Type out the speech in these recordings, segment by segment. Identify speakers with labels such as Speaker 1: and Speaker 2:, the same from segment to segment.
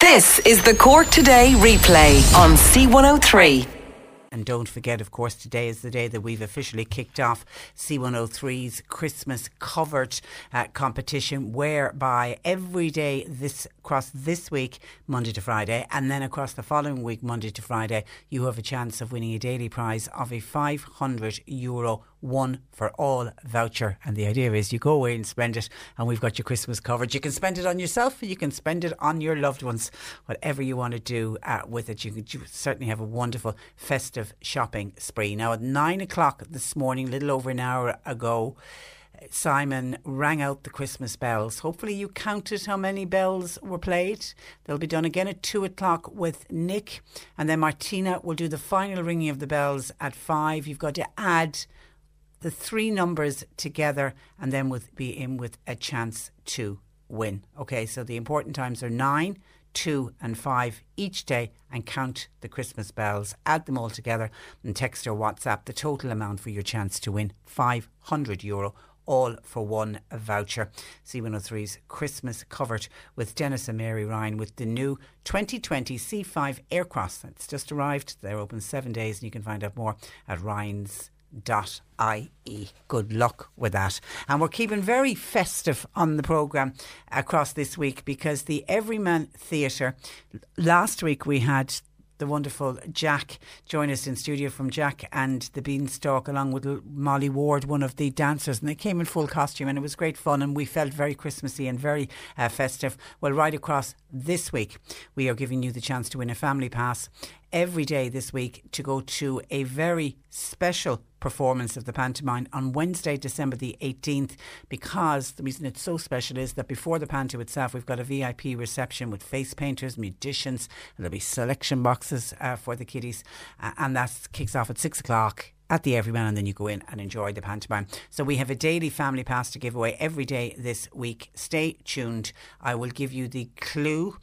Speaker 1: This is the Cork Today replay on C103.
Speaker 2: And don't forget, of course, today is the day that we've officially kicked off C103's Christmas covered uh, competition, whereby every day this across this week, Monday to Friday, and then across the following week, Monday to Friday, you have a chance of winning a daily prize of a 500 euro one for all voucher. And the idea is you go away and spend it, and we've got your Christmas covered. You can spend it on yourself, you can spend it on your loved ones, whatever you want to do uh, with it. You can you certainly have a wonderful festive shopping spree. Now, at nine o'clock this morning, a little over an hour ago, Simon rang out the Christmas bells. Hopefully, you counted how many bells were played. They'll be done again at two o'clock with Nick, and then Martina will do the final ringing of the bells at five. You've got to add the three numbers together, and then with be in with a chance to win. Okay, so the important times are nine, two, and five each day, and count the Christmas bells. Add them all together and text or WhatsApp the total amount for your chance to win 500 euro all for one voucher. C103's Christmas covered with Dennis and Mary Ryan with the new 2020 C5 Aircross. It's just arrived. They're open seven days and you can find out more at Ryan's dot ie. Good luck with that. And we're keeping very festive on the programme across this week because the Everyman Theatre, last week we had the wonderful Jack join us in studio from Jack and the Beanstalk, along with Molly Ward, one of the dancers, and they came in full costume, and it was great fun, and we felt very Christmassy and very uh, festive. Well, right across this week, we are giving you the chance to win a family pass every day this week to go to a very special performance of the pantomime on Wednesday, December the 18th, because the reason it's so special is that before the panto itself, we've got a VIP reception with face painters, musicians, there'll be selection boxes uh, for the kiddies, uh, and that kicks off at six o'clock at the Everyman, and then you go in and enjoy the pantomime. So we have a daily family pass to give away every day this week. Stay tuned. I will give you the clue.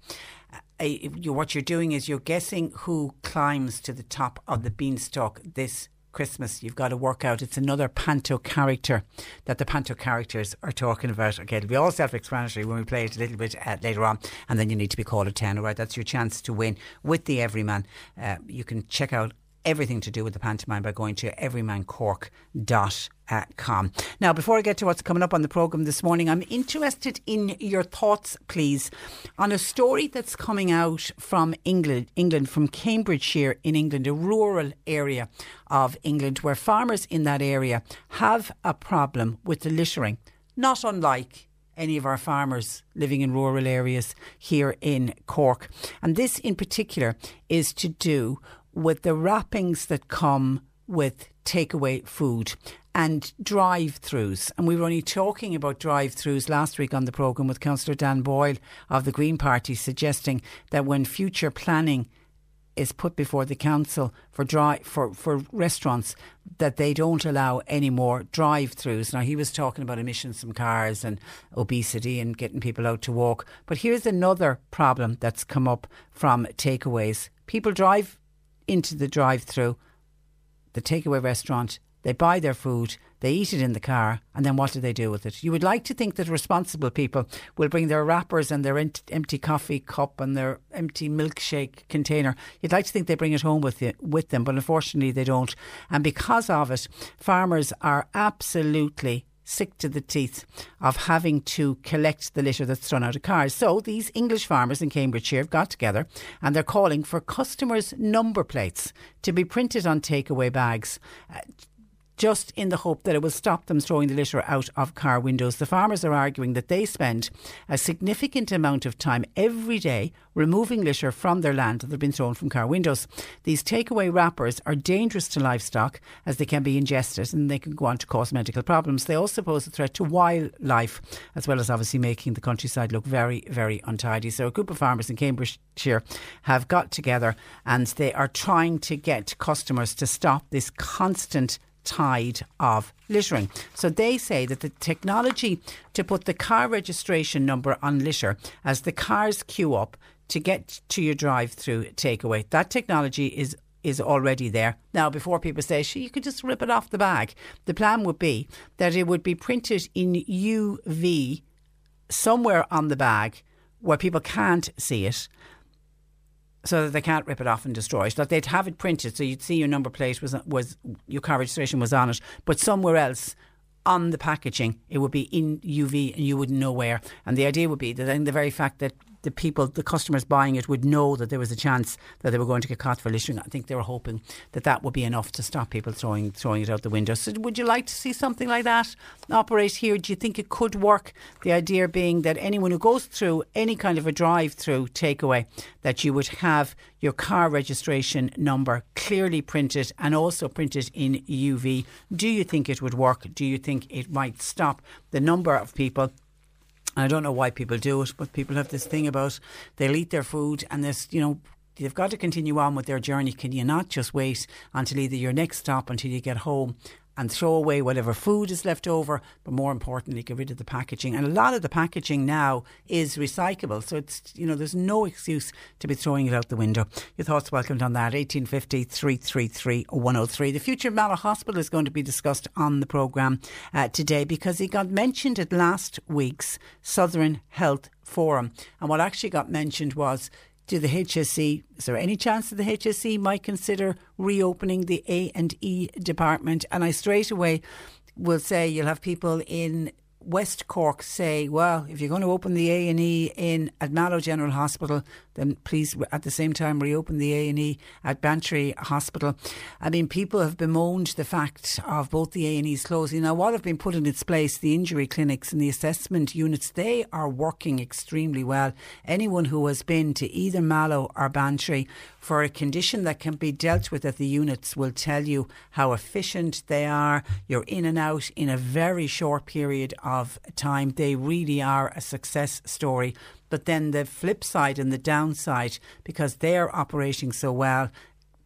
Speaker 2: Uh, you, what you're doing is you're guessing who climbs to the top of the beanstalk this Christmas, you've got to work out. It's another panto character that the panto characters are talking about. Okay, it'll be all self explanatory when we play it a little bit uh, later on, and then you need to be called a 10. All right, that's your chance to win with the Everyman. Uh, you can check out everything to do with the pantomime by going to everymancork.com. Now, before I get to what's coming up on the programme this morning, I'm interested in your thoughts, please, on a story that's coming out from England, England, from Cambridgeshire in England, a rural area of England, where farmers in that area have a problem with the littering, not unlike any of our farmers living in rural areas here in Cork. And this in particular is to do with the wrappings that come with takeaway food and drive throughs. And we were only talking about drive throughs last week on the programme with Councillor Dan Boyle of the Green Party, suggesting that when future planning is put before the council for dry for, for restaurants that they don't allow any more drive throughs. Now he was talking about emissions from cars and obesity and getting people out to walk. But here's another problem that's come up from takeaways. People drive into the drive through, the takeaway restaurant, they buy their food, they eat it in the car, and then what do they do with it? You would like to think that responsible people will bring their wrappers and their empty coffee cup and their empty milkshake container. You'd like to think they bring it home with, you, with them, but unfortunately they don't. And because of it, farmers are absolutely sick to the teeth of having to collect the litter that's thrown out of cars. So these English farmers in Cambridgeshire have got together and they're calling for customers' number plates to be printed on takeaway bags. Uh, just in the hope that it will stop them throwing the litter out of car windows. The farmers are arguing that they spend a significant amount of time every day removing litter from their land that have been thrown from car windows. These takeaway wrappers are dangerous to livestock as they can be ingested and they can go on to cause medical problems. They also pose a threat to wildlife as well as obviously making the countryside look very, very untidy. So a group of farmers in Cambridgeshire have got together and they are trying to get customers to stop this constant tide of littering. So they say that the technology to put the car registration number on litter as the cars queue up to get to your drive through takeaway, that technology is is already there. Now, before people say, she, you could just rip it off the bag, the plan would be that it would be printed in UV somewhere on the bag where people can't see it so that they can't rip it off and destroy it. That they'd have it printed, so you'd see your number plate was was your car registration was on it, but somewhere else on the packaging it would be in UV and you wouldn't know where. And the idea would be that then the very fact that the people, the customers buying it would know that there was a chance that they were going to get caught for littering. I think they were hoping that that would be enough to stop people throwing throwing it out the window. So, would you like to see something like that operate here? Do you think it could work? The idea being that anyone who goes through any kind of a drive-through takeaway, that you would have your car registration number clearly printed and also printed in UV. Do you think it would work? Do you think it might stop the number of people I don't know why people do it, but people have this thing about they'll eat their food and this, you know, they've got to continue on with their journey. Can you not just wait until either your next stop until you get home and throw away whatever food is left over, but more importantly, get rid of the packaging. And a lot of the packaging now is recyclable, so it's you know there's no excuse to be throwing it out the window. Your thoughts welcomed on that 1850 333 103. The future of Mallow Hospital is going to be discussed on the programme uh, today because it got mentioned at last week's Southern Health Forum, and what actually got mentioned was to the HSE. Is there any chance that the HSE might consider reopening the A and E department? And I straight away will say you'll have people in West Cork say, well, if you're going to open the A and E in at Mallow General Hospital, then please at the same time reopen the A and E at Bantry Hospital. I mean, people have bemoaned the fact of both the A and E's closing. Now, what have been put in its place, the injury clinics and the assessment units, they are working extremely well. Anyone who has been to either Mallow or Bantry for a condition that can be dealt with at the units will tell you how efficient they are. You're in and out in a very short period of time. They really are a success story. But then the flip side and the downside, because they're operating so well,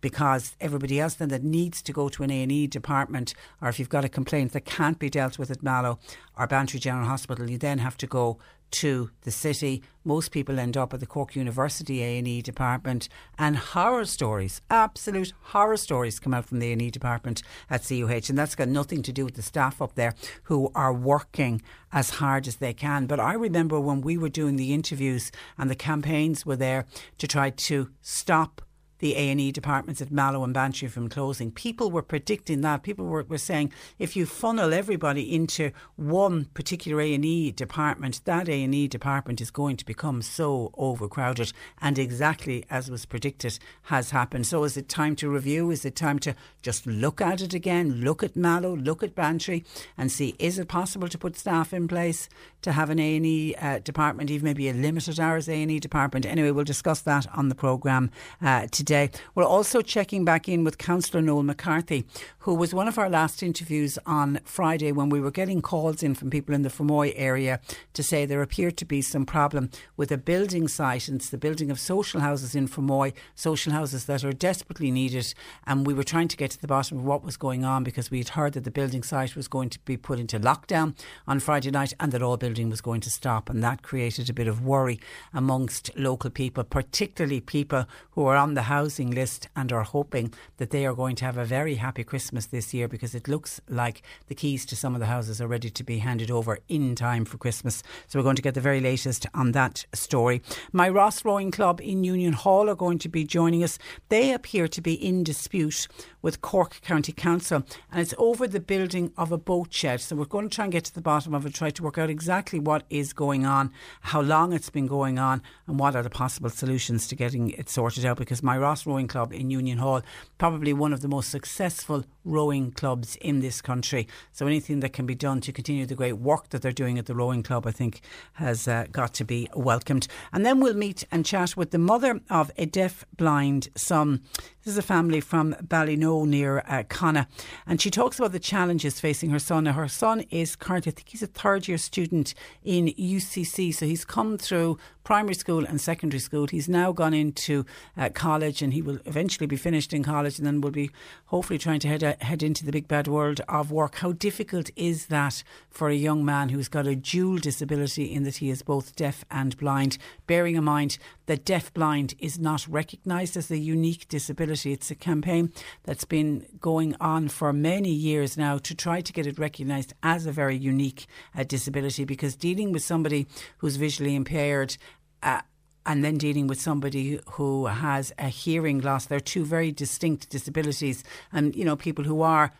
Speaker 2: because everybody else then that needs to go to an A&E department or if you've got a complaint that can't be dealt with at Mallow or Bantry General Hospital you then have to go to the city. Most people end up at the Cork University A&E department and horror stories, absolute horror stories come out from the A&E department at CUH and that's got nothing to do with the staff up there who are working as hard as they can. But I remember when we were doing the interviews and the campaigns were there to try to stop the A&E departments at Mallow and Bantry from closing. People were predicting that. People were, were saying if you funnel everybody into one particular A&E department, that A&E department is going to become so overcrowded. And exactly as was predicted has happened. So is it time to review? Is it time to just look at it again? Look at Mallow, look at Bantry and see is it possible to put staff in place to have an A&E uh, department, even maybe a limited hours A&E department? Anyway, we'll discuss that on the programme uh, today. We're also checking back in with Councillor Noel McCarthy, who was one of our last interviews on Friday when we were getting calls in from people in the Fermoy area to say there appeared to be some problem with a building site, and it's the building of social houses in Fermoy, social houses that are desperately needed. And we were trying to get to the bottom of what was going on because we had heard that the building site was going to be put into lockdown on Friday night and that all building was going to stop. And that created a bit of worry amongst local people, particularly people who are on the housing list and are hoping that they are going to have a very happy Christmas this year because it looks like the keys to some of the houses are ready to be handed over in time for Christmas. So we're going to get the very latest on that story. Myross Rowing Club in Union Hall are going to be joining us. They appear to be in dispute with Cork County Council and it's over the building of a boat shed. So we're going to try and get to the bottom of it, try to work out exactly what is going on, how long it's been going on, and what are the possible solutions to getting it sorted out because Myross Rowing Club in Union Hall, probably one of the most successful rowing clubs in this country. So anything that can be done to continue the great work that they're doing at the rowing club, I think, has uh, got to be welcomed. And then we'll meet and chat with the mother of a deaf blind son. This is a family from Ballynoe near uh, Conna, and she talks about the challenges facing her son. Now, her son is currently, I think he's a third year student in UCC, so he's come through primary school and secondary school. He's now gone into uh, college, and he will eventually be finished in college, and then will be hopefully trying to head uh, head into the big bad world of work. How difficult is that for a young man who's got a dual disability in that he is both deaf and blind? Bearing in mind that deaf blind is not recognised as a unique disability. It's a campaign that's been going on for many years now to try to get it recognised as a very unique uh, disability because dealing with somebody who's visually impaired uh, and then dealing with somebody who has a hearing loss. They're two very distinct disabilities. And, you know, people who are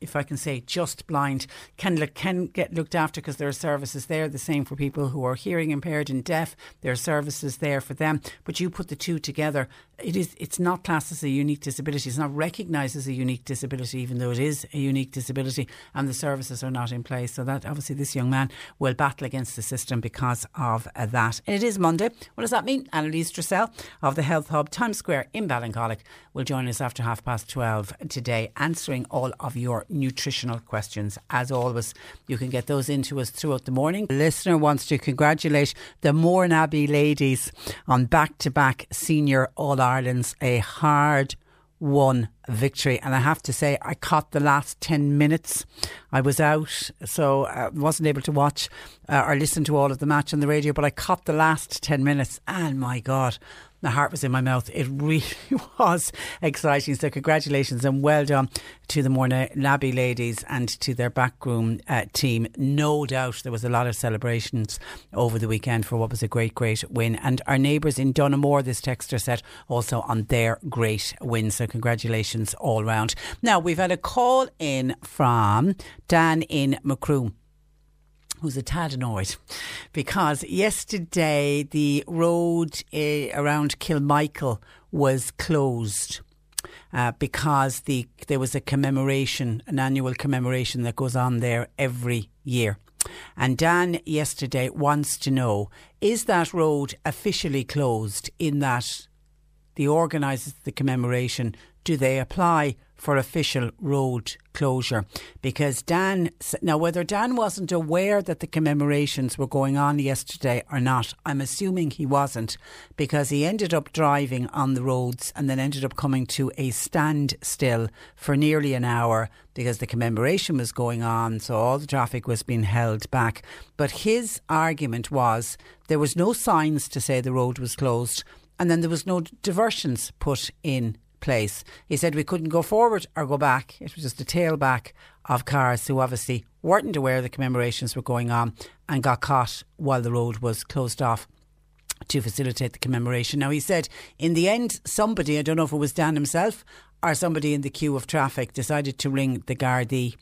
Speaker 2: if I can say, just blind can look, can get looked after because there are services there. The same for people who are hearing impaired and deaf. There are services there for them. But you put the two together, it is it's not classed as a unique disability. It's not recognised as a unique disability, even though it is a unique disability, and the services are not in place. So that obviously this young man will battle against the system because of uh, that. And it is Monday. What does that mean? Annalise Dressel of the Health Hub Times Square in Ballincollig will join us after half past twelve today, answering all of your nutritional questions. As always, you can get those into us throughout the morning. The listener wants to congratulate the Mourneabbey ladies on back to back senior All Ireland's, a hard won victory. And I have to say, I caught the last 10 minutes. I was out, so I wasn't able to watch uh, or listen to all of the match on the radio, but I caught the last 10 minutes. And my God, my heart was in my mouth. It really was exciting. So, congratulations and well done to the Mourneabbey ladies and to their backroom uh, team. No doubt there was a lot of celebrations over the weekend for what was a great, great win. And our neighbours in Donoughmore, this texter said, also on their great win. So, congratulations all round. Now, we've had a call in from Dan in Macroom who's a tad annoyed because yesterday the road uh, around Kilmichael was closed. Uh, because the there was a commemoration, an annual commemoration that goes on there every year. And Dan yesterday wants to know is that road officially closed in that the organisers the commemoration do they apply for official road closure. Because Dan now whether Dan wasn't aware that the commemorations were going on yesterday or not I'm assuming he wasn't because he ended up driving on the roads and then ended up coming to a standstill for nearly an hour because the commemoration was going on so all the traffic was being held back. But his argument was there was no signs to say the road was closed and then there was no diversions put in place. He said we couldn't go forward or go back. It was just a tailback of cars who obviously weren't aware the commemorations were going on and got caught while the road was closed off to facilitate the commemoration. Now, he said in the end, somebody, I don't know if it was Dan himself or somebody in the queue of traffic, decided to ring the Gardaí.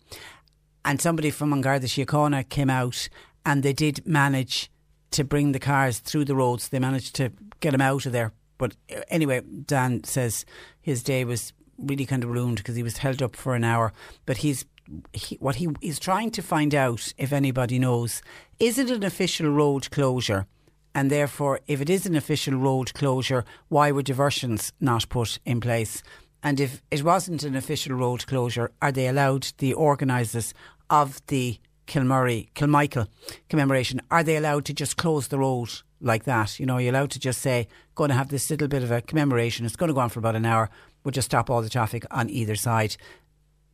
Speaker 2: And somebody from An Garda Síochána came out and they did manage to bring the cars through the roads. They managed to get them out of there but uh, anyway, Dan says his day was really kind of ruined because he was held up for an hour. But he's he, what he is trying to find out, if anybody knows, is it an official road closure? And therefore, if it is an official road closure, why were diversions not put in place? And if it wasn't an official road closure, are they allowed, the organisers of the Kilmurry, Kilmichael commemoration, are they allowed to just close the road like that? You know, you're allowed to just say, going to have this little bit of a commemoration. It's going to go on for about an hour. We'll just stop all the traffic on either side.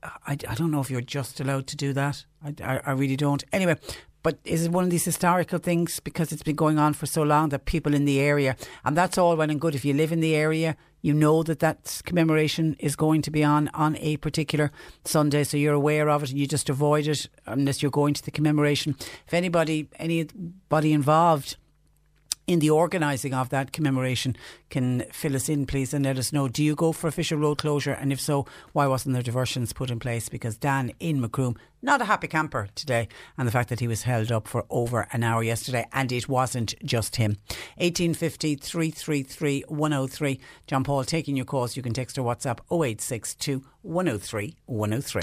Speaker 2: I, I don't know if you're just allowed to do that. I, I, I really don't. Anyway, but is it one of these historical things because it's been going on for so long that people in the area, and that's all well and good if you live in the area, you know that that commemoration is going to be on on a particular Sunday, so you're aware of it and you just avoid it unless you're going to the commemoration. If anybody, anybody involved in the organising of that commemoration can fill us in, please, and let us know. Do you go for official road closure? And if so, why wasn't there diversions put in place? Because Dan in Macroom, not a happy camper today, and the fact that he was held up for over an hour yesterday, and it wasn't just him. 1850 333 103. John Paul taking your calls. You can text or WhatsApp 0862 103 103.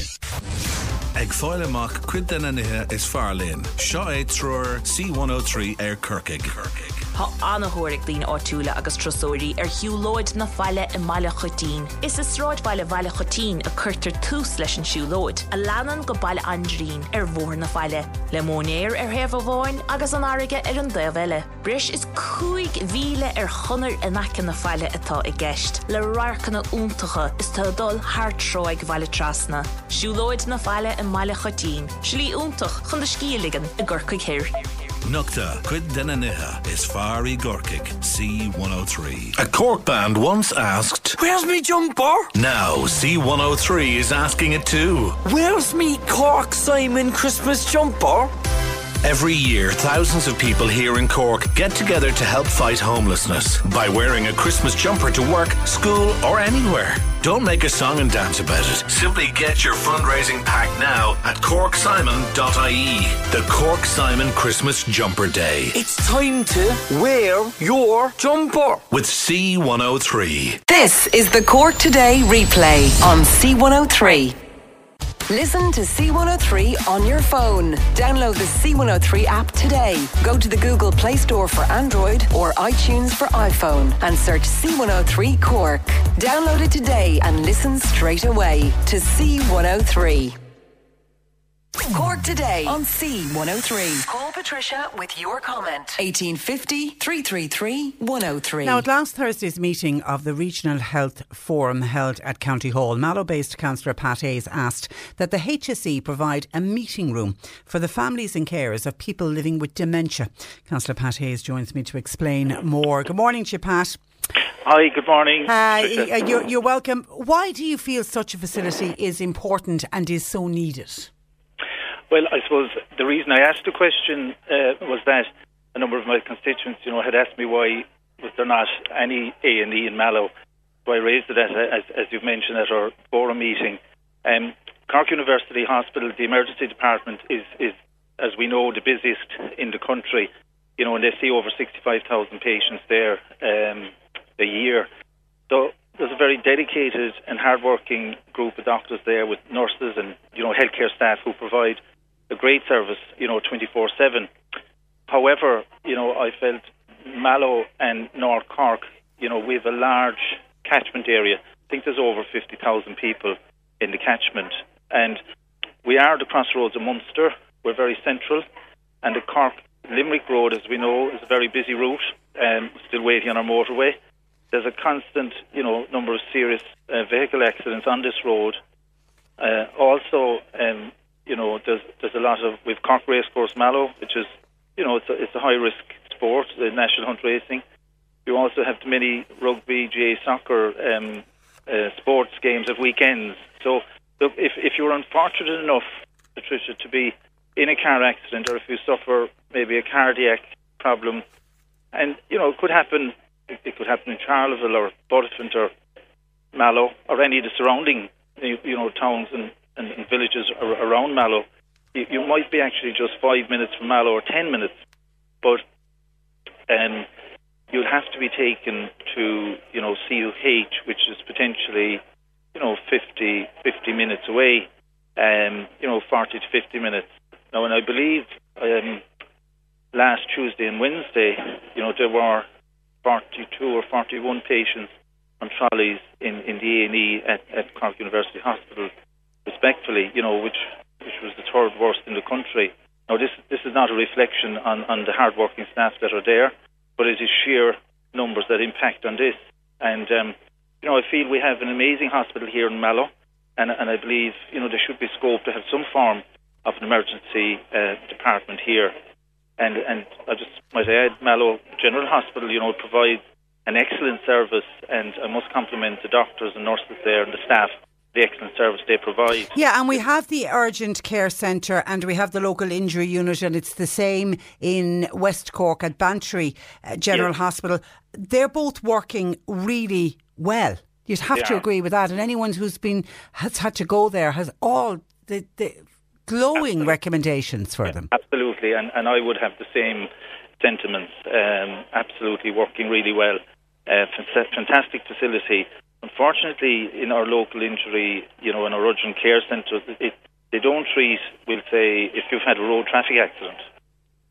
Speaker 3: Ag fáile amach cuid nithe is fearlíonn. Seo é trúr C103 ar Kirkig. Kirkig.
Speaker 4: Tá anthóric lín áúla agus trosóirí ar hiúlóid na fáile i maiile chotíín. Is is ráid bailile bhile chotíín a chuirtar túús leis an siúlóid, a leanan go bailile andrín ar bhór na fáile. Le mónéir ar heh bháin agus an áige ar an déhile. Bris is cuaig bhíle ar chonar inacin na fáile atá i gceist. Le rácanna úntacha is tá dul háartróig bhile trasna. Siúlóid na fáile i maiile chotíín, Slí úntaach chun de scíligan i ggurcaig hir.
Speaker 3: Nukta Quid Denaniha is Fari Gorkic C103. A Cork band once asked,
Speaker 5: Where's me jumper?
Speaker 3: Now C103 is asking it too.
Speaker 5: Where's me Cork Simon Christmas jumper?
Speaker 3: Every year, thousands of people here in Cork get together to help fight homelessness by wearing a Christmas jumper to work, school, or anywhere. Don't make a song and dance about it. Simply get your fundraising pack now at corksimon.ie. The Cork Simon Christmas Jumper Day.
Speaker 5: It's time to wear your jumper
Speaker 3: with C103.
Speaker 1: This is the Cork Today replay on C103. Listen to C103 on your phone. Download the C103 app today. Go to the Google Play Store for Android or iTunes for iPhone and search C103 Cork. Download it today and listen straight away to C103. Cork today on C103. Call Patricia with your comment. 1850 333 103.
Speaker 2: Now, at last Thursday's meeting of the Regional Health Forum held at County Hall, Mallow based Councillor Pat Hayes asked that the HSE provide a meeting room for the families and carers of people living with dementia. Councillor Pat Hayes joins me to explain more. Good morning to you, Pat.
Speaker 6: Hi, good morning.
Speaker 2: Hi, uh, you're, you're welcome. Why do you feel such a facility is important and is so needed?
Speaker 6: Well, I suppose the reason I asked the question uh, was that a number of my constituents, you know, had asked me why was there not any A and E in Mallow. So I raised it as, as, as you've mentioned at our forum meeting. Um, Cork University Hospital, the emergency department is, is, as we know, the busiest in the country. You know, and they see over 65,000 patients there um, a year. So there's a very dedicated and hardworking group of doctors there with nurses and you know healthcare staff who provide a great service, you know, 24 7. However, you know, I felt Mallow and North Cork, you know, we have a large catchment area. I think there's over 50,000 people in the catchment. And we are the crossroads of Munster. We're very central. And the Cork Limerick Road, as we know, is a very busy route. Um, still waiting on our motorway. There's a constant, you know, number of serious uh, vehicle accidents on this road. Uh, also, um, you know, there's there's a lot of with Cork Racecourse Mallow, which is, you know, it's a, it's a high risk sport, the national hunt racing. You also have many rugby, GAA soccer, um, uh, sports games at weekends. So, if if you're unfortunate enough, Patricia, to be in a car accident, or if you suffer maybe a cardiac problem, and you know, it could happen. It, it could happen in Charleville or Buttevant or Mallow or any of the surrounding, you, you know, towns and and, and villages around Mallow, you, you, might be actually just five minutes from Mallow or ten minutes, but um, you'll have to be taken to you know CUH, which is potentially you know 50, 50 minutes away, um, you know 40 to 50 minutes. Now, and I believe um, last Tuesday and Wednesday, you know there were 42 or 41 patients on trolleys in, in the A&E at, at Cork University Hospital respectfully, you know, which which was the third worst in the country. Now, this this is not a reflection on, on the hard-working staff that are there, but it is sheer numbers that impact on this. And um, you know, I feel we have an amazing hospital here in Mallow, and and I believe you know there should be scope to have some form of an emergency uh, department here. And and I just might add, Mallow General Hospital, you know, provides an excellent service, and I must compliment the doctors and nurses there and the staff the excellent service they provide.
Speaker 2: Yeah, and we have the urgent care centre and we have the local injury unit, and it's the same in West Cork at Bantry uh, General yes. Hospital. They're both working really well. You'd have
Speaker 6: they
Speaker 2: to
Speaker 6: are.
Speaker 2: agree with that. And anyone who's been has had to go there has all the, the glowing
Speaker 6: Absolutely.
Speaker 2: recommendations for them.
Speaker 6: Absolutely, and, and I would have the same sentiments. Um, absolutely working really well. Uh, fantastic facility. Unfortunately, in our local injury, you know, in our urgent care centres, it, they don't treat, we'll say, if you've had a road traffic accident.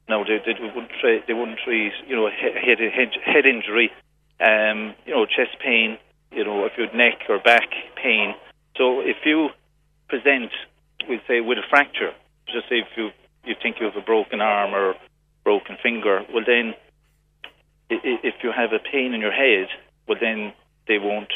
Speaker 6: No, they, they wouldn't treat, they wouldn't treat, you know, head, head, head injury, um, you know, chest pain, you know, if you had neck or back pain. So if you present, we'll say, with a fracture, just say if you, you think you have a broken arm or broken finger, well then, if you have a pain in your head, well then they won't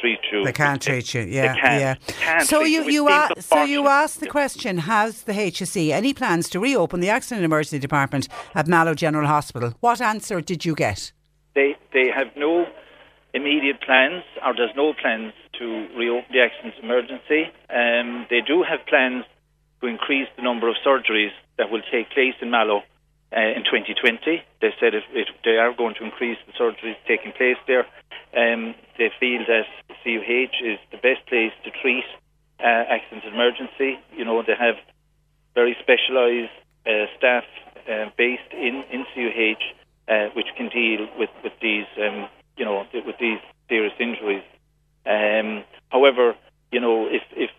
Speaker 6: treat you.
Speaker 2: They can't treat you. Yeah, yeah.
Speaker 6: Can't
Speaker 2: so you you a- so you asked the question: Has the HSE any plans to reopen the accident and emergency department at Mallow General Hospital? What answer did you get?
Speaker 6: They they have no immediate plans, or there's no plans to reopen the accident emergency. Um, they do have plans to increase the number of surgeries that will take place in Mallow uh, in 2020. They said it, it, they are going to increase the surgeries taking place there. Um, they feel that CUH is the best place to treat uh, accident and emergency. You know, they have very specialised uh, staff uh, based in, in CUH uh, which can deal with, with these, um, you know, with these serious injuries. Um, however, you know, if, if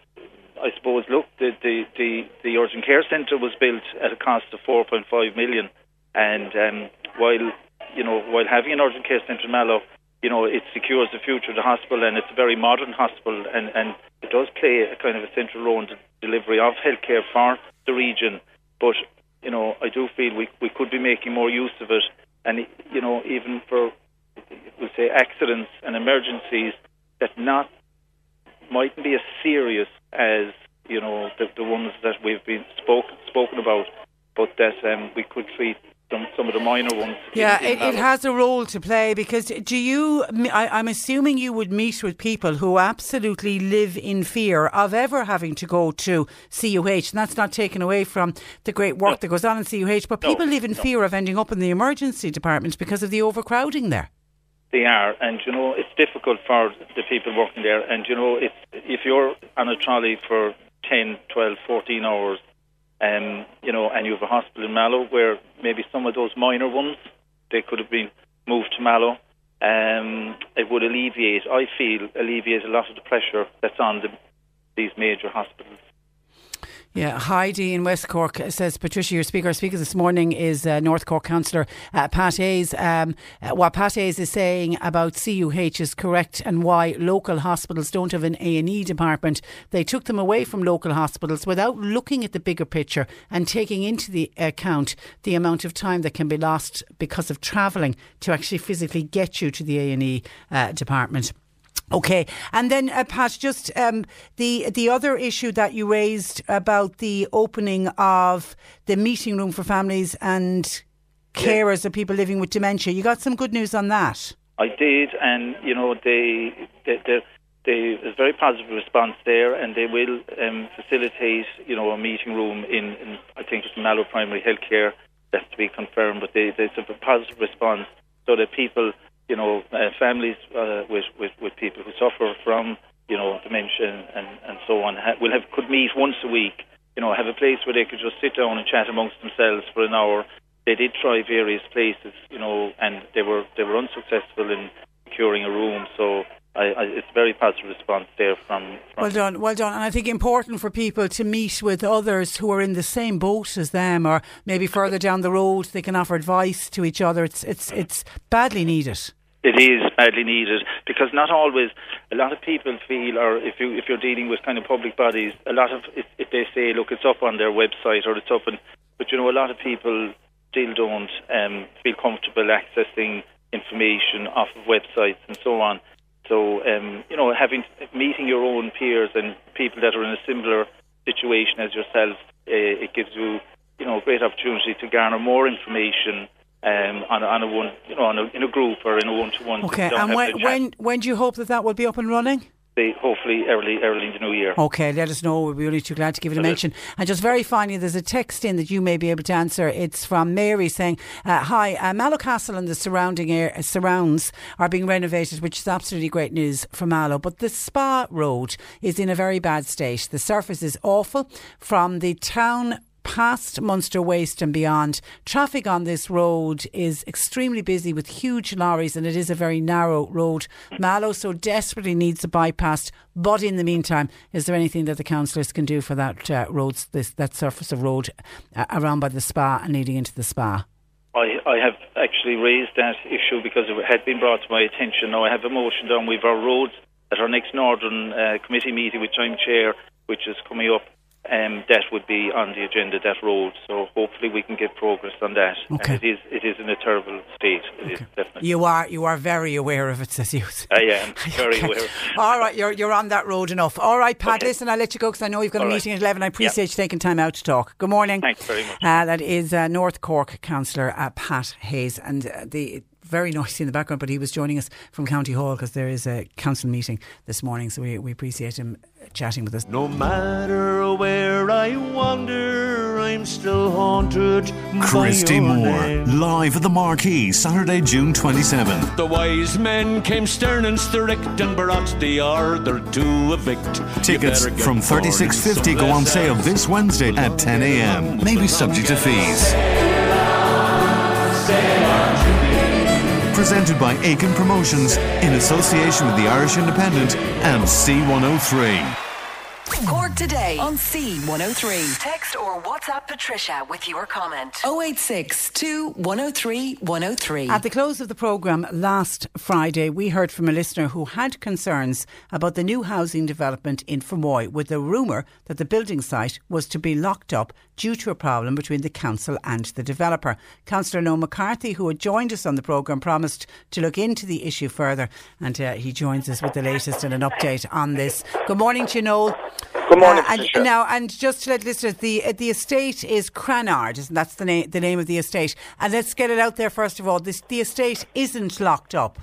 Speaker 6: I suppose, look, the, the, the, the urgent care centre was built at a cost of 4.5 million, and um, while you know, while having an urgent care centre in Mallow, you know, it secures the future of the hospital, and it's a very modern hospital, and, and it does play a kind of a central role in the delivery of healthcare for the region. But you know, I do feel we we could be making more use of it, and you know, even for we'll say accidents and emergencies that not mightn't be as serious as you know the, the ones that we've been spoken spoken about, but that um, we could treat some some of the minor ones.
Speaker 2: Yeah,
Speaker 6: in
Speaker 2: it, it has a role to play because do you? I, I'm assuming you would meet with people who absolutely live in fear of ever having to go to CUH, and that's not taken away from the great work
Speaker 6: No.
Speaker 2: that goes on in CUH. But
Speaker 6: No,
Speaker 2: people live in
Speaker 6: no.
Speaker 2: fear of ending up in the emergency department because of the overcrowding there.
Speaker 6: They are, and you know it's difficult for the people working there. And you know, if if you're on a trolley for 10, 12, 14 hours, um, you know, and you have a hospital in Mallow where maybe some of those minor ones they could have been moved to Mallow, um, it would alleviate. I feel alleviate a lot of the pressure that's on the, these major hospitals.
Speaker 2: Yeah, Heidi in West Cork says, Patricia, your speaker, speaker this morning is uh, North Cork councillor uh, Pat Hayes. Um, uh, what Pat Hayes is saying about CUH is correct and why local hospitals don't have an A&E department. They took them away from local hospitals without looking at the bigger picture and taking into the account the amount of time that can be lost because of travelling to actually physically get you to the A&E uh, department. Okay, and then uh, Pat, just um, the the other issue that you raised about the opening of the meeting room for families and carers of people living with dementia. You got some good news on that.
Speaker 6: I did, and you know they they, they, they there's a very positive response there, and they will um, facilitate you know a meeting room in, in I think it's Mallow Primary Healthcare. That's to be confirmed, but they, there's a positive response so that people you know uh, families uh, with, with with people who suffer from you know dementia and and so on ha- will have could meet once a week. You know, have a place where they could just sit down and chat amongst themselves for an hour they did try various places, you know, and they were they were unsuccessful in securing a room. So I, I, it's a very positive response there from. from
Speaker 2: Well done, well done. And I think important for people to meet with others who are in the same boat as them, or maybe further down the road, they can offer advice to each other. It's it's it's badly needed.
Speaker 6: It is badly needed because not always. A lot of people feel, or if you if you're dealing with kind of public bodies, a lot of if, if they say, look, it's up on their website or it's up, and but you know, a lot of people still don't um, feel comfortable accessing information off of websites and so on. So um, you know, having meeting your own peers and people that are in a similar situation as yourself, uh, it gives you you know a great opportunity to garner more information um, on, a, on a one, you know, on a, in a group or in a one-to-one.
Speaker 2: Okay, and when when when do you hope that that will be up and running?
Speaker 6: Hopefully early early in the new year.
Speaker 2: Okay, let us know. We'll be only too glad to give it a mention. And just very finally, there's a text in that you may be able to answer. It's from Mary saying, uh, "Hi, uh, Mallow Castle and the surrounding air, uh, surrounds are being renovated, which is absolutely great news for Mallow. But the Spa Road is in a very bad state. The surface is awful from the town." Past Munster Waste and beyond, traffic on this road is extremely busy with huge lorries, and it is a very narrow road. Mallow so desperately needs a bypass, but in the meantime, is there anything that the councillors can do for that uh, roads, this that surface of road uh, around by the spa and leading into the spa?
Speaker 6: I, I have actually raised that issue because it had been brought to my attention. Now I have a motion down with our roads at our next Northern uh, Committee meeting, which I'm chair, which is coming up um, that would be on the agenda, that road. So hopefully we can get progress on that.
Speaker 2: Okay.
Speaker 6: And it is it is in a terrible state. It is definitely.
Speaker 2: You are you are very aware of it, says you.
Speaker 6: I am very
Speaker 2: Okay.
Speaker 6: aware.
Speaker 2: All right, you're you're on that road enough. All right, Pat.
Speaker 6: Okay.
Speaker 2: Listen, I'll let you go because I know you've got a
Speaker 6: All right.
Speaker 2: meeting at eleven. I appreciate you taking time out to talk. Good morning.
Speaker 6: Thanks very much.
Speaker 2: Uh, that is uh, North Cork councillor uh, Pat Hayes, and uh, the. Very noisy in the background, but he was joining us from County Hall because there is a council meeting this morning, so we, we appreciate him chatting with us.
Speaker 7: No matter where I wander, I'm still haunted.
Speaker 8: Christy
Speaker 7: by your
Speaker 8: Moore,
Speaker 7: name.
Speaker 8: live at the Marquee, Saturday, June 27th.
Speaker 7: The wise men came stern and strict and brought the order to evict.
Speaker 8: Tickets from 36.50 go on sale
Speaker 7: else.
Speaker 8: this Wednesday at 10 a.m. May be subject to fees. Presented by Aiken Promotions in association with the Irish Independent and C103.
Speaker 1: Cork today on C103. Text or WhatsApp Patricia with your comment. 086 103 103.
Speaker 2: At the close of the programme last Friday, we heard from a listener who had concerns about the new housing development in Fermoy with the rumour that the building site was to be locked up due to a problem between the council and the developer. Councillor Noel McCarthy, who had joined us on the programme, promised to look into the issue further and uh, he joins us with the latest and an update on this. Good morning to you, Noel.
Speaker 9: Good morning,
Speaker 2: Uh, and now, and just to let listeners, the uh, the estate is Cranard, isn't that's the name the name of the estate? And let's get it out there first of all. This the estate isn't locked up.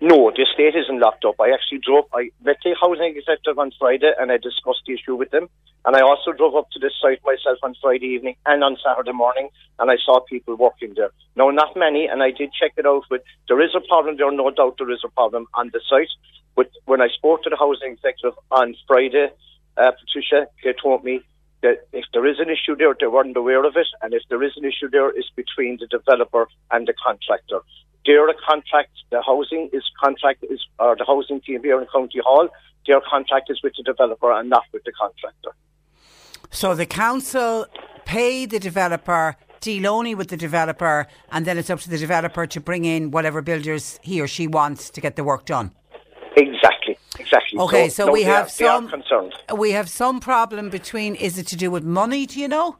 Speaker 9: No, the estate isn't locked up. I actually drove, I met the housing executive on Friday and I discussed the issue with them. And I also drove up to this site myself on Friday evening and on Saturday morning and I saw people working there. No, not many, and I did check it out with, there is a problem there, no doubt there is a problem on the site. But when I spoke to the housing executive on Friday, uh, Patricia, they told me that if there is an issue there, they weren't aware of it, and if there is an issue there, it's between the developer and the contractor. Their contract, the housing is contract is, or the housing team here in County Hall, their contract is with the developer and not with the contractor.
Speaker 2: So the council pay the developer, deal only with the developer, and then it's up to the developer to bring in whatever builders he or she wants to get the work done.
Speaker 9: Exactly, exactly.
Speaker 2: Okay, so,
Speaker 9: no,
Speaker 2: we have
Speaker 9: are,
Speaker 2: some we have some problem between. Is it to do with money? Do you know?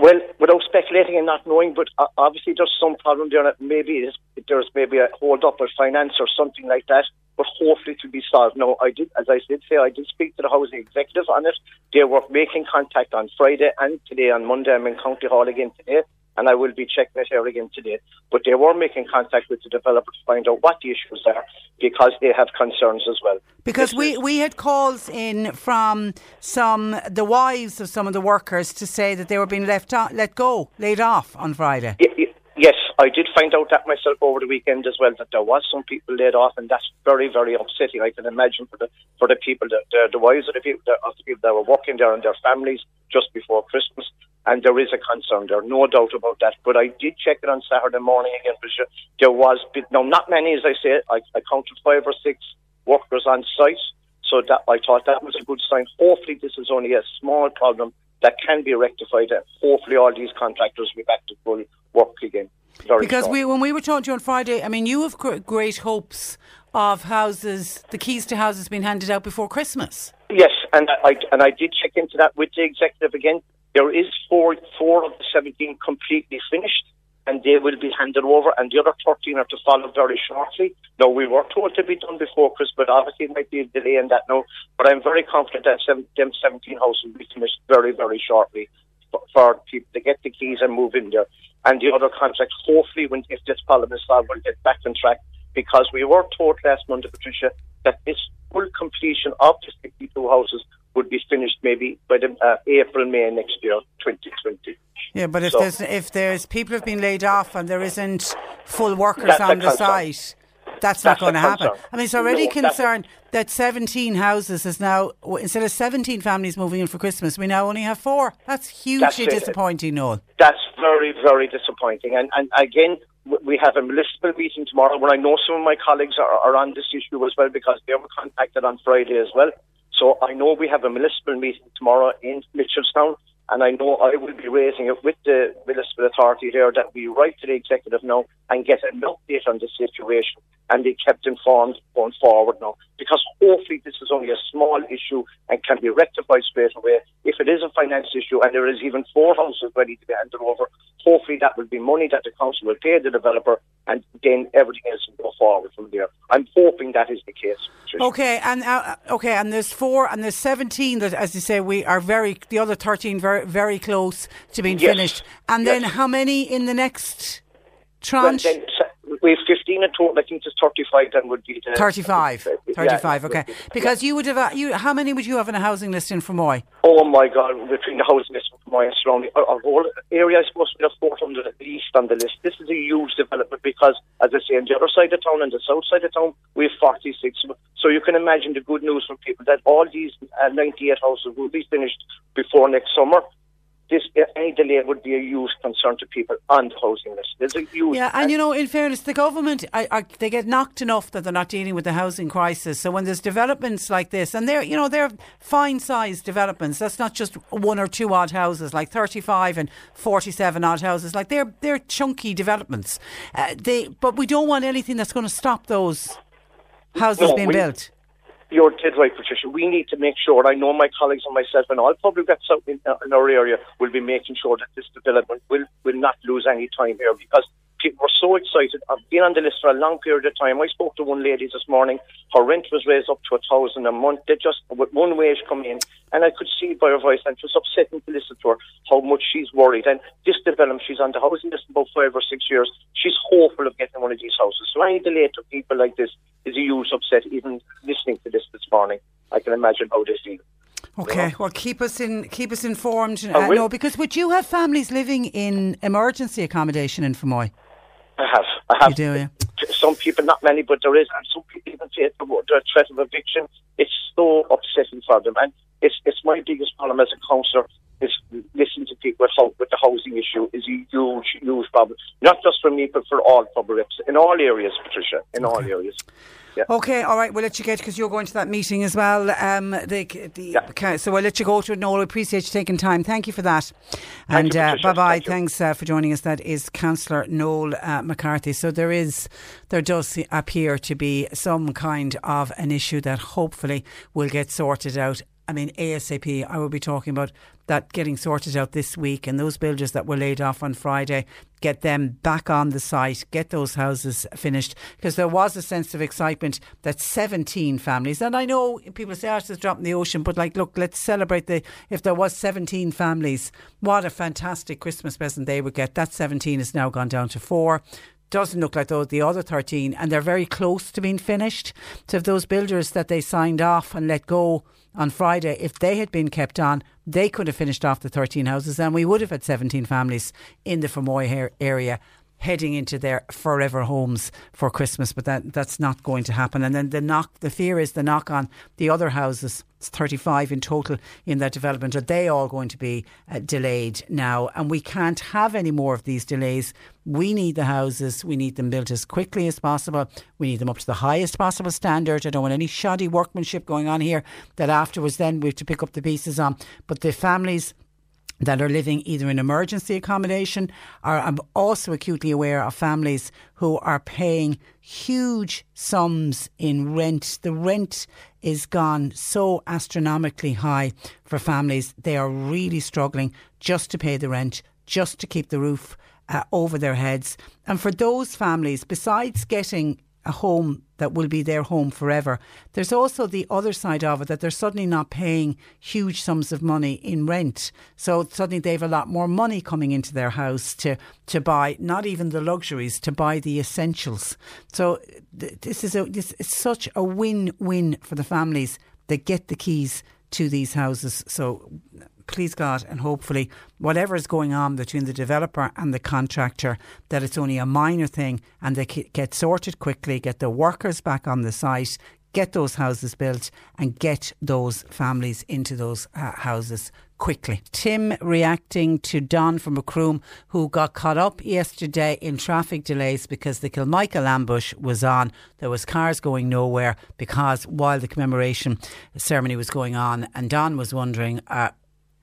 Speaker 9: Well, without speculating and not knowing, but uh, obviously there's some problem there. Maybe there's maybe a hold up of finance or something like that. But hopefully it will be solved. No, I did, as I did say, I did speak to the housing executive on it. They were making contact on Friday and today on Monday. I'm in County Hall again today, and I will be checking it here again today. But they were making contact with the developer to find out what the issues are because they have concerns as well.
Speaker 2: Because we, we had calls in from some the wives of some of the workers to say that they were being left on, let go, laid off on Friday.
Speaker 9: Y- y- Yes, I did find out that myself over the weekend as well. That there was some people laid off, and that's very, very upsetting. I can imagine for the for the people, that the, the wives of the people, that, of the people that were working there and their families just before Christmas. And there is a concern there, no doubt about that. But I did check it on Saturday morning again. There was, no, not many, as I say. I, I counted five or six workers on site. So that I thought that was a good sign. Hopefully, this is only a small problem that can be rectified. And hopefully, all these contractors will be back to full work again. Very
Speaker 2: Because we, when we were talking to you on Friday, I mean, you have great hopes of houses, the keys to houses being handed out before Christmas.
Speaker 9: Yes, and I and I did check into that with the executive again. There is four four of the seventeen completely finished, and they will be handed over, and the other thirteen are to follow very shortly. Now we were told to be done before Christmas, but obviously it might be a delay in that now. But I'm very confident that seven, them seventeen houses will be finished very very shortly for, for people to get the keys and move in there. And the other contracts, hopefully, when if this problem is solved, will get back on track because we were told last Monday, Patricia, that this full completion of the 62 houses would be finished maybe by the uh, April, May next year, 2020.
Speaker 2: Yeah, but if
Speaker 9: So-
Speaker 2: there's if there's people have been laid off and there isn't full workers on the site, that's not going to happen.
Speaker 9: concern.
Speaker 2: I mean, it's already
Speaker 9: No,
Speaker 2: concerned that 17 houses is now instead of 17 families moving in for Christmas, we now only have four. That's hugely
Speaker 9: That's
Speaker 2: disappointing, Noel.
Speaker 9: That's very, very disappointing. And, and again, we have a municipal meeting tomorrow where I know some of my colleagues are, are on this issue as well because they were contacted on Friday as well. So I know we have a municipal meeting tomorrow in Mitchellstown. And I know I will be raising it with the municipal authority here that we write to the executive now and get an update on the situation and be kept informed going forward now. Because hopefully this is only a small issue and can be rectified straight away. If it is a finance issue and there is even four houses ready to be handed over, hopefully that will be money that the council will pay the developer and then everything else will go forward from there. I'm hoping that is the case. Trish.
Speaker 2: Okay, and uh, okay, and there's four, and there's 17 that, as you say, we are very. The other 13 very very close to being
Speaker 9: Yes.
Speaker 2: finished. And
Speaker 9: Yes.
Speaker 2: then how many in the next
Speaker 9: Well,
Speaker 2: tranche?
Speaker 9: then, we have 15 in total. I think there's 35 then would be the...
Speaker 2: 35.
Speaker 9: Yeah.
Speaker 2: 35, okay. Because you would have, uh, you, how many would you have in a housing list in Fermoy?
Speaker 9: Oh my God! Between the housing list and my surrounding, our, our whole area is supposed to be 400 at least on the list. This is a huge development because, as I say, on the other side of town and the south side of town, we have 46. So you can imagine the good news for people that all these uh, 98 houses will be finished before next summer. This any delay would be a huge concern to people on the housing list. There's a huge
Speaker 2: Yeah, and you know, in fairness, the government, I, I, they get knocked enough that they're not dealing with the housing crisis. So when there's developments like this, and they're, you know, they're fine-sized developments. That's not just one or two odd houses, like 35 and 47 odd houses. Like they're they're chunky developments. Uh, they, but we don't want anything that's going to stop those houses
Speaker 9: No,
Speaker 2: being
Speaker 9: we-
Speaker 2: built.
Speaker 9: You're dead right, Patricia. We need to make sure, I know my colleagues and myself and all public reps out in, uh, in our area will be making sure that this development will, will not lose any time here because were so excited. I've been on the list for a long period of time. I spoke to one lady this morning. Her rent was raised up to a thousand a month. They just, with one wage come in. And I could see by her voice, and it was upsetting to listen to her, how much she's worried. And this development, she's on the housing list about five or six years. She's hopeful of getting one of these houses. So any delay to people like this is a huge upset, even listening to this this morning. I can imagine how they feel.
Speaker 2: Okay, well, keep us in, keep us informed. Uh, no, because would you have families living in emergency accommodation in Fermoy?
Speaker 9: I have. I have.
Speaker 2: You do, yeah.
Speaker 9: Some people, not many, but there is, and some people even face the, the threat of eviction. It's so upsetting for them, and it's it's my biggest problem as a councillor is listening to people with, with the housing issue is a huge, huge problem. Not just for me, but for all public in all areas, Patricia, in all areas. Yeah.
Speaker 2: Okay, all right. We'll let you get because you're going to that meeting as well. Um, the, the, okay, so we'll let you go to it. Noel, I appreciate you taking time. Thank you for that. and uh, bye bye.
Speaker 9: Thank.
Speaker 2: Thanks uh, for joining us. That is Councillor Noel uh, McCarthy. So there is, there does appear to be some kind of an issue that hopefully will get sorted out. I mean, ASAP, I will be talking about that getting sorted out this week and those builders that were laid off on Friday, get them back on the site, get those houses finished. Because there was a sense of excitement that 17 families, and I know people say, oh, it's a drop in the ocean, but like, look, let's celebrate the, if there was 17 families, what a fantastic Christmas present they would get. That 17 has now gone down to four doesn't look like the other 13 and they're very close to being finished so if those builders that they signed off and let go on Friday if they had been kept on they could have finished off the 13 houses and we would have had 17 families in the Fermoy area heading into their forever homes for Christmas but that that's not going to happen. And then the knock the fear is the knock on the other houses it's 35 in total in that development are they all going to be uh, delayed now? And we can't have any more of these delays. We need the houses we need them built as quickly as possible. We need them up to the highest possible standard. I don't want any shoddy workmanship going on here that afterwards then we have to pick up the pieces on. But the families that are living either in emergency accommodation or I'm also acutely aware of families who are paying huge sums in rent. The rent is gone so astronomically high for families. They are really struggling just to pay the rent, just to keep the roof uh, over their heads. And for those families, besides getting a home that will be their home forever. There's also the other side of it that they're suddenly not paying huge sums of money in rent. So suddenly they have a lot more money coming into their house to, to buy not even the luxuries, to buy the essentials. So th- this is a this is such a win-win for the families that get the keys to these houses. So please God, and hopefully whatever is going on between the developer and the contractor, that it's only a minor thing and they get sorted quickly, get the workers back on the site, get those houses built and get those families into those uh, houses quickly. Tim reacting to Don from Macroom, who got caught up yesterday in traffic delays because the Kilmichael ambush was on. There was cars going nowhere because while the commemoration ceremony was going on, and Don was wondering, uh,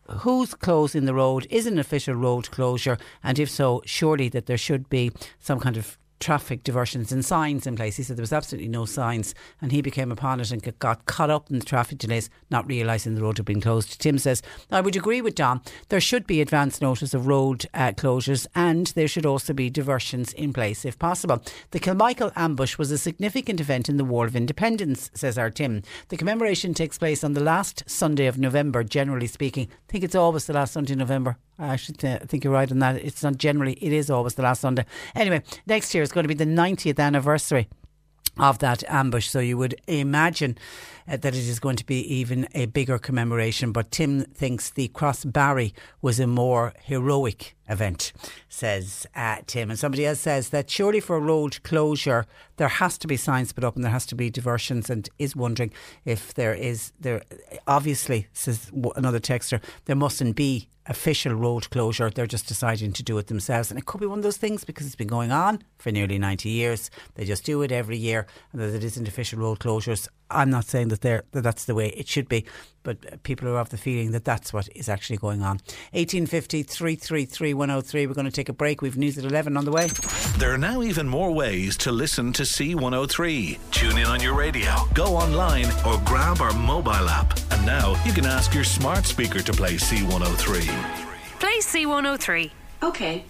Speaker 2: who's closing the road? Is an official road closure? And if so, surely that there should be some kind of traffic diversions and signs in place. He said there was absolutely no signs, and he became upon it and got caught up in the traffic delays, not realising the road had been closed. Tim says, I would agree with Don. There should be advance notice of road uh, closures, and there should also be diversions in place if possible. The Kilmichael ambush was a significant event in the War of Independence, says our Tim. The commemoration takes place on the last Sunday of November, generally speaking. I think it's always the last Sunday in November. I should uh, think you're right on that. It's not generally, it is always the last Sunday. Anyway, next year is going to be the 90th anniversary of that ambush. So you would imagine uh, that it is going to be even a bigger commemoration. But Tim thinks the Crossbarry was a more heroic event, says uh, Tim. And somebody else says that surely for a road closure, there has to be signs put up and there has to be diversions. And is wondering if there is, there obviously, says another texter, there mustn't be official road closure. They're just deciding to do it themselves. And it could be one of those things because it's been going on for nearly 90 years. They just do it every year and that it isn't official road closures. I'm not saying that, they're, that that's the way it should be, but uh, people are of the feeling that that's what is actually going on. 1850 333 103. We're going to take a break. We've news at 11 on the way.
Speaker 3: There are now even more ways to listen to C103. Tune in on your radio, go online, or grab our mobile app. And now you can ask your smart speaker to play C103.
Speaker 10: Play C103.
Speaker 11: Okay.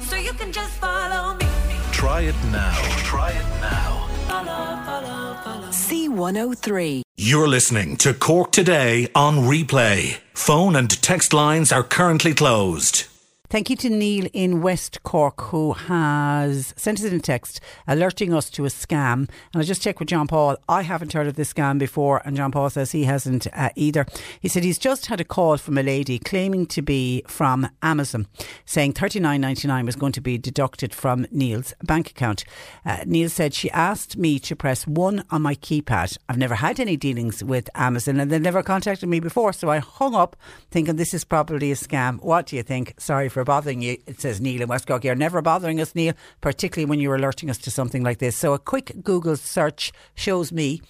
Speaker 10: So you can just follow me.
Speaker 3: Try it now. Try it now.
Speaker 10: Follow, follow, follow.
Speaker 1: C103.
Speaker 3: You're listening to Cork Today on replay. Phone and text lines are currently closed.
Speaker 2: Thank you to Neil in West Cork who has sent us in a text alerting us to a scam. And I just checked with John Paul. I haven't heard of this scam before, and John Paul says he hasn't uh, either. He said he's just had a call from a lady claiming to be from Amazon, saying thirty nine ninety nine was going to be deducted from Neil's bank account. Uh, Neil said she asked me to press one on my keypad. I've never had any dealings with Amazon, and they never contacted me before, so I hung up thinking this is probably a scam. What do you think? Sorry for bothering you. It says Neil in West Cork. You're never bothering us, Neil, particularly when you're alerting us to something like this. So a quick Google search shows me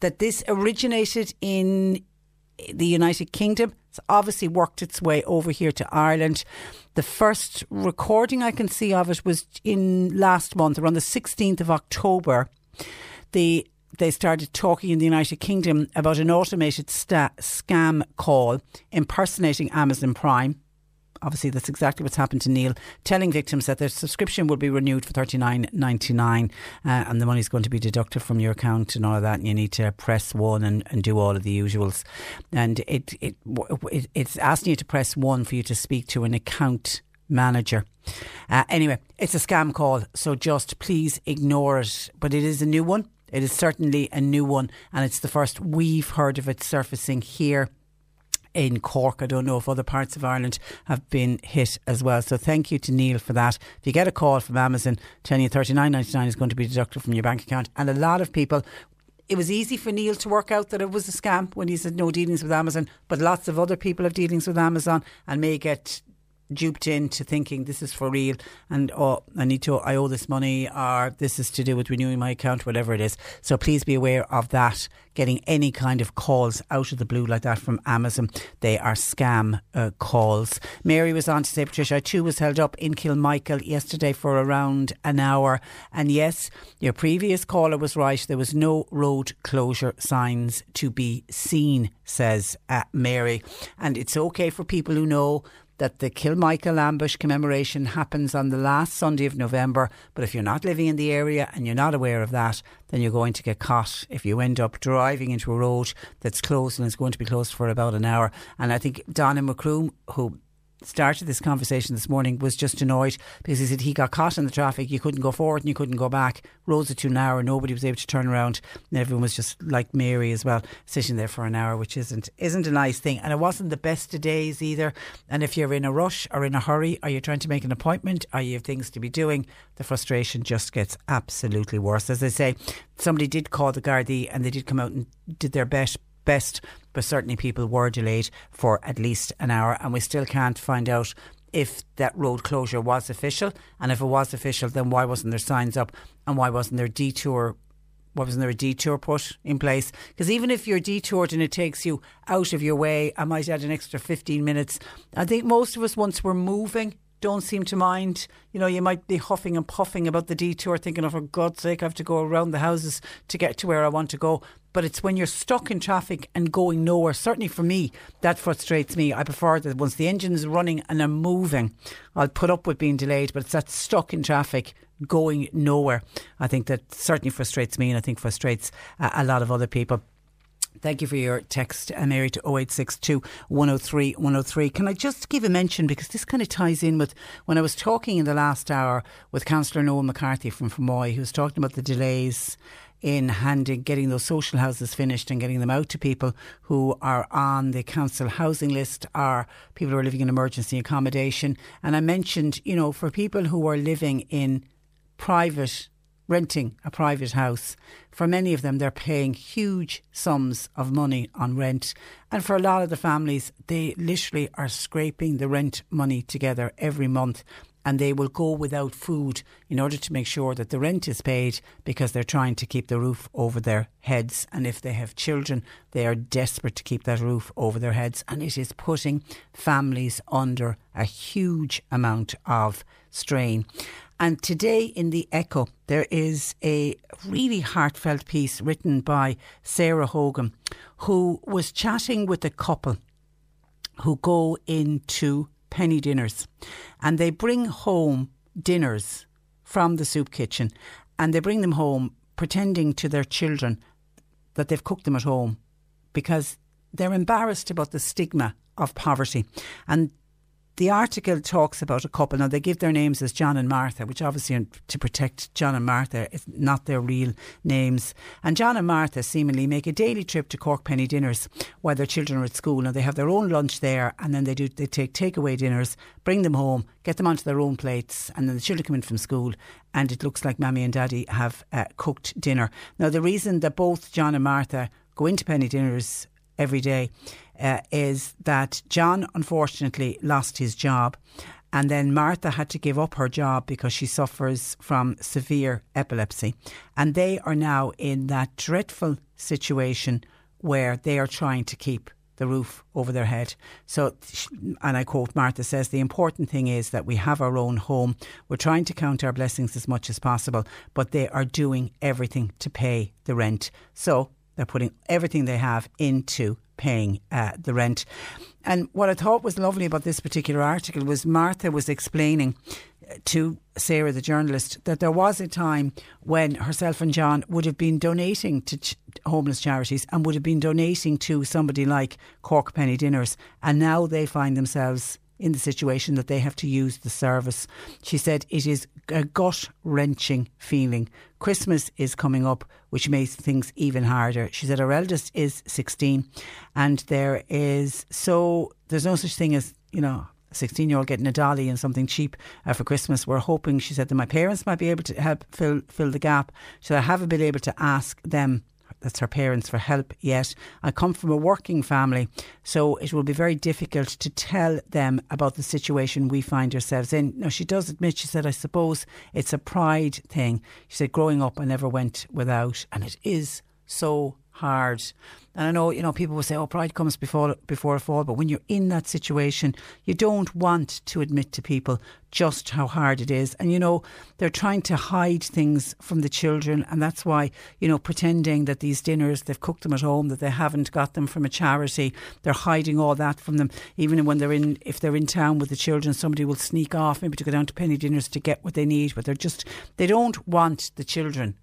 Speaker 2: that this originated in the United Kingdom. It's obviously worked its way over here to Ireland. The first recording I can see of it was in last month, around the 16th of October. The they started talking in the United Kingdom about an automated sta- scam call impersonating Amazon Prime obviously that's exactly what's happened to Neil, telling victims that their subscription will be renewed for thirty nine ninety nine, uh, and the money's going to be deducted from your account and all of that, and you need to press one and, and do all of the usuals, and it, it it it's asking you to press one for you to speak to an account manager. Uh, anyway, it's a scam call, so just please ignore it. But it is a new one. It is certainly a new one, and it's the first we've heard of it surfacing here in Cork. I don't know if other parts of Ireland have been hit as well. So thank you to Neil for that. If you get a call from Amazon telling you thirty nine ninety nine is going to be deducted from your bank account, and a lot of people it was easy for Neil to work out that it was a scam when he said no dealings with Amazon, but lots of other people have dealings with Amazon and may get duped into thinking this is for real and oh I need to I owe this money or this is to do with renewing my account whatever it is. So please be aware of that getting any kind of calls out of the blue like that from Amazon. They are scam uh, calls. Mary was on to say Patricia I too was held up in Kilmichael yesterday for around an hour. And yes your previous caller was right. There was no road closure signs to be seen says uh, Mary. And it's okay for people who know that the Kilmichael ambush commemoration happens on the last Sunday of November. But if you're not living in the area and you're not aware of that, then you're going to get caught if you end up driving into a road that's closed and is going to be closed for about an hour. And I think Donna Macroom, who started this conversation this morning was just annoyed because he said he got caught in the traffic. You couldn't go forward and you couldn't go back. Roads are too narrow. Nobody was able to turn around, and everyone was just like Mary as well, sitting there for an hour, which isn't isn't a nice thing. And it wasn't the best of days either. And if you're in a rush or in a hurry, or you're trying to make an appointment, or you have things to be doing, the frustration just gets absolutely worse. As I say, somebody did call the Gardaí and they did come out and did their best best, but certainly people were delayed for at least an hour, and we still can't find out if that road closure was official, and if it was official, then why wasn't there signs up, and why wasn't there detour? Why wasn't there a detour put in place? Because even if you're detoured and it takes you out of your way, I might add an extra 15 minutes. I think most of us, once we're moving, don't seem to mind. You know, you might be huffing and puffing about the detour, thinking, oh, for God's sake, I have to go around the houses to get to where I want to go. But it's when you're stuck in traffic and going nowhere. Certainly for me, that frustrates me. I prefer that once the engine is running and I'm moving, I'll put up with being delayed. But it's that stuck in traffic, going nowhere. I think that certainly frustrates me and I think frustrates uh, a lot of other people. Thank you for your text, uh, Mary, to 0862 103 103. Can I just give a mention because this kind of ties in with when I was talking in the last hour with Councillor Noel McCarthy from Fermoy, who was talking about the delays in handing, getting those social houses finished and getting them out to people who are on the council housing list, are people who are living in emergency accommodation. And I mentioned, you know, for people who are living in private renting a private house. For many of them, they're paying huge sums of money on rent. And for a lot of the families, they literally are scraping the rent money together every month. And they will go without food in order to make sure that the rent is paid because they're trying to keep the roof over their heads. And if they have children, they are desperate to keep that roof over their heads. And it is putting families under a huge amount of strain. And today in the Echo, there is a really heartfelt piece written by Sarah Hogan, who was chatting with a couple who go into penny dinners and they bring home dinners from the soup kitchen and they bring them home pretending to their children that they've cooked them at home because they're embarrassed about the stigma of poverty. And the article talks about a couple. Now, they give their names as John and Martha, which obviously to protect John and Martha is not their real names. And John and Martha seemingly make a daily trip to Cork Penny Dinners while their children are at school. Now, they have their own lunch there and then they do they take takeaway dinners, bring them home, get them onto their own plates, and then the children come in from school and it looks like Mammy and Daddy have uh, cooked dinner. Now, the reason that both John and Martha go into Penny Dinners every day uh, is that John unfortunately lost his job. And then Martha had to give up her job because she suffers from severe epilepsy. And they are now in that dreadful situation where they are trying to keep the roof over their head. So, and I quote Martha says, the important thing is that we have our own home. We're trying to count our blessings as much as possible, but they are doing everything to pay the rent. So they're putting everything they have into paying uh, the rent. And what I thought was lovely about this particular article was Martha was explaining to Sarah, the journalist, that there was a time when herself and John would have been donating to ch- homeless charities and would have been donating to somebody like Cork Penny Dinners, and now they find themselves in the situation that they have to use the service. She said it is a gut wrenching feeling. Christmas is coming up, which makes things even harder. She said her eldest is 16 and there is so, there's no such thing as, you know, 16 year old getting a dolly and something cheap uh, for Christmas. We're hoping, she said, that my parents might be able to help fill, fill the gap. So I haven't been able to ask them that's her parents for help yet. I come from a working family, so it will be very difficult to tell them about the situation we find ourselves in. Now, she does admit, she said, I suppose it's a pride thing. She said, growing up, I never went without, and it is so hard. And I know, you know, people will say, oh, pride comes before, before a fall. But when you're in that situation, you don't want to admit to people just how hard it is. And, you know, they're trying to hide things from the children. And that's why, you know, pretending that these dinners, they've cooked them at home, that they haven't got them from a charity, they're hiding all that from them. Even when they're in, if they're in town with the children, somebody will sneak off maybe to go down to penny dinners to get what they need. But they're just, they don't want the children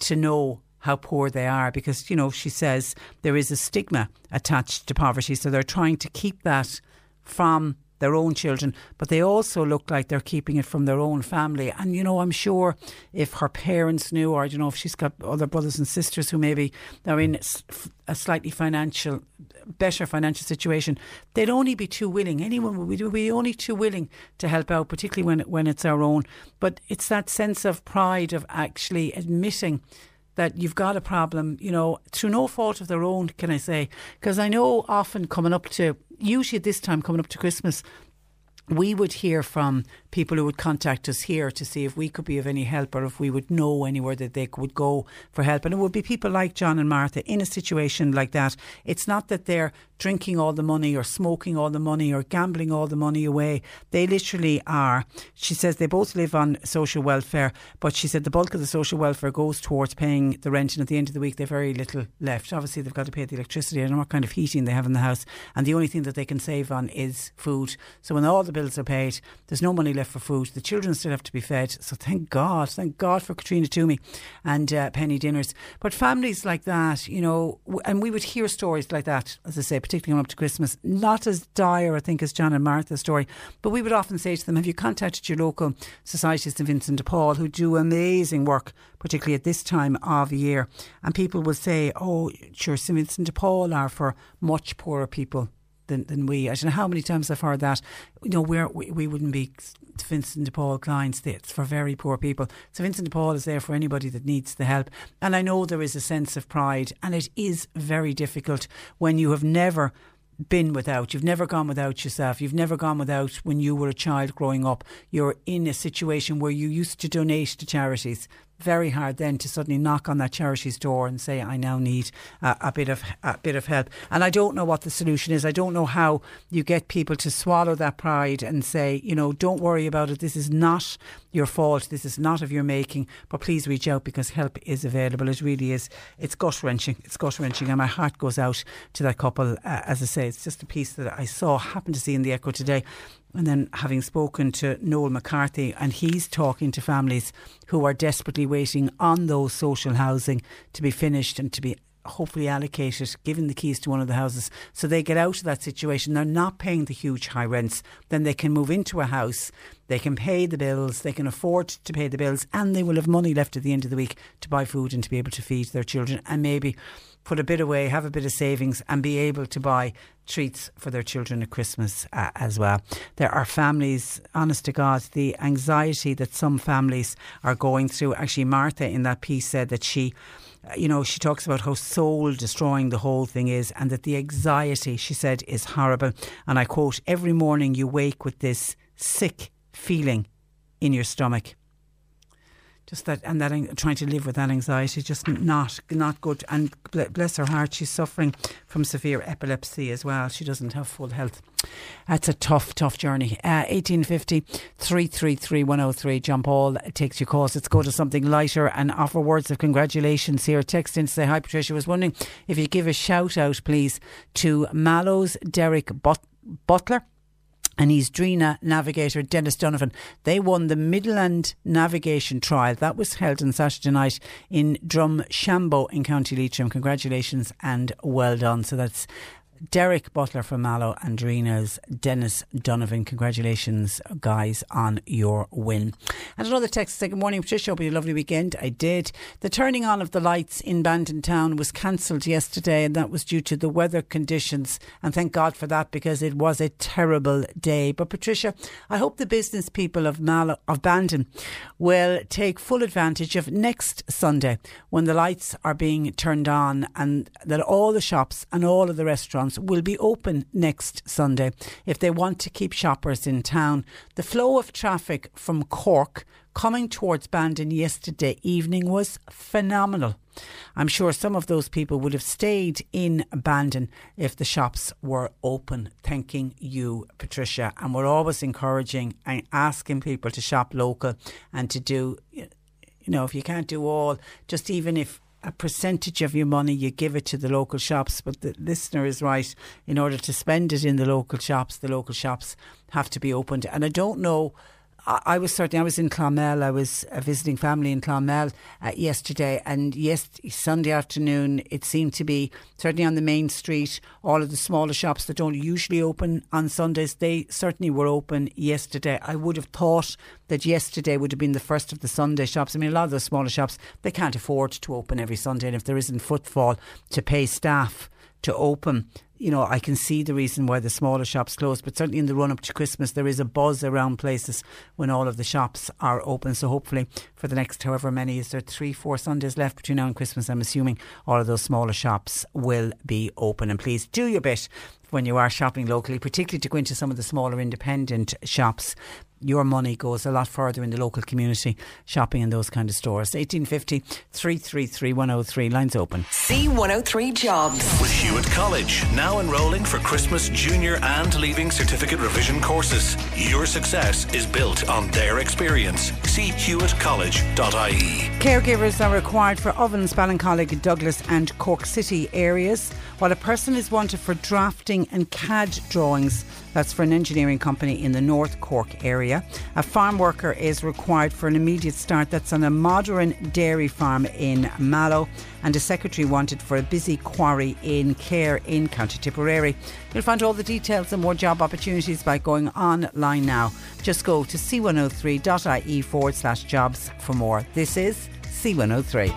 Speaker 2: to know how poor they are because, you know, she says there is a stigma attached to poverty. So they're trying to keep that from their own children, but they also look like they're keeping it from their own family. And, you know, I'm sure if her parents knew, or don't know if she's got other brothers and sisters who maybe are in a slightly financial, better financial situation, they'd only be too willing. Anyone would be only too willing to help out, particularly when, when it's our own. But it's that sense of pride of actually admitting that you've got a problem, you know, through no fault of their own, can I say? Because I know often coming up to, usually this time coming up to Christmas, we would hear from people who would contact us here to see if we could be of any help or if we would know anywhere that they would go for help. And it would be people like John and Martha in a situation like that. It's not that they're drinking all the money or smoking all the money or gambling all the money away. They literally are. She says they both live on social welfare, but she said the bulk of the social welfare goes towards paying the rent, and at the end of the week, they've very little left. Obviously, they've got to pay the electricity. Know what kind of heating they have in the house, and the only thing that they can save on is food. So when all the bills are paid, there's no money left for food. The children still have to be fed. So thank God, thank God for Caitriona Twomey and uh, penny dinners. But families like that, you know, and we would hear stories like that, as I say, particularly up to Christmas. Not as dire, I think, as John and Martha's story, but we would often say to them, Have you contacted your local societies, St Vincent de Paul, who do amazing work, particularly at this time of year? And people will say, Oh, sure, St Vincent de Paul are for much poorer people than, than we. I don't know how many times I've heard that. You know, we're, we, we wouldn't be Vincent de Paul clients. It's for very poor people. So Vincent de Paul is there for anybody that needs the help. And I know there is a sense of pride, and it is very difficult when you have never been without. You've never gone without yourself. You've never gone without when you were a child growing up. You're in a situation where you used to donate to charities very hard then to suddenly knock on that charity's door and say, "I now need uh, a bit of a bit of help." And I don't know what the solution is. I don't know how you get people to swallow that pride and say, you know, don't worry about it. This is not your fault. This is not of your making. But please reach out because help is available. It really is. It's gut wrenching. It's gut wrenching, and my heart goes out to that couple. Uh, as I say, it's just a piece that I saw, happened to see in the Echo today. And then having spoken to Noel McCarthy, and he's talking to families who are desperately waiting on those social housing to be finished and to be hopefully allocated, given the keys to one of the houses, so they get out of that situation. They're not paying the huge high rents. Then they can move into a house, they can pay the bills, they can afford to pay the bills, and they will have money left at the end of the week to buy food and to be able to feed their children and maybe put a bit away, have a bit of savings, and be able to buy treats for their children at Christmas uh, as well. There are families, honest to God, the anxiety that some families are going through. Actually, Martha in that piece said that she uh, you know, she talks about how soul destroying the whole thing is and that the anxiety, she said, is horrible. And I quote, every morning you wake with this sick feeling in your stomach just that and that trying to live with that anxiety just not not good. And bless her heart she's suffering from severe epilepsy as well. She doesn't have full health. That's a tough tough journey. Uh, 1850 333 103 John Paul takes your calls. Let's go to something lighter and offer words of congratulations here. Text in to say hi Patricia was wondering if you give a shout out please to Mallow's Derek But- Butler and he's Drina navigator Dennis Donovan. They won the Midland Navigation Trial. That was held on Saturday night in Drumshanbo in County Leitrim. Congratulations and well done. So that's Derek Butler from Mallow and Drina's Dennis Donovan. Congratulations, guys, on your win. And another text say, Good morning, Patricia. Hope you had a lovely weekend. I did. The turning on of the lights in Bandon Town was cancelled yesterday, and that was due to the weather conditions. And thank God for that because it was a terrible day. But, Patricia, I hope the business people of, Mallow, of Bandon will take full advantage of next Sunday when the lights are being turned on and that all the shops and all of the restaurants will be open next Sunday if they want to keep shoppers in town. The flow of traffic from Cork coming towards Bandon yesterday evening was phenomenal. I'm sure some of those people would have stayed in Bandon if the shops were open. Thanking you, Patricia. And we're always encouraging and asking people to shop local and to do, you know, if you can't do all, just even if a percentage of your money you give it to the local shops but the listener is right. In order to spend it in the local shops the local shops have to be opened. And I don't know I, I was certainly I was in Clonmel. I was uh, visiting family in Clonmel uh, yesterday, and yes, Sunday afternoon it seemed to be certainly on the main street. All of the smaller shops that don't usually open on Sundays, they certainly were open yesterday. I would have thought that yesterday would have been the first of the Sunday shops. I mean, a lot of those smaller shops they can't afford to open every Sunday, and if there isn't footfall to pay staff to open, you know, I can see the reason why the smaller shops close, but certainly in the run up to Christmas, there is a buzz around places when all of the shops are open. So hopefully, for the next however many, is there three, four Sundays left between now and Christmas? I'm assuming all of those smaller shops will be open. And please do your bit when you are shopping locally, particularly to go into some of the smaller independent shops your money goes a lot further in the local community shopping in those kind of stores. 1850 333 103. Lines open.
Speaker 1: C103 Jobs.
Speaker 3: With Hewitt College, now enrolling for Christmas junior and leaving certificate revision courses. Your success is built on their experience. See hewittcollege.ie.
Speaker 2: Caregivers are required for Ovens, Ballincollig, Douglas, and Cork City areas, while a person is wanted for drafting and CAD drawings. That's for an engineering company in the North Cork area. A farm worker is required for an immediate start. That's on a modern dairy farm in Mallow. And a secretary wanted for a busy quarry in Cahir in County Tipperary. You'll find all the details and more job opportunities by going online now. Just go to c103.ie forward slash jobs for more. This is C103.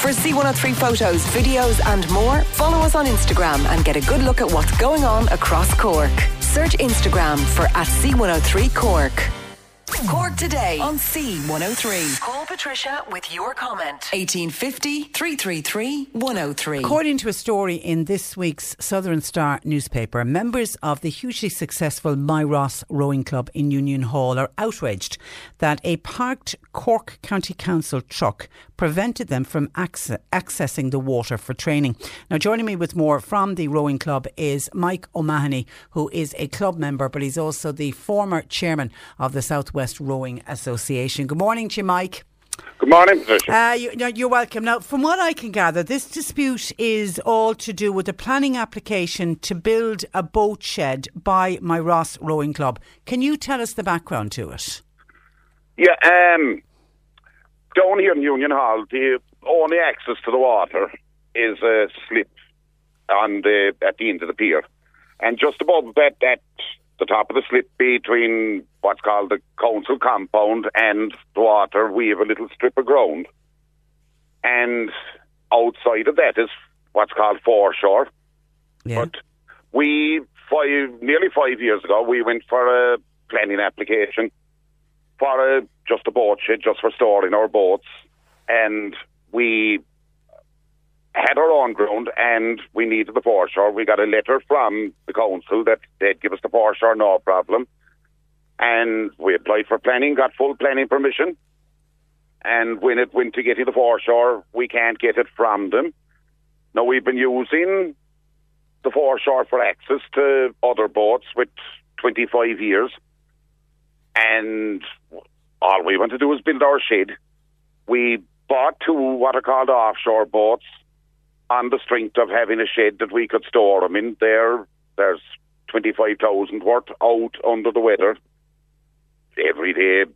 Speaker 1: For C103 photos, videos, and more, follow us on Instagram and get a good look at what's going on across Cork. Search Instagram for at C103 Cork. Cork today on C103. Call Patricia with your comment. 1850 333 103.
Speaker 2: According to a story in this week's Southern Star newspaper, members of the hugely successful Myross Rowing Club in Union Hall are outraged that a parked Cork County Council truck prevented them from acce- accessing the water for training. Now, joining me with more from the rowing club is Mike O'Mahony, who is a club member, but he's also the former chairman of the Southwest Rowing Association. Good morning to you, Mike.
Speaker 11: Good morning, Patricia.
Speaker 2: Uh, you, you're welcome. Now, from what I can gather, this dispute is all to do with a planning application to build a boat shed by Myross Rowing Club. Can you tell us the background to it?
Speaker 11: Yeah, um, down here in Union Hall, the only access to the water is a slip on the at the end of the pier, and just above that, at the top of the slip between what's called the council compound and the water, we have a little strip of ground, and outside of that is what's called foreshore.
Speaker 2: Yeah.
Speaker 11: But we five nearly five years ago, we went for a planning application for a, just a boat shed, just for storing our boats, and we had our own ground and we needed the foreshore. We got a letter from the council that they'd give us the foreshore, no problem. And we applied for planning, got full planning permission. And when it went to getting the foreshore, we can't get it from them. Now we've been using the foreshore for access to other boats with 25 years. And all we want to do is build our shed. We bought two what are called offshore boats on the strength of having a shed that we could store them in. There, there's 25,000 worth out under the weather every day,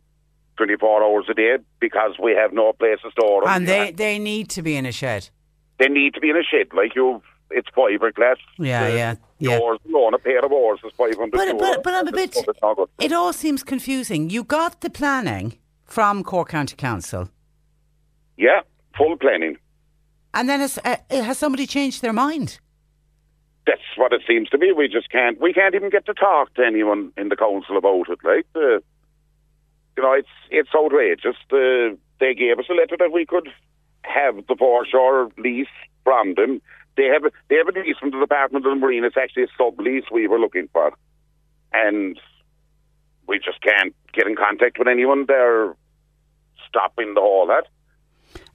Speaker 11: 24 hours a day, because we have no place to store them.
Speaker 2: And they, they need to be in a shed.
Speaker 11: They need to be in a shed, like you. It's fiberglass.
Speaker 2: Yeah,
Speaker 11: The-
Speaker 2: yeah,
Speaker 11: the
Speaker 2: yeah.
Speaker 11: Oars alone, a pair of oars is 500
Speaker 2: But, but, but I'm a bit.
Speaker 11: It's not good.
Speaker 2: It all seems confusing. You got the planning from Cork County Council,
Speaker 11: Yeah, full planning.
Speaker 2: and then has, uh, has somebody changed their mind?
Speaker 11: That's what it seems to be. We just can't. We can't even get to talk to anyone in the council about it. Like, uh, you know, it's it's outrageous. Uh, they gave us a letter that we could have the foreshore lease from them. They have a, they have a lease from the Department of the Marine. It's actually a sub lease we were looking for, and we just can't get in contact with anyone. They're stopping the whole that.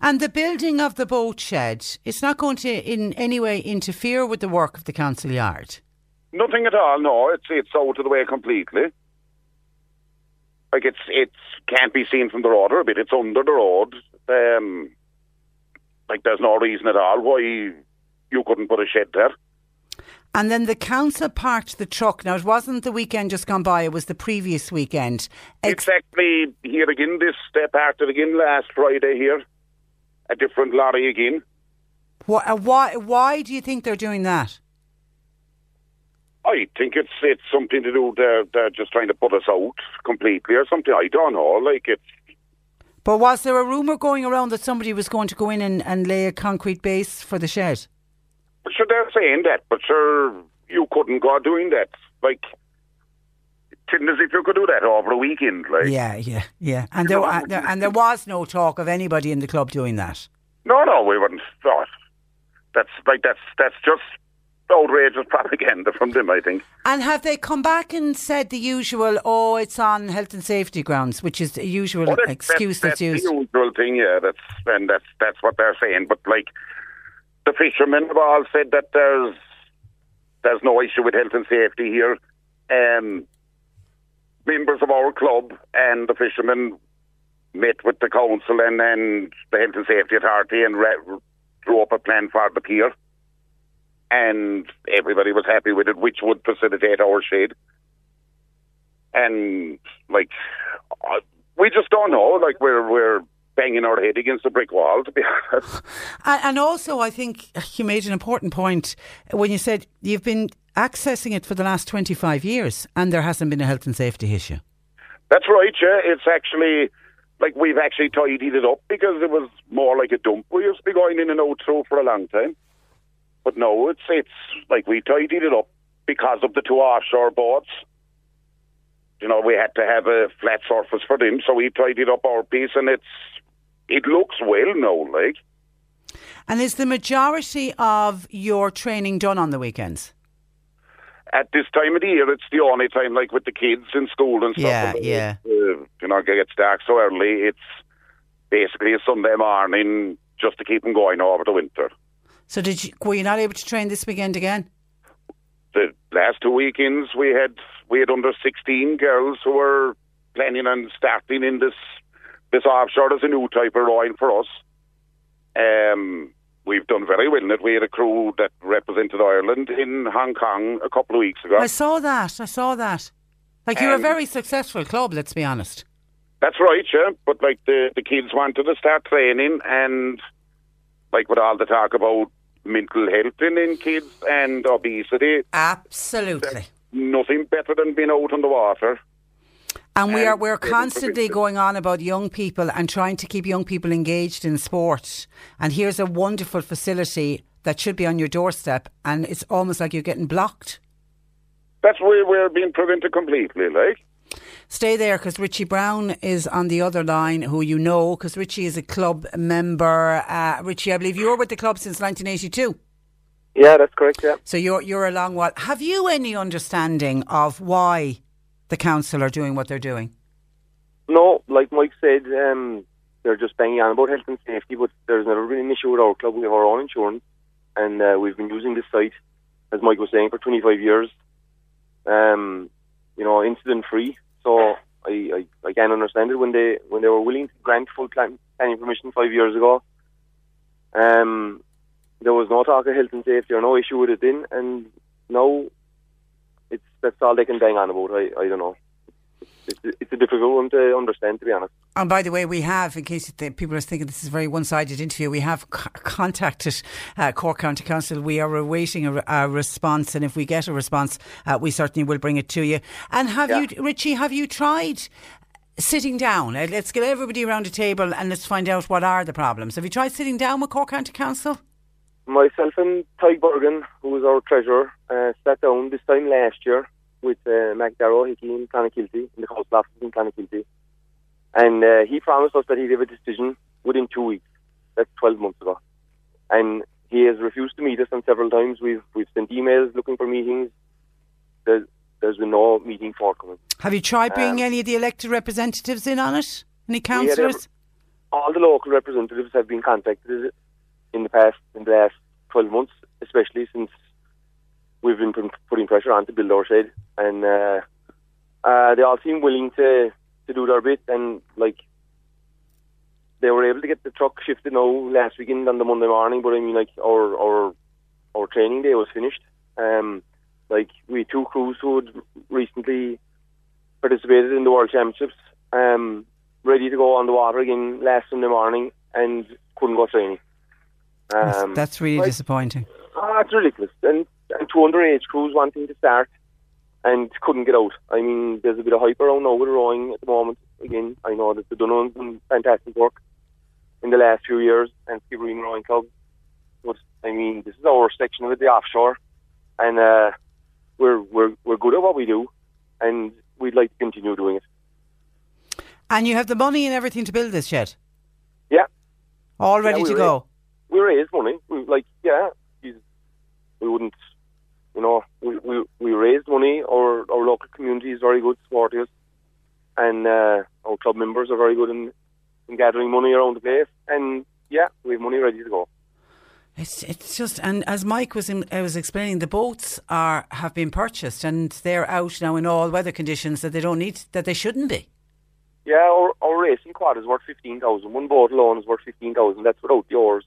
Speaker 2: And the building of the boat shed, it's not going to in any way interfere with the work of the council yard.
Speaker 11: Nothing at all. No, it's it's out of the way completely. Like it's it can't be seen from the road or a bit. It's under the road. Um, like there's no reason at all why you couldn't put a shed there.
Speaker 2: And then the council parked the truck. Now, it wasn't the weekend just gone by, it was the previous weekend.
Speaker 11: It's actually here again. This they parked it again last Friday here. A different lorry again.
Speaker 2: Why, uh, why, why do you think they're doing that?
Speaker 11: I think it's it's something to do. They're they're just trying to put us out completely or something. I don't know. Like it's
Speaker 2: But was there a rumour going around that somebody was going to go in and, and lay a concrete base for the shed?
Speaker 11: But sure, they're saying that, but sure, you couldn't go doing that. Like, didn't as if you could do that over a weekend. Like,
Speaker 2: Yeah, yeah, yeah. And there, uh, there and there was no talk of anybody in the club doing that.
Speaker 11: no, no, we wouldn't. No, that's like that's that's just outrageous propaganda from them. I think.
Speaker 2: And have they come back and said the usual, oh, it's on health and safety grounds, which is the usual
Speaker 11: Well, that's-
Speaker 2: excuse
Speaker 11: that's,
Speaker 2: that's, used?
Speaker 11: the usual thing. Yeah, that's and that's that's what they're saying. But like, the fishermen have all said that there's there's no issue with health and safety here. Um, members of our club and the fishermen met with the council and, and the health and safety authority and re- drew up a plan for the pier. And everybody was happy with it, which would facilitate our shed. And like, uh, we just don't know. Like we're we're banging our head against a brick wall, to be honest.
Speaker 2: And, and also, I think you made an important point when you said you've been accessing it for the last 25 years and there hasn't been a health and safety issue.
Speaker 11: That's right, yeah. It's actually like we've actually tidied it up because it was more like a dump. We used to be going in and out through for a long time. But no, it's it's like we tidied it up because of the two offshore boats. You know, we had to have a flat surface for them, so we tidied up our piece and it's it looks well now, like.
Speaker 2: And is the majority of your training done on the weekends?
Speaker 11: At this time of the year, it's the only time, like with the kids in school and stuff.
Speaker 2: Yeah,
Speaker 11: and,
Speaker 2: yeah.
Speaker 11: Uh, you know, it gets dark so early. It's basically a Sunday morning just to keep them going over the winter.
Speaker 2: So did you, were you not able to train this weekend again?
Speaker 11: The last two weekends, we had we had under sixteen girls who were planning on starting in this this offshore is a new type of rowing for us. Um, we've done very well in it. We had a crew that represented Ireland in Hong Kong a couple of weeks ago.
Speaker 2: I saw that. I saw that. Like you're a
Speaker 11: Um,
Speaker 2: very successful club, let's be honest.
Speaker 11: That's right, yeah. But like the the kids wanted to start training, and like with all the talk about mental health in, in kids and obesity,
Speaker 2: Absolutely.
Speaker 11: nothing better than being out on the water.
Speaker 2: And we are we're constantly going on about young people and trying to keep young people engaged in sport. And here's a wonderful facility that should be on your doorstep, and it's almost like you're getting blocked.
Speaker 11: That's where we're being prevented completely. Like,
Speaker 2: Stay there because Richie Brown is on the other line, who you know, because Richie is a club member. Uh, Richie, I believe you were with the club since 1982.
Speaker 12: Yeah, that's correct. Yeah.
Speaker 2: So you're you're a long while. Have you any understanding of why the council are doing what they're doing?
Speaker 12: No, like Mike said, um, they're just banging on about health and safety, but there's never been an issue with our club. We have our own insurance, and uh, we've been using this site, as Mike was saying, for 25 years. Um, you know, incident free. So I, I, I can understand it when they when they were willing to grant full plan, planning permission five years ago. Um, there was no talk of health and safety or no issue with it then, and now that's all they can bang on about. I, I don't know. It's, it's a difficult one to understand, to be honest.
Speaker 2: And by the way, we have, in case people are thinking this is a very one-sided interview, we have c- contacted uh, Cork County Council. We are awaiting a, a response, and if we get a response, uh, we certainly will bring it to you. And have you, Richie, have you tried sitting down? Uh, Let's get everybody around a table and let's find out what are the problems. Have you tried sitting down with Cork County Council?
Speaker 12: Myself and Ty Bergen, who was our treasurer, uh, sat down this time last year with uh, Mac Dara Hickey in Clonakilty, in the council office in Clonakilty. And uh, he promised us that he'd have a decision within two weeks. That's 12 months ago. And he has refused to meet us on several times. We've we've sent emails looking for meetings. There's, there's been no meeting forthcoming.
Speaker 2: Have you tried bringing
Speaker 12: Um,
Speaker 2: any of the elected representatives in on it? Any
Speaker 12: We had, every,
Speaker 2: councillors?
Speaker 12: all the local representatives have been contacted in the past, in the last 12 months, especially since we've been putting pressure on to build our shed. And uh, uh, they all seem willing to, to do their bit. And, like, they were able to get the truck shifted now last weekend on the Monday morning, but I mean, like, our, our, our training day was finished. Um, like, we two crews who had recently participated in the World Championships, um, ready to go on the water again last Sunday morning and couldn't go training.
Speaker 2: That's,
Speaker 12: Um,
Speaker 2: that's really
Speaker 12: like,
Speaker 2: disappointing.
Speaker 12: Ah, it's ridiculous. And, and two underage crews wanting to start and couldn't get out. I mean, there's a bit of hype around now with rowing at the moment. Again, I know that the Dunno's done fantastic work in the last few years and Skibbereen Rowing Club. But, I mean, this is our section of it, the offshore. And uh, we're, we're, we're good at what we do and we'd like to continue doing it.
Speaker 2: And you have the money and everything to build this shed?
Speaker 12: Yeah.
Speaker 2: All ready
Speaker 12: Yeah,
Speaker 2: to go?
Speaker 12: We raise money. We like, yeah, we wouldn't, you know, we, we, we raised money. Our our local community is very good, supportive, and uh, our club members are very good in, in gathering money around the place. And yeah, we have money ready to go.
Speaker 2: It's it's just and as Mike was in, I was explaining, the boats are have been purchased and they're out now in all weather conditions that they don't need that they shouldn't be.
Speaker 12: Yeah, our, our racing quad is worth fifteen thousand. One boat alone is worth fifteen thousand. That's without the oars.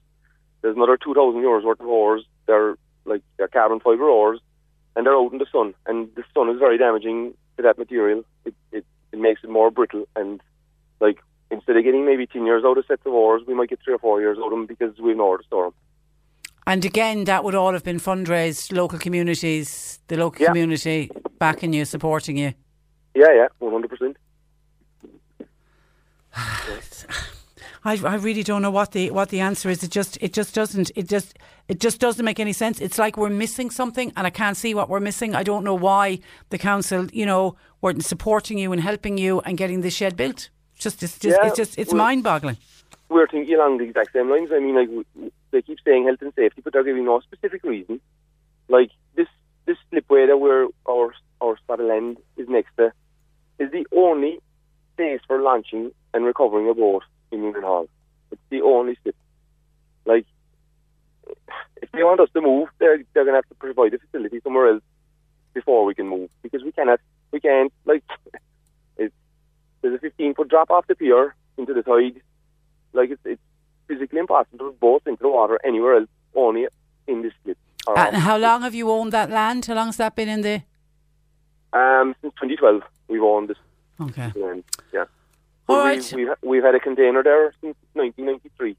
Speaker 12: There's another two thousand euros worth of oars. They're like they're carbon fibre oars, and they're out in the sun. And the sun is very damaging to that material. It it, it makes it more brittle. And like instead of getting maybe ten years out of sets of oars, we might get three or four years out of them because we know to store them.
Speaker 2: And again, that would all have been fundraised, local communities, the local
Speaker 12: Yeah.
Speaker 2: community backing you, supporting you.
Speaker 12: Yeah, yeah, one hundred percent.
Speaker 2: I, I really don't know what the what the answer is. It just it just doesn't it just it just doesn't make any sense. It's like we're missing something, and I can't see what we're missing. I don't know why the council, you know, weren't supporting you and helping you and getting this shed built. It's just it's just
Speaker 12: Yeah,
Speaker 2: it's just it's mind boggling.
Speaker 12: we're thinking along the exact same lines. I mean, like they keep saying health and safety, but they're giving no specific reason. Like this, this slipway that we're our our of land is next to is the only place for launching and recovering a boat in Union Hall. It's the only slip. Like, if they want us to move, they're they're gonna have to provide a facility somewhere else before we can move because we cannot we can't like it's there's a 15 foot drop off the pier into the tide like it's, it's physically impossible to boat into the water anywhere else, only in this split.
Speaker 2: And how long have you owned that land? How long has that been in the?
Speaker 12: Um, since 2012, we've owned this
Speaker 2: Okay.
Speaker 12: land. Yeah.
Speaker 2: All
Speaker 12: But
Speaker 2: right.
Speaker 12: We've, we've, we've had a container there since 1993.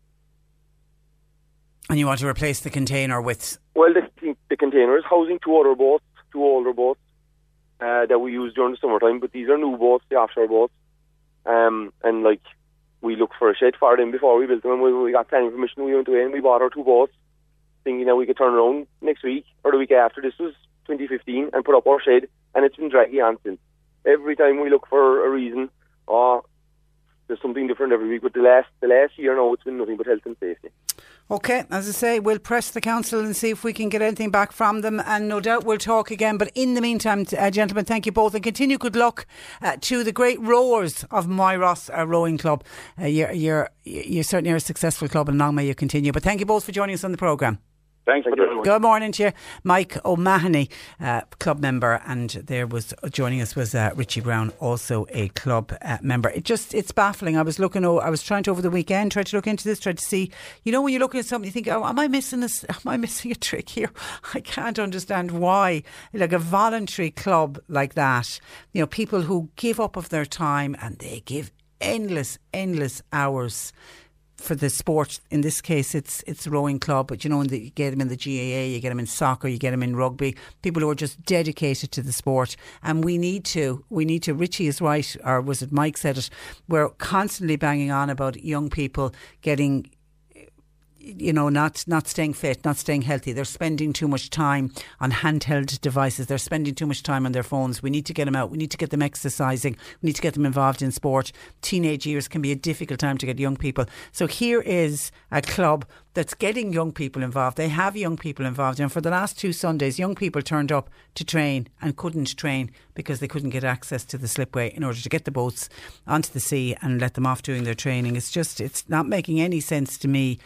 Speaker 2: And you want to replace the container with?
Speaker 12: Well, the, the container is housing two other boats, two older boats uh, that we use during the summertime. But these are new boats, the offshore boats. Um, and like we looked for a shed for them before we built them. And we, we got planning permission. We went away and we bought our two boats, thinking that we could turn around next week or the week after. This was 2015, and put up our shed, and it's been dragging on since. Every time we look for a reason, oh, there's something different every week. But the last the last year now, it's been nothing but health and safety.
Speaker 2: Okay, as I say, we'll press the council and see if we can get anything back from them, and no doubt we'll talk again. But in the meantime, uh, gentlemen, thank you both, and continue good luck uh, to the great rowers of Myross uh, Rowing Club. Uh, you're, you're, you're certainly a successful club, and long may you continue. But thank you both for joining us on the programme.
Speaker 11: Thanks for doing
Speaker 2: Good morning to you, Mike O'Mahony, uh, club member, and there was joining us was uh, Richie Brown, also a club uh, member. It just it's baffling. I was looking, o- I was trying to over the weekend try to look into this, try to see. You know, when you're looking at something, you think, oh, am I missing this? Am I missing a trick here? I can't understand why, like a voluntary club like that. You know, people who give up of their time and they give endless, endless hours for the sport. In this case, it's it's rowing club, but you know, the, you get them in the GAA, you get them in soccer, you get them in rugby. People who are just dedicated to the sport, and we need to. We need to. Richie is right, or was it Mike said it? We're constantly banging on about young people getting you know, not not staying fit, not staying healthy. They're spending too much time on handheld devices. They're spending too much time on their phones. We need to get them out. We need to get them exercising. We need to get them involved in sport. Teenage years can be a difficult time to get young people. So here is a club that's getting young people involved. They have young people involved. And for the last two Sundays, young people turned up to train and couldn't train because they couldn't get access to the slipway in order to get the boats onto the sea and let them off doing their training. It's just, it's not making any sense to me.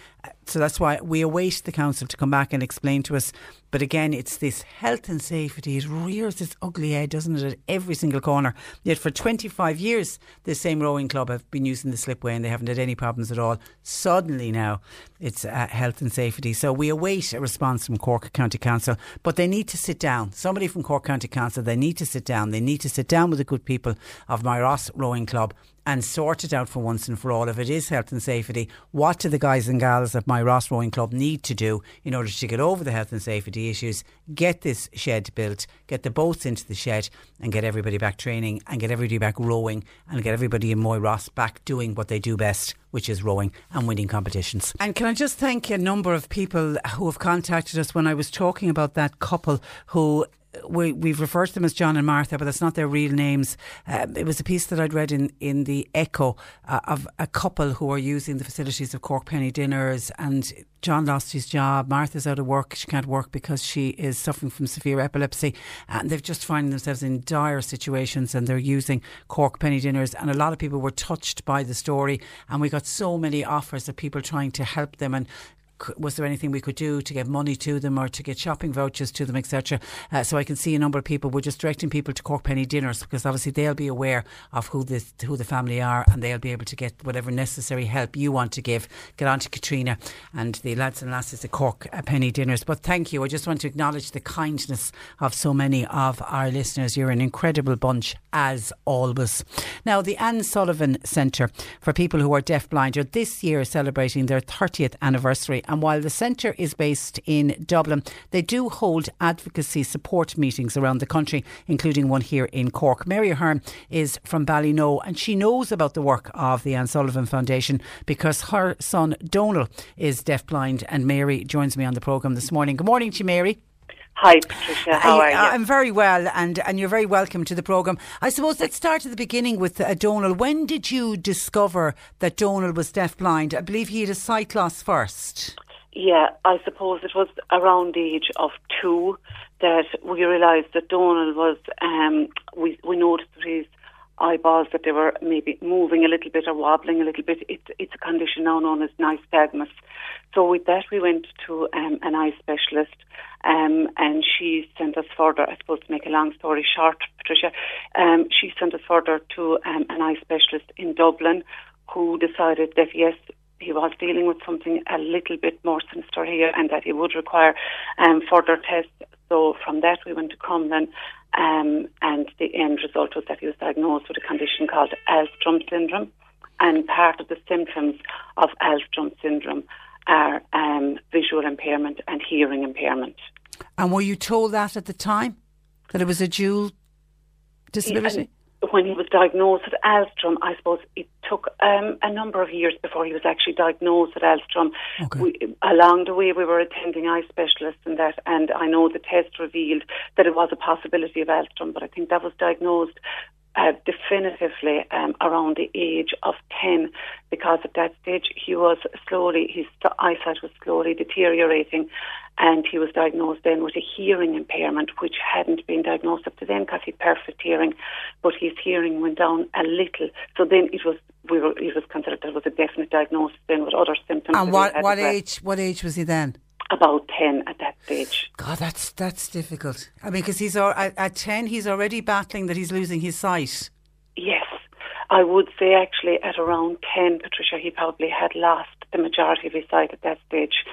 Speaker 2: So that's why we await the council to come back and explain to us. But again, it's this health and safety. It rears its ugly head, doesn't it, at every single corner. Yet for 25 years, the same rowing club have been using the slipway and they haven't had any problems at all. Suddenly now, it's uh, health and safety. So we await a response from Cork County Council, but they need to sit down. Somebody from Cork County Council, they need to sit down. They need to sit down with the good people of Myross Rowing Club and sort it out for once and for all. If it is health and safety, what do the guys and gals of Myross Rowing Club need to do in order to get over the health and safety issues? Get this shed built, get the boats into the shed, and get everybody back training and get everybody back rowing and get everybody in Myross back doing what they do best, which is rowing and winning competitions. And can I just thank a number of people who have contacted us when I was talking about that couple who we, we've referred to them as John and Martha, but that's not their real names. Um, it was a piece that I'd read in, in the Echo uh, of a couple who are using the facilities of Cork Penny Dinners, and John lost his job. Martha's out of work. She can't work because she is suffering from severe epilepsy, and they've just finding themselves in dire situations, and they're using Cork Penny Dinners. And a lot of people were touched by the story, and we got so many offers of people trying to help them and was there anything we could do to get money to them or to get shopping vouchers to them, etc. Uh, so I can see a number of people. We're just directing people to Cork Penny dinners because obviously they'll be aware of who this who the family are and they'll be able to get whatever necessary help you want to give. Get on to Caitriona and the lads and lasses at Cork uh, Penny dinners. But thank you. I just want to acknowledge the kindness of so many of our listeners. You're an incredible bunch as always. Now the Anne Sullivan Centre for people who are deafblind are this year celebrating their 30th anniversary and while the centre is based in Dublin, they do hold advocacy support meetings around the country, including one here in Cork. Mary Ahern is from Ballynoe and she knows about the work of the Anne Sullivan Foundation because her son Donal is deafblind. And Mary joins me on the programme this morning. Good morning to you, Mary.
Speaker 13: Hi, Patricia. How are you?
Speaker 2: I'm very well, and, and you're very welcome to the programme. I suppose let's start at the beginning with uh, Donal. When did you discover that Donal was deafblind? I believe he had a sight loss first.
Speaker 13: Yeah, I suppose it was around the age of two that we realised that Donald was, um, we, we noticed that his eyeballs, that they were maybe moving a little bit or wobbling a little bit. It's, it's a condition now known as nystagmus. So with that, we went to um, an eye specialist um, and she sent us further, I suppose to make a long story short, Patricia, um, she sent us further to um, an eye specialist in Dublin who decided that yes, he was dealing with something a little bit more sinister here and that he would require um, further tests. So from that we went to Crumlin um, and the end result was that he was diagnosed with a condition called Alstrom syndrome and part of the symptoms of Alstrom syndrome are um, visual impairment and hearing impairment.
Speaker 2: And were you told that at the time? That it was a dual disability?
Speaker 13: when he was diagnosed with Alstrom, I suppose it took um, a number of years before he was actually diagnosed with Alstrom.
Speaker 2: Okay.
Speaker 13: We, along the way, we were attending eye specialists and that, and I know the test revealed that it was a possibility of Alstrom, but I think that was diagnosed uh, definitively um, around the age of 10 because at that stage he was slowly, his eyesight was slowly deteriorating and he was diagnosed then with a hearing impairment which hadn't been diagnosed up to then because he had perfect hearing but his hearing went down a little. So then it was we were it was considered that was a definite diagnosis then with other symptoms
Speaker 2: and what what age what age was he then
Speaker 13: about 10 at that stage.
Speaker 2: God, that's that's difficult. I mean, because he's at, at 10, he's already battling that he's losing his sight.
Speaker 13: Yes. I would say actually at around 10, Patricia, he probably had lost the majority of his sight at that stage.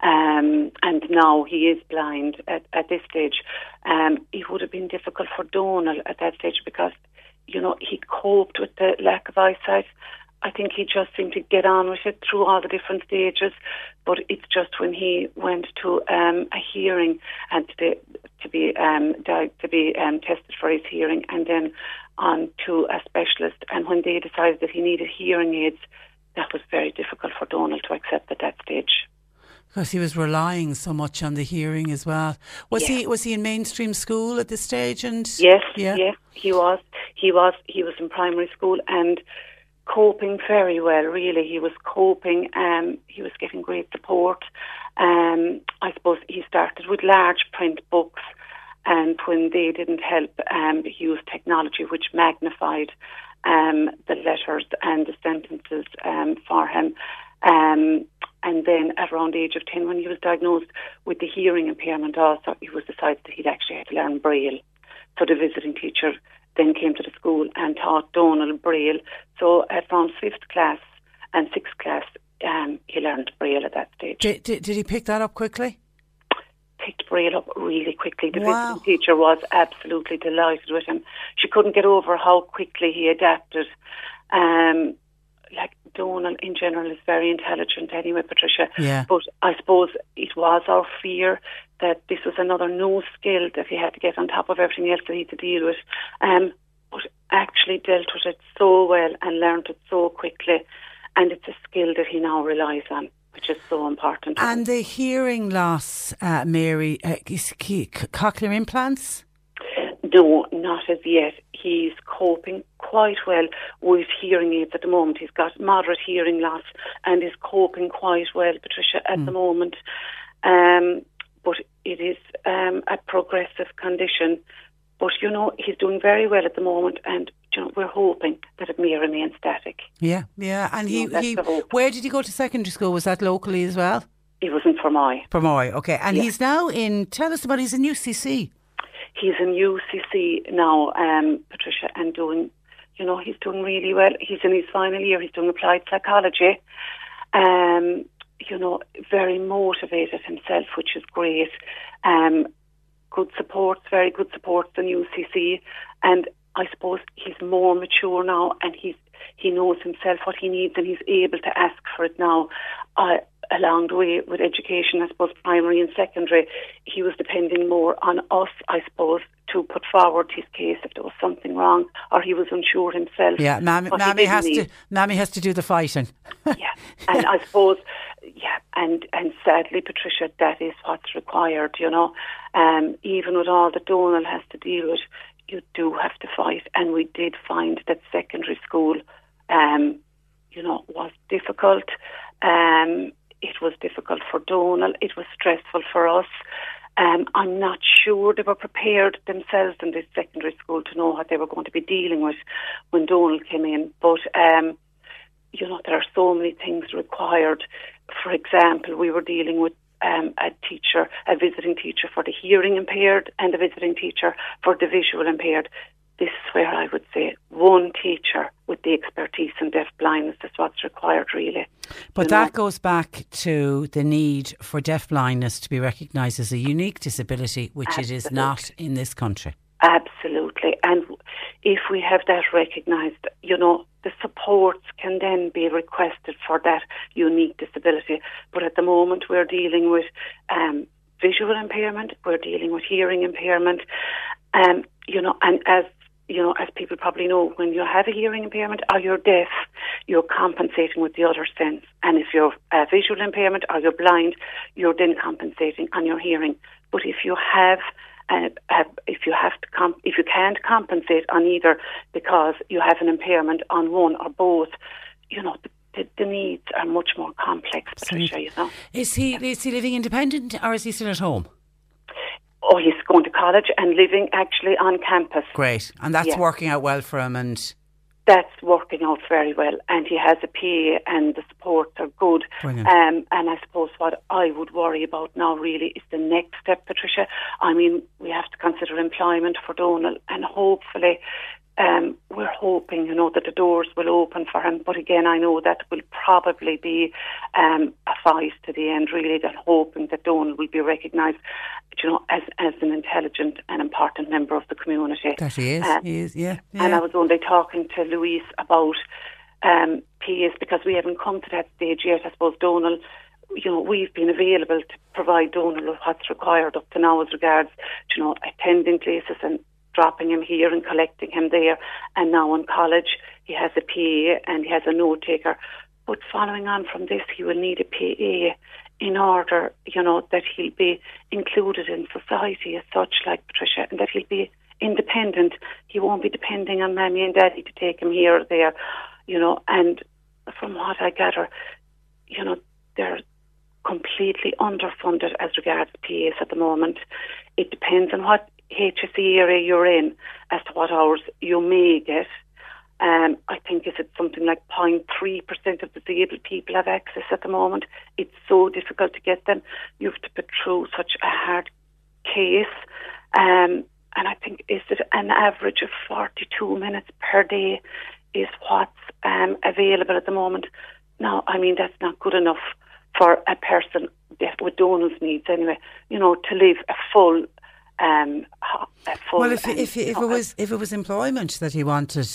Speaker 13: Um, and now he is blind at, at this stage. Um, it would have been difficult for Donal at that stage because, you know, he coped with the lack of eyesight. I think he just seemed to get on with it through all the different stages. But it's just when he went to um, a hearing and to, to be um, to be um, tested for his hearing, and then on to a specialist. And when they decided that he needed hearing aids, that was very difficult for Donald to accept at that stage.
Speaker 2: Because he was relying so much on the hearing as well. Was he was he in mainstream school at this stage? And
Speaker 13: Yes,
Speaker 2: yeah,
Speaker 13: yeah, he was. He was. He was in primary school, and coping very well. Really, he was coping. Um, he was getting great support. Um, I suppose he started with large print books, and when they didn't help, um, he used technology which magnified um, the letters and the sentences um, for him. Um, and then at around the age of 10, when he was diagnosed with the hearing impairment also, it was decided that he'd actually had to learn Braille. So the visiting teacher then came to the school and taught Donald Braille. So at around fifth class and sixth class, um, he learned Braille at that stage.
Speaker 2: Did, did, did he pick that up quickly?
Speaker 13: Picked Braille up really quickly. The
Speaker 2: Wow.
Speaker 13: visiting teacher was absolutely delighted with him. She couldn't get over how quickly he adapted. Um, like Donald in general is very intelligent anyway, Patricia.
Speaker 2: Yeah.
Speaker 13: But I suppose it was our fear that this was another new skill that he had to get on top of everything else that he had to deal with. Um, but actually dealt with it so well and learned it so quickly. And it's a skill that he now relies on, which is so important.
Speaker 2: And the hearing loss, uh, Mary, uh, is c- cochlear implants?
Speaker 13: No, not as yet. He's coping quite well with hearing aids at the moment. He's got moderate hearing loss and is coping quite well, Patricia, at the moment. Um, but it is um, a progressive condition. But, you know, he's doing very well at the moment and, you know, we're hoping that it may remain static.
Speaker 2: Yeah, yeah. And he, he where did he go to secondary school? Was that locally as well?
Speaker 13: He was in Fermoy.
Speaker 2: Fermoy, okay. And
Speaker 13: Yeah.
Speaker 2: he's now in, tell us about, he's in UCC.
Speaker 13: He's in UCC now, um, Patricia, and doing, you know, he's doing really well. He's in his final year. He's doing applied psychology. Um, you know, very motivated himself, which is great. Um, good supports, very good supports in UCC, and I suppose he's more mature now, and he's he knows himself what he needs, and he's able to ask for it now. Along the way with education, I suppose primary and secondary, he was depending more on us, I suppose, to put forward his case if there was something wrong or he was unsure himself.
Speaker 2: Yeah, Mammy, Mammy has
Speaker 13: need.
Speaker 2: to, Mammy has to do the fighting.
Speaker 13: Yeah, and I suppose, yeah, and and sadly, Patricia, that is what's required. You know, um, even with all that Donald has to deal with, you do have to fight. And we did find that secondary school, um, you know, was difficult. Um, it was difficult for Donald. It was stressful for us. Um, I'm not sure they were prepared themselves in this secondary school to know what they were going to be dealing with when Donald came in. But um, you know, there are so many things required. For example, we were dealing with um, a teacher, a visiting teacher for the hearing impaired and a visiting teacher for the visual impaired. This is where I would say one teacher with the expertise in deaf blindness is what's required, really.
Speaker 2: But
Speaker 13: You
Speaker 2: that
Speaker 13: know?
Speaker 2: goes back to the need for deaf blindness to be recognised as a unique disability, which it is not in this country.
Speaker 13: Absolutely. And if we have that recognised, you know, the supports can then be requested for that unique disability. But at the moment, we're dealing with um, visual impairment, we're dealing with hearing impairment. Um, you know, and as you know, as people probably know, when you have a hearing impairment or you're deaf, you're compensating with the other sense. And if you're a visual impairment or you're blind, you're then compensating on your hearing. But if you have uh, have, if you have to comp- if you can't compensate on either because you have an impairment on one or both, you know the, the, the needs are much more complex, Patricia. You know.
Speaker 2: Is he is he living independent or is he still at home?
Speaker 13: Oh, he's going to college and living actually on campus.
Speaker 2: Great, and that's
Speaker 13: Yeah.
Speaker 2: working out well for him. And
Speaker 13: That's working out very well, and he has a PA, and the supports are good. Um, and I suppose what I would worry about now really is the next step, Patricia. I mean, we have to consider employment for Donald, and hopefully, um, we're hoping, you know, that the doors will open for him. But again, I know that will probably be um, a fight to the end, really. That hoping that Donald will be recognised, you know, as as an intelligent and important member of the community.
Speaker 2: that he is,
Speaker 13: Uh,
Speaker 2: he is, yeah.
Speaker 13: and. I was only talking to Louise about um, PAs because we haven't come to that stage yet. I suppose Donald, you know, we've been available to provide Donald with what's required up to now as regards, you know, attending places and dropping him here and collecting him there. And now in college, he has a PA and he has a note taker. But following on from this, he will need a PA in order, you know, that he'll be included in society as such, like Patricia, and that he'll be independent. He won't be depending on mammy and daddy to take him here or there. you know, and from what I gather, you know, they're completely underfunded as regards PAs at the moment. It depends on what HSE area you're in as to what hours you may get. Um, I think is it something like 0.3% of disabled people have access at the moment. It's so difficult to get them. You have to put through such a hard case. Um, and I think is it an average of 42 minutes per day is what's um, available at the moment. Now, I mean, that's not good enough for a person with Donald's needs anyway, you know, to live a full um, full,
Speaker 2: Well, if if, if it was if it was employment that he wanted,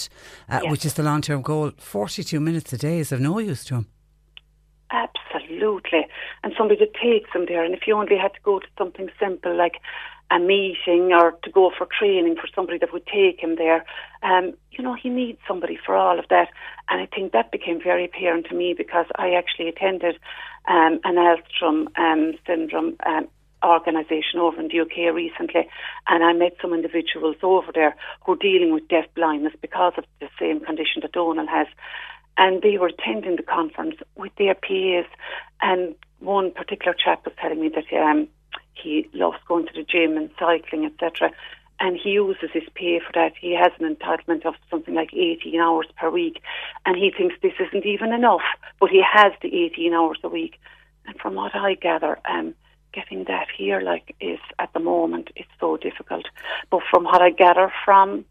Speaker 2: uh,
Speaker 13: Yes.
Speaker 2: which is the long term goal, forty two minutes a day is of no use to him.
Speaker 13: Absolutely. And somebody that takes them there. And if you only had to go to something simple like a meeting or to go for training for somebody that would take him there, um, you know, he needs somebody for all of that. And I think that became very apparent to me because I actually attended um, an Alstrom um, syndrome um, organisation over in the UK recently, and I met some individuals over there who are dealing with deaf blindness because of the same condition that Donal has. And they were attending the conference with their PAs, and one particular chap was telling me that um, he loves going to the gym and cycling, etc. And he uses his pay for that. He has an entitlement of something like 18 hours per week, and he thinks this isn't even enough, but he has the 18 hours a week. And from what I gather, um, getting that here, like, is at the moment, it's so difficult. But from what I gather from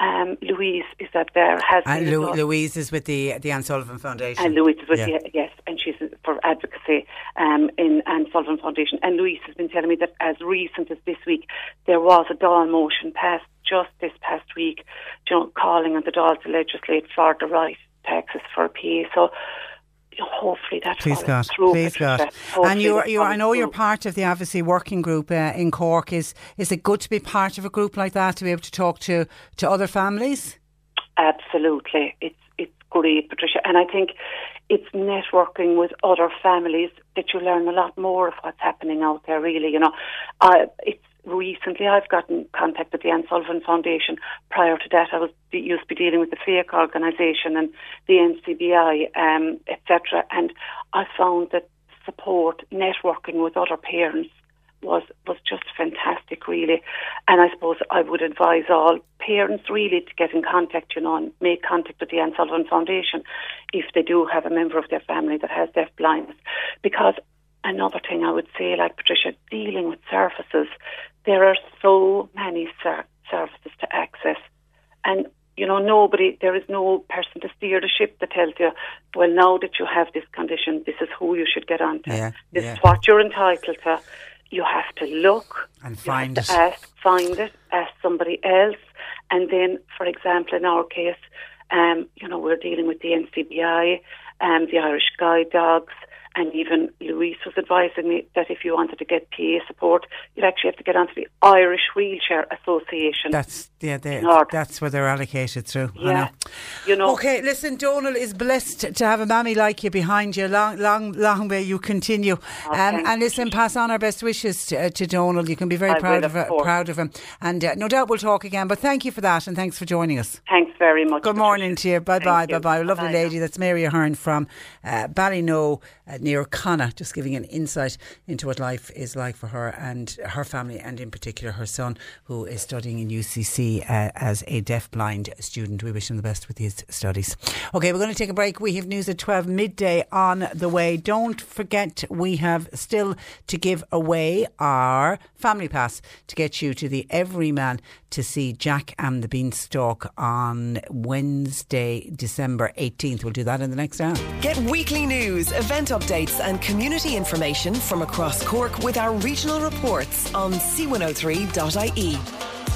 Speaker 13: um, Louise, is that there has
Speaker 2: And
Speaker 13: been
Speaker 2: Lu- Louise is with the the Anne Sullivan Foundation.
Speaker 13: and Louise is with
Speaker 2: Yeah.
Speaker 13: you, yes, and she's for advocacy um, in Anne Sullivan Foundation. And Louise has been telling me that as recent as this week, there was a Dáil motion passed just this past week, you know, calling on the Dáil to legislate for the right taxes for PA. So hopefully that
Speaker 2: Please God, please God. And
Speaker 13: that
Speaker 2: you're, I know you're part of the advocacy working group uh, in Cork. Is is it good to be part of a group like that to be able to talk to to other families?
Speaker 13: Absolutely. It's it's great, Patricia. And I think it's networking with other families that you learn a lot more of what's happening out there, really. You know, uh, it's recently I've gotten contact with the Anne Sullivan Foundation. Prior to that, I was used to be dealing with the FAIC organisation and the NCBI, um, etc. And I found that support, networking with other parents was was just fantastic, really. And I suppose I would advise all parents really to get in contact, you know, and make contact with the Anne Sullivan Foundation if they do have a member of their family that has deaf blindness. Because another thing I would say, like Patricia, dealing with services, there are so many ser- services to access, and you know, nobody, there is no person to steer the ship that tells you, well, now that you have this condition, this is who you should get on to.
Speaker 2: Yeah,
Speaker 13: this
Speaker 2: yeah.
Speaker 13: is what you're entitled to. You have to look
Speaker 2: And find it.
Speaker 13: Ask, find it, ask somebody else, and then, for example, in our case, um, you know, we're dealing with the NCBI, um, the Irish Guide Dogs, and even Louise was advising me that if you wanted to get PA support, you'd actually have to get onto the Irish Wheelchair Association.
Speaker 2: That's yeah, they, that's where they're allocated through.
Speaker 13: Yeah,
Speaker 2: know.
Speaker 13: you know.
Speaker 2: Okay, listen, Donal is blessed to have a mammy like you behind you. Long, long, long may you continue. um, and listen, pass on our best wishes to, uh, to Donal. You can be very
Speaker 13: I
Speaker 2: proud
Speaker 13: will,
Speaker 2: of,
Speaker 13: of
Speaker 2: proud of him, and uh, no doubt we'll talk again. But thank you for that, and thanks for joining us.
Speaker 13: Thanks very much.
Speaker 2: Good morning to you. Bye bye. Bye bye. Lovely
Speaker 13: Bye-bye
Speaker 2: lady. That's Mary Ahern from uh, Ballynoe uh, near Conna, just giving an insight into what life is like for her and her family, and in particular her son, who is studying in UCC uh, as a deaf-blind student. We wish him the best with his studies. Okay, we're going to take a break. We have news at 12 midday on the way. Don't forget, we have still to give away our family pass to get you to the Everyman to see Jack and the Beanstalk on Wednesday, December 18th. We'll do that in the next hour.
Speaker 1: Get weekly news, event updates, and community information from across Cork with our regional reports on c103.ie.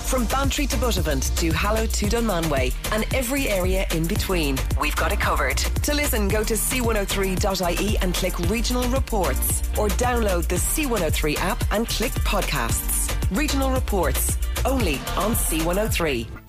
Speaker 1: From Bantry to Buttevant to Hallow to Dunmanway and every area in between, we've got it covered. To listen, go to c103.ie and click regional reports or download the C103 app and click podcasts. Regional reports, only on C103.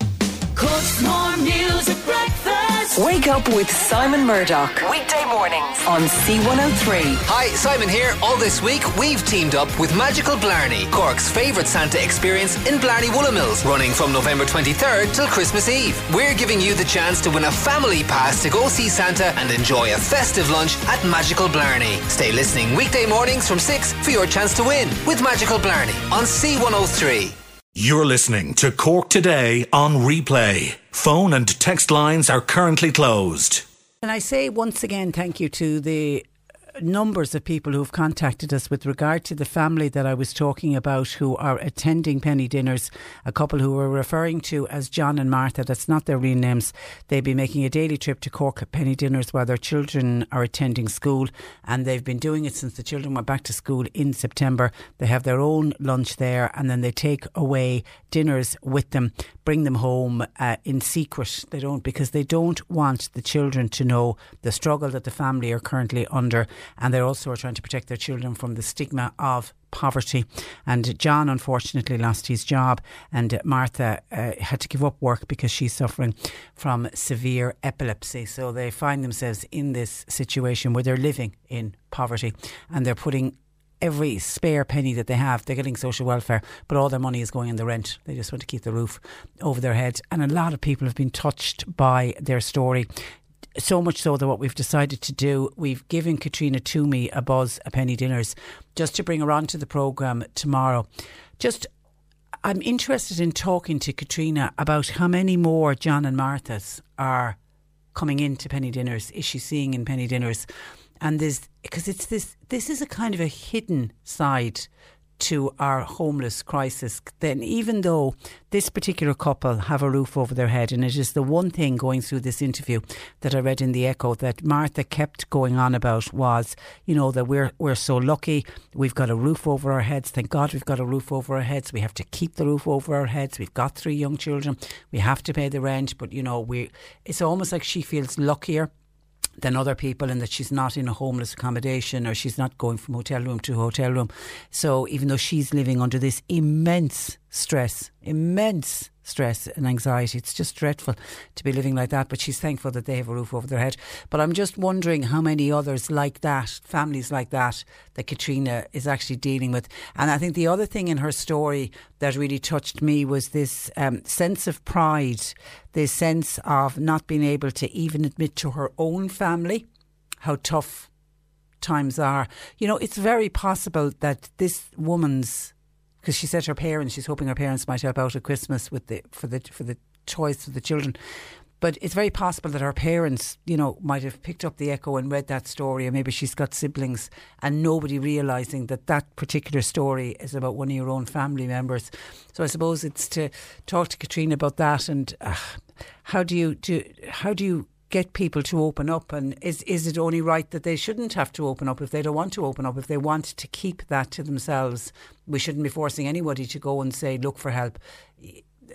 Speaker 10: Cork's more music breakfast.
Speaker 1: Wake up with Simon Murdoch. Weekday mornings on C103.
Speaker 14: Hi, Simon here. All this week, we've teamed up with Magical Blarney, Cork's favourite Santa experience in Blarney Woolen Mills, running from November 23rd till Christmas Eve. We're giving you the chance to win a family pass to go see Santa and enjoy a festive lunch at Magical Blarney. Stay listening weekday mornings from 6 for your chance to win with Magical Blarney on C103.
Speaker 3: You're listening to Cork Today on replay. Phone and text lines are currently closed.
Speaker 2: And I say once again, thank you to the numbers of people who've contacted us with regard to the family that I was talking about who are attending penny dinners. A couple who we're referring to as John and Martha, that's not their real names. They'd be making a daily trip to Cork penny dinners while their children are attending school. And they've been doing it since the children went back to school in September. They have their own lunch there and then they take away dinners with them, bring them home uh, in secret. They don't, because they don't want the children to know the struggle that the family are currently under and they also are trying to protect their children from the stigma of poverty. And John unfortunately lost his job, and Martha uh, had to give up work because she's suffering from severe epilepsy. So they find themselves in this situation where they're living in poverty and they're putting every spare penny that they have, they're getting social welfare, but all their money is going in the rent. They just want to keep the roof over their head. And a lot of people have been touched by their story. So much so that what we've decided to do, we've given Caitriona Twomey a buzz at Penny Dinners just to bring her onto the programme tomorrow. Just I'm interested in talking to Caitriona about how many more John and Marthas are coming into penny dinners. Is she seeing in penny dinners? And there's because it's this this is a kind of a hidden side to our homeless crisis. Then, even though this particular couple have a roof over their head, and it is the one thing going through this interview that I read in the Echo that Martha kept going on about was, you know, that we're we're so lucky, we've got a roof over our heads. Thank God we've got a roof over our heads. We have to keep the roof over our heads. We've got three young children. We have to pay the rent, but you know, we it's almost like she feels luckier than other people and that she's not in a homeless accommodation or she's not going from hotel room to hotel room. So even though she's living under this immense stress, immense stress and anxiety, it's just dreadful to be living like that. But she's thankful that they have a roof over their head. But I'm just wondering how many others like that, families like that, that Caitriona is actually dealing with. And I think the other thing in her story that really touched me was this um, sense of pride, this sense of not being able to even admit to her own family how tough times are. You know, it's very possible that this woman's because she said her parents, she's hoping her parents might help out at Christmas with the for the for the choice of the children. But it's very possible that her parents, you know, might have picked up the echo and read that story, or maybe she's got siblings and nobody realising that that particular story is about one of your own family members. So I suppose it's to talk to Caitriona about that and uh, how do you do? How do you get people to open up and is is it only right that they shouldn't have to open up if they don't want to open up? If they want to keep that to themselves we shouldn't be forcing anybody to go and say look for help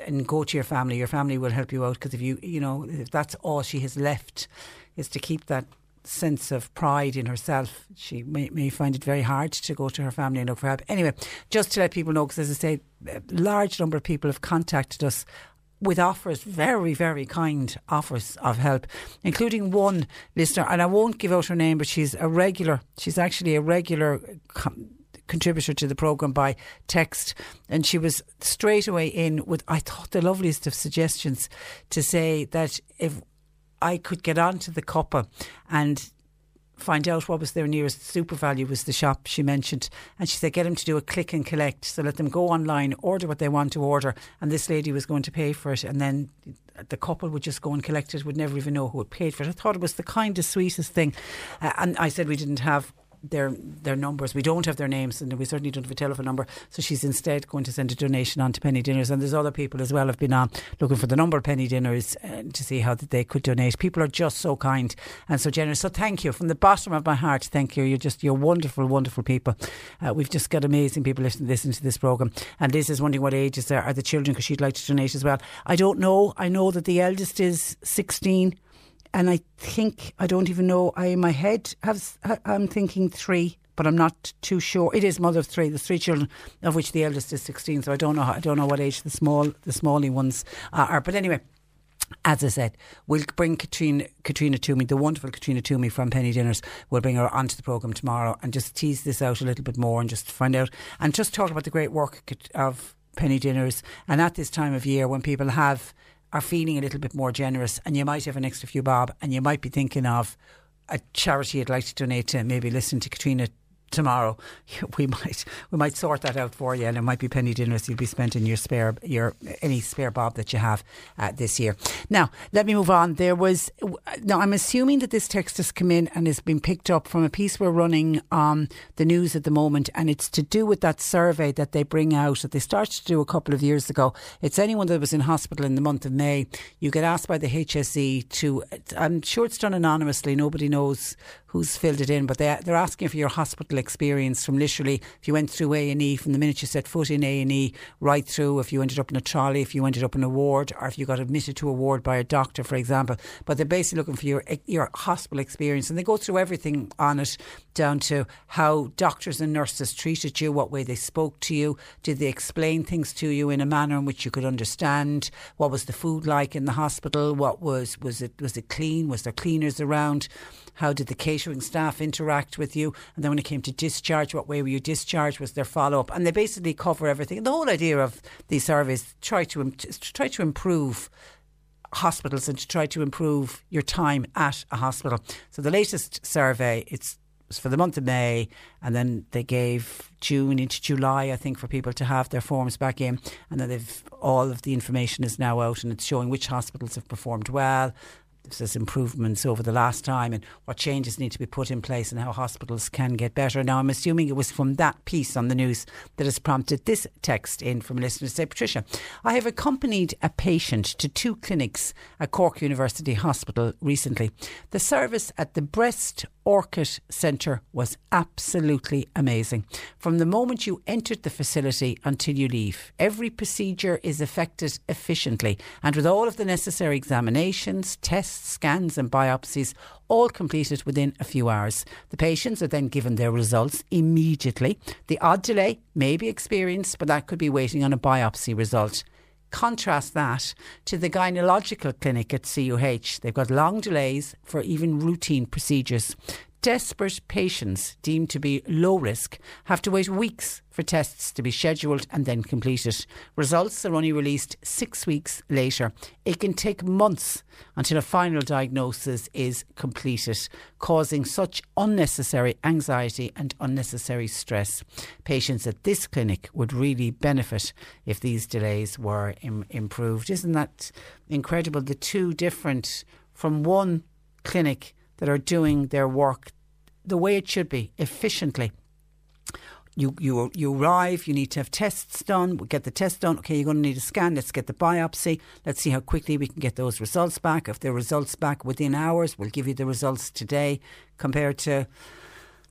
Speaker 2: and go to your family. Your family will help you out because if you you know if that's all she has left is to keep that sense of pride in herself. She may, may find it very hard to go to her family and look for help. Anyway just to let people know because as I say a large number of people have contacted us with offers, very, very kind offers of help, including one listener, and I won't give out her name, but she's a regular, she's actually a regular. Com- contributor to the programme by text and she was straight away in with I thought the loveliest of suggestions to say that if I could get onto the cuppa and find out what was their nearest SuperValu was the shop she mentioned. And she said get them to do a click and collect. So let them go online order what they want to order and this lady was going to pay for it. And then the couple would just go and collect it would never even know who had paid for it. I thought it was the kindest sweetest thing. Uh, and I said we didn't have their their numbers. We don't have their names, and we certainly don't have a telephone number. So she's instead going to send a donation on to Penny Dinners, and there's other people as well have been on looking for the number of Penny Dinners uh, to see how they could donate. People are just so kind and so generous. So thank you from the bottom of my heart. Thank you. You're just you're wonderful, wonderful people. Uh, we've just got amazing people listening, to this program. And Liz is wondering what ages there are the children because she'd like to donate as well. I don't know. I know that the eldest is 16 and I think I don't even know. I in my head have I'm thinking three, but I'm not too sure. It is mother of three. There's three children, of which the eldest is 16. So I don't know. I don't know what age the small the smally ones are. But anyway. as I said, we'll bring Caitriona, Caitriona Twomey, the wonderful Caitriona Twomey from Penny Dinners. We'll bring her onto the programme tomorrow and just tease this out a little bit more and just find out and just talk about the great work of Penny Dinners. And at this time of year, when people have are feeling a little bit more generous, and you might have an extra few bob, and you might be thinking of a charity you'd like to donate to, maybe listen to Caitriona tomorrow, we might we might sort that out for you, and it might be penny dinners you'll be spent in your spare your any spare bob that you have uh, this year. Now, let me move on. There was now I'm assuming that this text has come in and has been picked up from a piece we're running on the news at the moment, and it's to do with that survey that they bring out that they started to do a couple of years ago. It's anyone that was in hospital in the month of May. You get asked by the HSE to. I'm sure it's done anonymously. Nobody knows who's filled it in, but they, they're asking for your hospital experience from literally if you went through A and E from the minute you set foot in A and E right through if you ended up in a trolley, if you ended up in a ward, or if you got admitted to a ward by a doctor, for example. But they're basically looking for your your hospital experience, and they go through everything on it, down to how doctors and nurses treated you, what way they spoke to you, did they explain things to you in a manner in which you could understand, what was the food like in the hospital, what was was it was it clean, was there cleaners around how did the catering staff interact with you? And then when it came to discharge, what way were you discharged? Was there follow up? And they basically cover everything. The whole idea of these surveys try to, try to improve hospitals and to try to improve your time at a hospital. So the latest survey, it's for the month of May, and then they gave June into July, I think, for people to have their forms back in, and then they've all of the information is now out, and it's showing which hospitals have performed well, there's improvements over the last time and what changes need to be put in place and how hospitals can get better. Now, I'm assuming it was from that piece on the news that has prompted this text in from a listener to say, Patricia, I have accompanied a patient to two clinics at Cork University Hospital recently. The service at the Breast Orchid Centre was absolutely amazing. From the moment you entered the facility until you leave, every procedure is effected efficiently and with all of the necessary examinations, tests, scans, and biopsies all completed within a few hours. The patients are then given their results immediately. The odd delay may be experienced, but that could be waiting on a biopsy result. Contrast that to the gynecological clinic at CUH. They've got long delays for even routine procedures. Desperate patients deemed to be low risk have to wait weeks for tests to be scheduled and then completed. Results are only released six weeks later. It can take months until a final diagnosis is completed, causing such unnecessary anxiety and unnecessary stress. Patients at this clinic would really benefit if these delays were Im- improved. Isn't that incredible? The two different from one clinic that are doing their work the way it should be, efficiently. You, you you arrive. You need to have tests done. We get the test done. Okay, you're going to need a scan. Let's get the biopsy. Let's see how quickly we can get those results back. If the results back within hours, we'll give you the results today. Compared to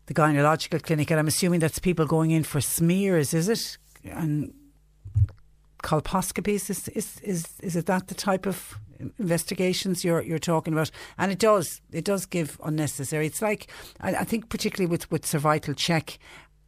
Speaker 2: the gynecological clinic, and I'm assuming that's people going in for smears, is it? And colposcopies is is is is it that the type of investigations you're you're talking about, and it does it does give unnecessary. It's like I, I think particularly with with cervical check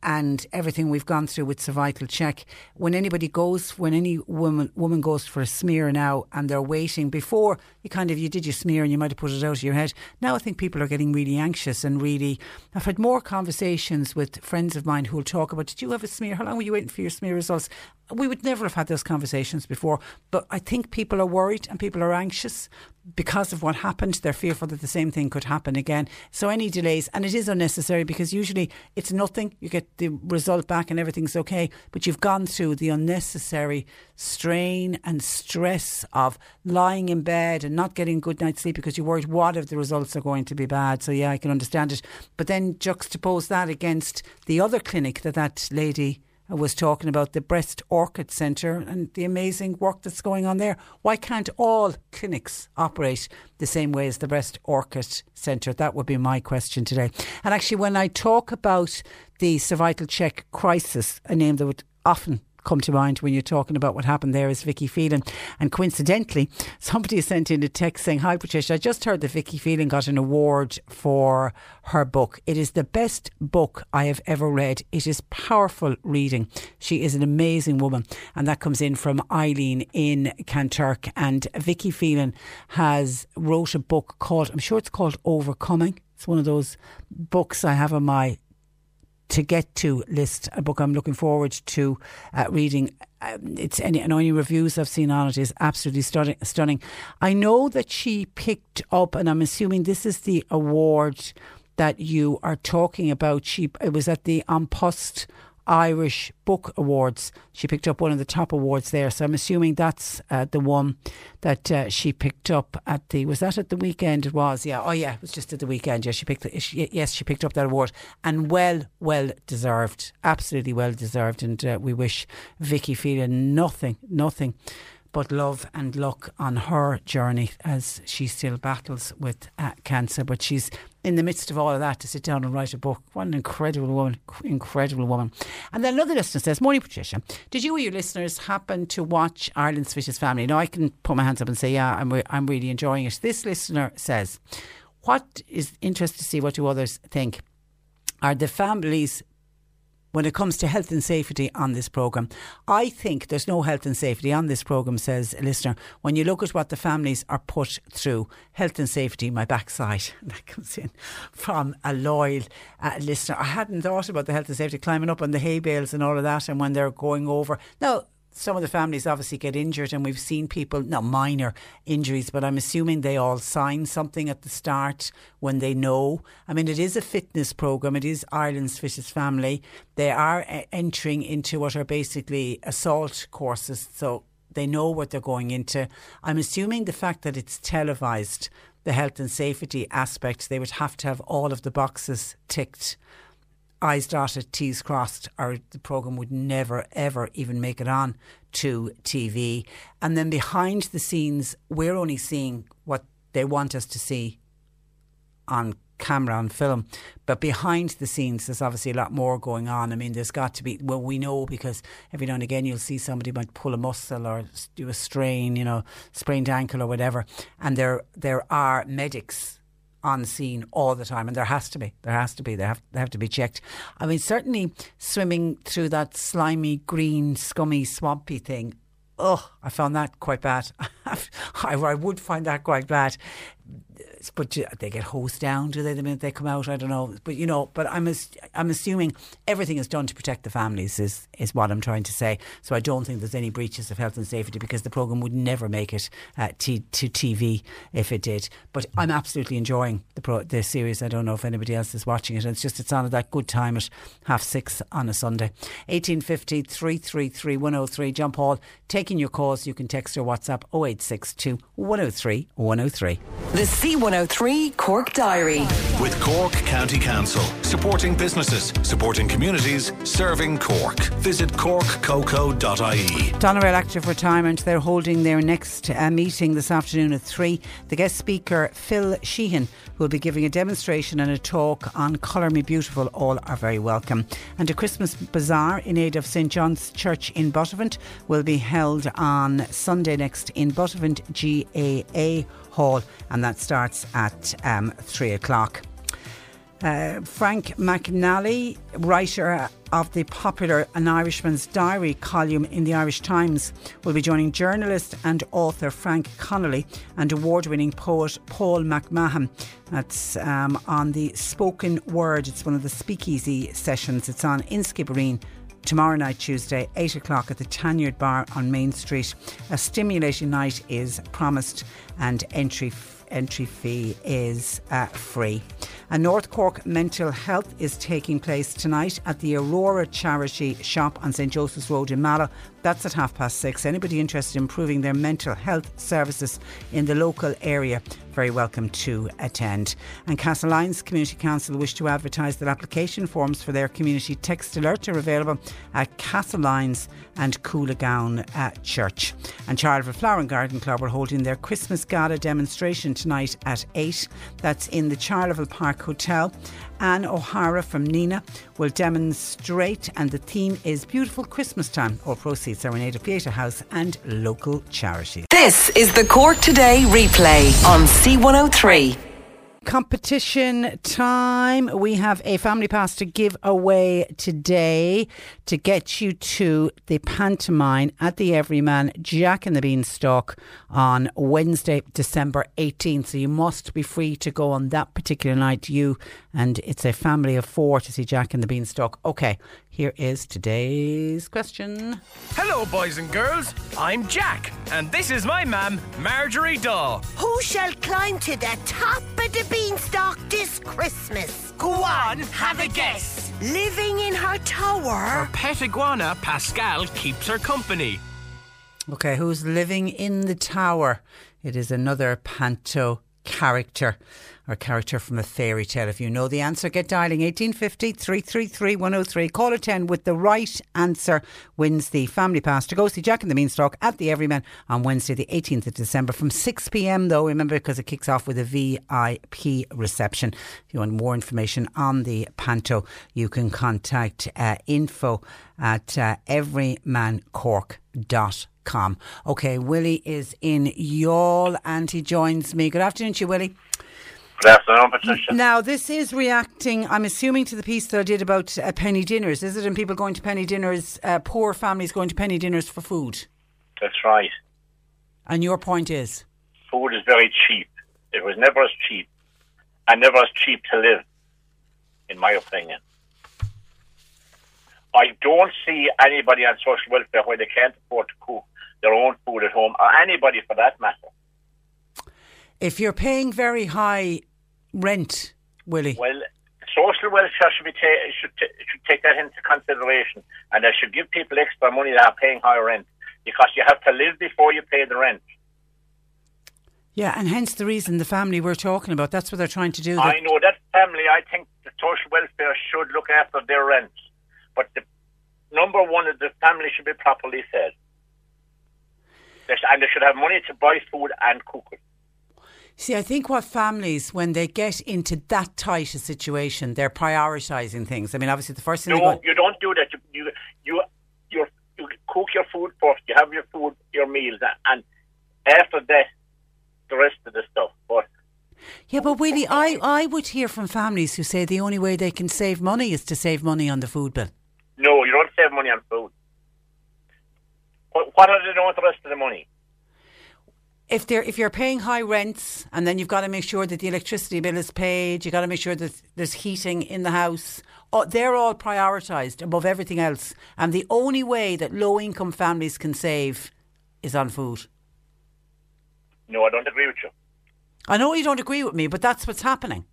Speaker 2: and everything we've gone through with cervical check. When anybody goes, when any woman woman goes for a smear now, and they're waiting before you kind of you did your smear and you might have put it out of your head. Now I think people are getting really anxious and really. I've had more conversations with friends of mine who will talk about, did you have a smear? How long were you waiting for your smear results? We would never have had those conversations before, but I think people are worried and people are anxious because of what happened, they're fearful that the same thing could happen again. So any delays, and it is unnecessary because usually it's nothing. You get the result back and everything's okay, but you've gone through the unnecessary strain and stress of lying in bed and not getting good night's sleep because you're worried what if the results are going to be bad. So yeah, I can understand it. But then juxtapose that against the other clinic that that lady was talking about the Breast Orchid Centre and the amazing work that's going on there. Why can't all clinics operate the same way as the Breast Orchid Centre? That would be my question today. And actually, when I talk about the cervical check crisis, a name that would often come to mind when you're talking about what happened there is Vicky Phelan. And coincidentally, somebody sent in a text saying, Hi Patricia, I just heard that Vicky Phelan got an award for her book. It is the best book I have ever read. It is powerful reading. She is an amazing woman. And that comes in from Eileen in Kanturk. And Vicky Phelan has wrote a book called, I'm sure it's called Overcoming. It's one of those books I have on my to get to list, a book I'm looking forward to uh, reading. Um, it's any, and any reviews I've seen on it is absolutely stunning, stunning. I know that she picked up, and I'm assuming this is the award that you are talking about. She it was at the An Post Irish Book Awards. She picked up one of the top awards there. So I'm assuming that's uh, the one that uh, she picked up at the. Was that at the weekend? It was. Yeah. Oh yeah. It was just at the weekend. Yeah. She picked. She, yes, she picked up that award and well, well deserved. Absolutely well deserved. And uh, we wish Vicky Phelan nothing, nothing but love and luck on her journey as she still battles with uh, cancer. But she's in the midst of all of that to sit down and write a book. What an incredible woman, incredible woman. And then another listener says, Morning, Patricia. Did you or your listeners happen to watch Ireland's Fittest Family? Now, I can put my hands up and say, yeah, I'm, re- I'm really enjoying it. This listener says, what is interesting to see what do others think? Are the families when it comes to health and safety on this programme. I think there's no health and safety on this programme, says a listener. When you look at what the families are put through, health and safety, my backside. That comes in from a loyal uh, listener. I hadn't thought about the health and safety climbing up on the hay bales and all of that, and when they're going over. Now, some of the families obviously get injured, and we've seen people, not minor injuries, but I'm assuming they all sign something at the start when they know. I mean, it is a fitness program, it is Ireland's Fittest Family. They are entering into what are basically assault courses, so they know what they're going into. I'm assuming the fact that it's televised, the health and safety aspect, they would have to have all of the boxes ticked I's dotted, T's crossed, or the programme would never, ever even make it on to TV. And then behind the scenes, we're only seeing what they want us to see on camera on film. But behind the scenes, there's obviously a lot more going on. I mean, there's got to be, well, we know because every now and again you'll see somebody might pull a muscle or do a strain, you know, sprained ankle or whatever. And there, there are medics on scene all the time, and there has to be. There has to be. They have they have to be checked. I mean, certainly swimming through that slimy, green, scummy, swampy thing. Oh, I found that quite bad. I, I would find that quite bad but they get hosed down, do they, the minute they come out? I don't know. But, you know, but I'm, I'm assuming everything is done to protect the families, is, is what I'm trying to say. So I don't think there's any breaches of health and safety because the programme would never make it uh, to, to TV if it did. But I'm absolutely enjoying the, pro, the series. I don't know if anybody else is watching it. It's just, it's on at that good time at half six on a Sunday. 1850 333 103. John Paul, taking your calls. You can text or WhatsApp 0862 103 103.
Speaker 1: The C103 Cork Diary.
Speaker 3: With Cork County Council, supporting businesses, supporting communities, serving Cork. Visit corkcoco.ie.
Speaker 2: Doneraile Active Retirement, they're holding their next uh, meeting this afternoon at 3. The guest speaker, Phil Sheehan, will be giving a demonstration and a talk on Colour Me Beautiful. All are very welcome. And a Christmas bazaar in aid of St John's Church in Buttevant will be held on Sunday next in Buttevant GAA Hall, and that starts at um, three o'clock. Uh, Frank McNally, writer of the popular An Irishman's Diary column in the Irish Times, will be joining journalist and author Frank Connolly and award winning poet Paul McMahon. That's um, on the spoken word. It's one of the speakeasy sessions. It's on in Skibbereen tomorrow night, Tuesday, 8 o'clock at the Tanyard Bar on Main Street. A stimulating night is promised and entry entry fee is uh, free. A North Cork Mental Health is taking place tonight at the Aurora Charity Shop on St Joseph's Road in Mallow. That's at half past six. Anybody interested in improving their mental health services in the local area, very welcome to attend. And Castlelyons Community Council wish to advertise that application forms for their community text alert are available at Castlelyons and Coolagown uh, Church. And Charleville Flower and Garden Club are holding their Christmas Gala demonstration tonight at 8. That's in the Charleville Park Hotel. Anne O'Hara from Nina will demonstrate, and the theme is Beautiful Christmas Time. All proceeds are in aid Theatre House and local charities.
Speaker 1: This is the Cork Today replay on C103.
Speaker 2: Competition time. We have a family pass to give away today to get you to the pantomime at the Everyman Jack and the Beanstalk on Wednesday, December 18th. So you must be free to go on that particular night. You and it's a family of four to see Jack and the Beanstalk. Okay, here is today's question.
Speaker 15: Hello, boys and girls. I'm Jack, and this is my mam, Marjorie Daw.
Speaker 16: Who shall climb to the top of the beanstalk this Christmas?
Speaker 15: Go on, have a guess.
Speaker 16: Living in her tower.
Speaker 15: Her
Speaker 16: tower.
Speaker 15: pet iguana, Pascal, keeps her company.
Speaker 2: Okay, who's living in the tower? It is another panto character or character from a fairy tale. If you know the answer, get dialing 1850 333 103. Call it 10 with the right answer wins the family pass to go see Jack and the Beanstalk at the Everyman on Wednesday, the 18th of December from 6 pm, though. Remember, because it kicks off with a VIP reception. If you want more information on the panto, you can contact uh, info at uh, everymancork.com. Okay, Willie is in Youghal and he joins me. Good afternoon to you, Willie.
Speaker 17: Good afternoon, Patricia.
Speaker 2: Now, this is reacting, I'm assuming, to the piece that I did about uh, penny dinners. Is it? And people going to penny dinners, uh, poor families going to penny dinners for food.
Speaker 17: That's right.
Speaker 2: And your point is?
Speaker 17: Food is very cheap. It was never as cheap, and never as cheap to live, in my opinion. I don't see anybody on social welfare where they can't afford to cook their own food at home, or anybody for that matter.
Speaker 2: If you're paying very high rent, Willie,
Speaker 17: Well, social welfare should be ta- should ta- should take that into consideration, and they should give people extra money that are paying high rent because you have to live before you pay the rent.
Speaker 2: yeah, and hence the reason the family we're talking about, that's what they're trying to do.
Speaker 17: I know that family. I think the social welfare should look after their rent, but the number one is the family should be properly fed, and they should have money to buy food and cook it.
Speaker 2: See, I think what families, when they get into that tight a situation, they're prioritising things. I mean, obviously, the first thing they
Speaker 17: No, you don't do that. You you you you, you cook your food first. You have your food, your meals, and after that, the rest of the stuff. But
Speaker 2: Yeah, but Willie, I, I would hear from families who say the only way they can save money is to save money on the food bill.
Speaker 17: no, you don't save money on food. What, are they doing with the rest of the money?
Speaker 2: If they're if you're paying high rents and then you've got to make sure that the electricity bill is paid, you've got to make sure that there's heating in the house. Oh, they're all prioritised above everything else. And the only way that low income families can save is on food.
Speaker 17: No, I don't agree with you.
Speaker 2: I know you don't agree with me, but that's what's happening.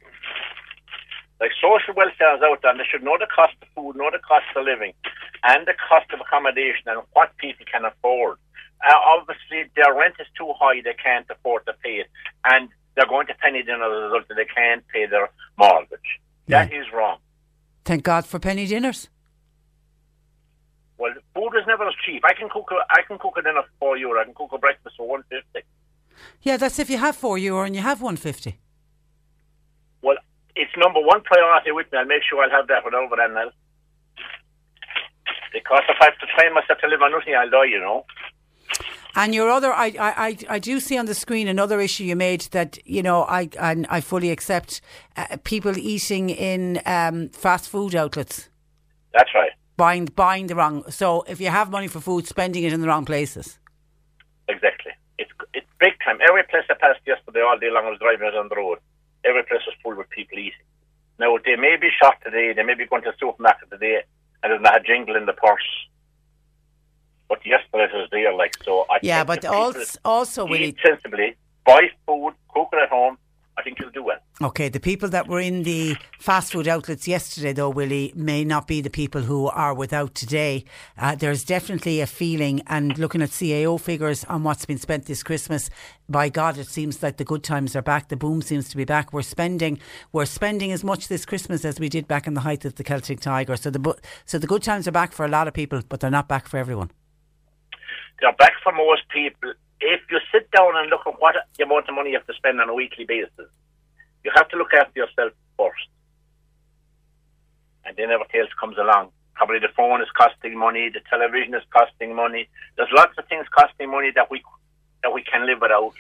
Speaker 17: Like social welfare is out there, and they should know the cost of food, know the cost of living, and the cost of accommodation, and what people can afford. Uh, obviously, their rent is too high; they can't afford to pay it, and they're going to penny dinner as a result that they can't pay their mortgage. That is wrong.
Speaker 2: Thank God for penny dinners.
Speaker 17: Well, food is never as cheap. I can cook. A, I can cook a dinner for four euro. I can cook a breakfast for one fifty.
Speaker 2: Yeah, that's if you have four euro and you have one fifty.
Speaker 17: It's number one priority with me. I'll make sure I'll have that without that now. Because if I have to train myself to live on nothing, I'll die. You know.
Speaker 2: And your other, I, I, I, I do see on the screen another issue you made that you know I and I fully accept uh, people eating in um, fast food outlets,
Speaker 17: That's right.
Speaker 2: buying buying the wrong. So if you have money for food, spending it in the wrong places.
Speaker 17: Exactly. It's it's big time. Every place I passed yesterday, all day long, I was driving out on the road. Every place was full with people eating. Now they may be shot today. They may be going to the supermarket today, and there's not a jingle in the purse. But yesterday it was there, like so. I
Speaker 2: Yeah,
Speaker 17: think
Speaker 2: but also also Willie,
Speaker 17: eat sensibly, buy food, cook it at home. I think you'll do well.
Speaker 2: Okay, the people that were in the fast food outlets yesterday, though, Willie, may not be the people who are without today. Uh, there's definitely a feeling, and looking at CAO figures on what's been spent this Christmas, by God, it seems like the good times are back. The boom seems to be back. We're spending, we're spending as much this Christmas as we did back in the height of the Celtic Tiger. So the so the good times are back for a lot of people, but they're not back for everyone.
Speaker 17: They're back for most people if you sit down and look at what the amount of money you have to spend on a weekly basis, you have to look after yourself first. And then everything else comes along. Probably the phone is costing money, the television is costing money. There's lots of things costing money that we that we can live without.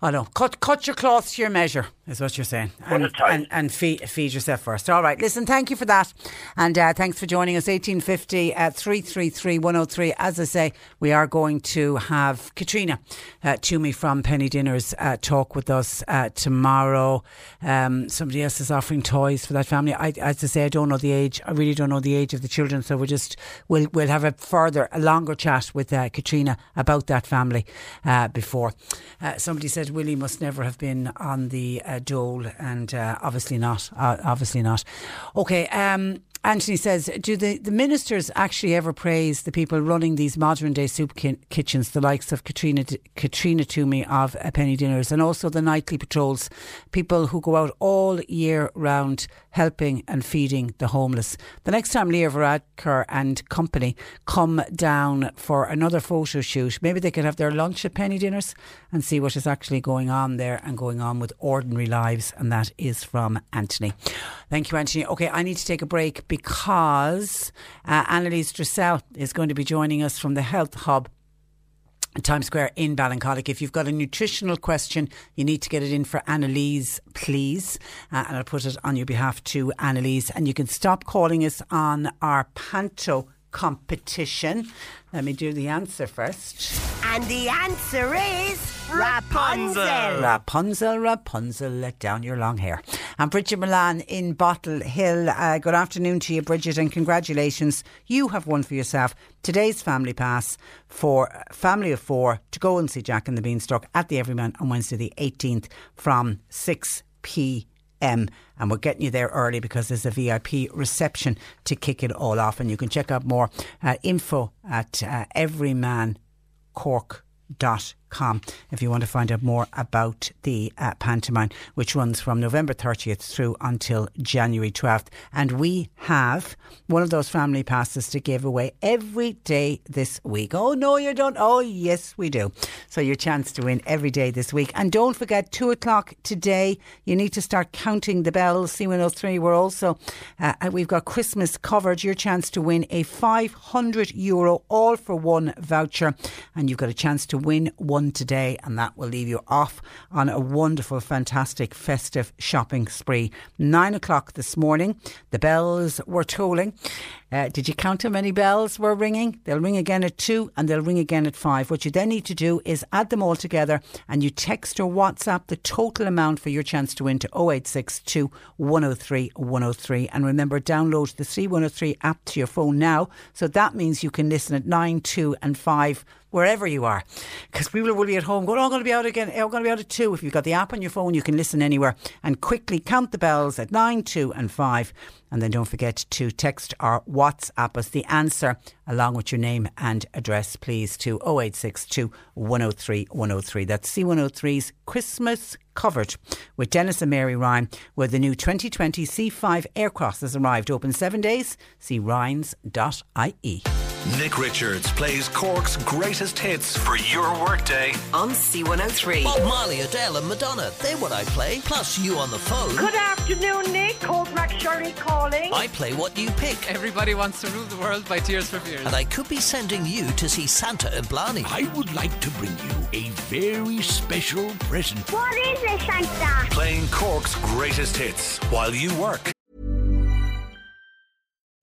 Speaker 2: I know. Cut, cut your cloth to your measure, is what you're saying. And, and, and feed, feed yourself first. All right. Listen, thank you for that. And uh, thanks for joining us. 1850 uh, 333 103. As I say, we are going to have Caitriona uh, Twomey from Penny Dinners uh, talk with us uh, tomorrow. Um, somebody else is offering toys for that family. I, as I say, I don't know the age. I really don't know the age of the children. So we just, we'll, we'll have a further, a longer chat with uh, Caitriona about that family uh, before. Uh, somebody said, Willie must never have been on the uh, dole, and uh, obviously not. Uh, obviously not. Okay. Um, Anthony says, do the, the ministers actually ever praise the people running these modern day soup ki- kitchens, the likes of Caitriona Caitriona Twomey of uh, Penny Dinners, and also the nightly patrols, people who go out all year round helping and feeding the homeless. The next time Leo Varadkar and company come down for another photo shoot, maybe they could have their lunch at Penny Dinners and see what is actually going on there and going on with ordinary lives. And that is from Anthony. Thank you, Anthony. Okay, I need to take a break because uh, Annalise Dressel is going to be joining us from the Health Hub Times Square in Ballincollig. If you've got a nutritional question, you need to get it in for Annalise, please. Uh, and I'll put it on your behalf to Annalise. And you can stop calling us on our Panto competition. Let me do the answer first.
Speaker 16: And the answer is Rapunzel.
Speaker 2: Rapunzel, Rapunzel, let down your long hair. And Bridget Milan in Bottle Hill. Uh, good afternoon to you, Bridget, and congratulations. You have won for yourself today's family pass for family of four to go and see Jack and the Beanstalk at the Everyman on Wednesday, the 18th from 6 p.m. And we're getting you there early because there's a VIP reception to kick it all off. And you can check out more uh, info at uh, everymancork.com if you want to find out more about the uh, pantomime, which runs from November 30th through until January 12th. And we have one of those family passes to give away every day this week. Oh, no, you don't. Oh, yes, we do. So, your chance to win every day this week. And don't forget, 2 o'clock today, you need to start counting the bells. C103, we're also, uh, we've got Christmas covered. Your chance to win a 500 euro all for one voucher. And you've got a chance to win one today and that will leave you off on a wonderful, fantastic festive shopping spree. Nine o'clock this morning, the bells were tolling. Uh, did you count how many bells were ringing? They'll ring again at two and they'll ring again at five. What you then need to do is add them all together and you text or WhatsApp the total amount for your chance to win to 0862 103 103. And remember, download the C103 app to your phone now. So that means you can listen at 9, 2 and 5 wherever you are. Because people will be at home going, oh, I'm going to be out again. I'm going to be out at two. If you've got the app on your phone, you can listen anywhere and quickly count the bells at 9, 2 and 5. And then don't forget to text or WhatsApp us the answer along with your name and address, please, to 0862 103 103. That's C103's Christmas covered with Dennis and Mary Ryan, where the new 2020 C5 Aircross has arrived. Open seven days. See Ryans.ie.
Speaker 3: Nick Richards plays Cork's greatest hits for your workday
Speaker 1: on C103.
Speaker 18: Bob Marley, Adele, and Madonna. They're what I play, plus you on the phone.
Speaker 19: Good afternoon, Nick. Cold Mac Shirley calling.
Speaker 18: I play what you pick.
Speaker 20: Everybody wants to rule the world by Tears for Fears.
Speaker 18: And I could be sending you to see Santa in Blarney.
Speaker 21: I would like to bring you a very special present.
Speaker 22: What is it, Santa?
Speaker 3: Playing Cork's greatest hits while you work.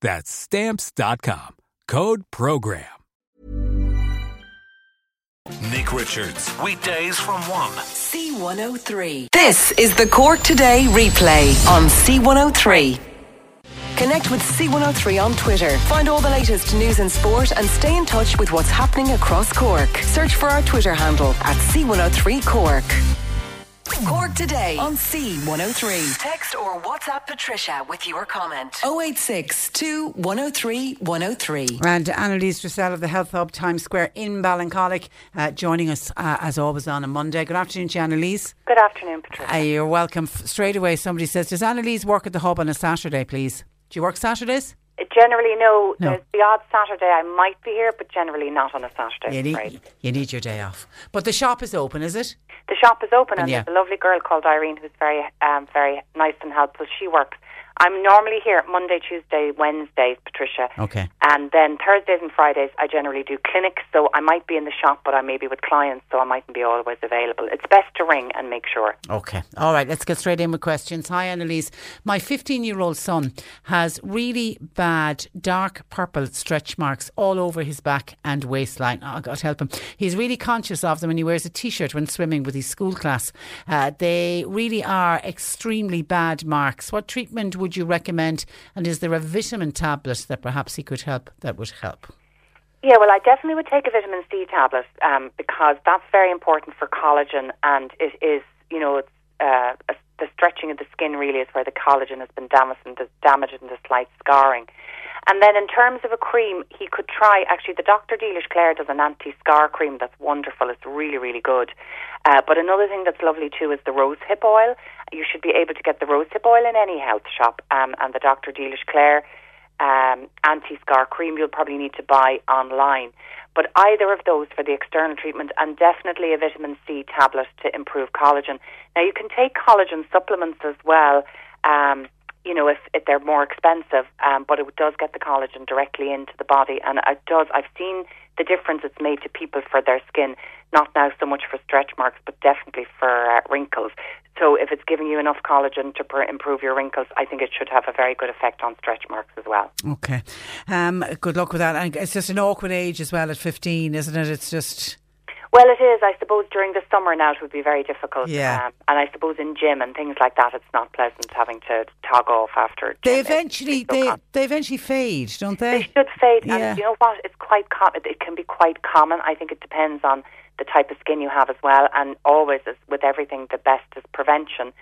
Speaker 23: That's Stamps.com. Code PROGRAM.
Speaker 3: Nick Richards, weekdays from 1.
Speaker 1: C103. This is the Cork Today replay on C103. Connect with C103 on Twitter. Find all the latest news and sport and stay in touch with what's happening across Cork. Search for our Twitter handle at C103 Cork. Cork today on C103. Text or WhatsApp Patricia with your comment. 086 103 103.
Speaker 2: And Annalise Dressel of the Health Hub Times Square in Ballincollig uh, joining us uh, as always on a Monday. Good afternoon, to you, Annalise.
Speaker 24: Good afternoon, Patricia.
Speaker 2: Uh, you're welcome. Straight away, somebody says, Does Annalise work at the Hub on a Saturday, please? Do you work Saturdays?
Speaker 24: Generally, no.
Speaker 2: No.
Speaker 24: There's the odd Saturday I might be here, but generally not on a Saturday.
Speaker 2: You need,
Speaker 24: afraid.
Speaker 2: you need your day off. But the shop is open, is it?
Speaker 24: The shop is open, and
Speaker 2: Yeah.
Speaker 24: there's a lovely girl called Irene who's very, um, very nice and helpful. She works. I'm normally here Monday, Tuesday, Wednesdays, Patricia.
Speaker 2: Okay.
Speaker 24: And then Thursdays and Fridays, I generally do clinics, so I might be in the shop, but I may be with clients, so I mightn't be always available. It's best to ring and make sure.
Speaker 2: Okay. All right. Let's get straight in with questions. Hi, Annalise. My 15 year old son has really bad dark purple stretch marks all over his back and waistline. Oh, God help him. He's really conscious of them and he wears a t shirt when swimming with his school class. Uh, they really are extremely bad marks. What treatment would you recommend? And is there a vitamin tablet that perhaps he could help that would help?
Speaker 24: Yeah, well, I definitely would take a vitamin C tablet um, because that's very important for collagen, and it is, you know, it's, uh, a- the stretching of the skin really is where the collagen has been damaged and there's damage and the slight scarring. And then in terms of a cream, he could try, actually, the Dr. Dealish Clare does an anti-scar cream that's wonderful. It's really, really good. Uh, but another thing that's lovely too is the rose hip oil. You should be able to get the rose hip oil in any health shop. Um, and the Dr. Delish Clare um, anti-scar cream you'll probably need to buy online. But either of those for the external treatment and definitely a vitamin C tablet to improve collagen. Now you can take collagen supplements as well, um, you know, if, if they're more expensive, um, but it does get the collagen directly into the body and it does, I've seen the difference it's made to people for their skin, not now so much for stretch marks, but definitely for uh, wrinkles. So if it's giving you enough collagen to pr- improve your wrinkles, I think it should have a very good effect on stretch marks as well.
Speaker 2: Okay. Um, good luck with that. And it's just an awkward age as well at 15, isn't it? It's just.
Speaker 24: Well, it is. I suppose during the summer now it would be very difficult.
Speaker 2: Yeah.
Speaker 24: Um, and I suppose in gym and things like that, it's not pleasant having to tog off after.
Speaker 2: They
Speaker 24: gym.
Speaker 2: eventually they they eventually fade, don't they?
Speaker 24: They should fade.
Speaker 2: Yeah.
Speaker 24: And you know what? It's quite com- it can be quite common. I think it depends on the type of skin you have as well. And always, as with everything, the best is prevention.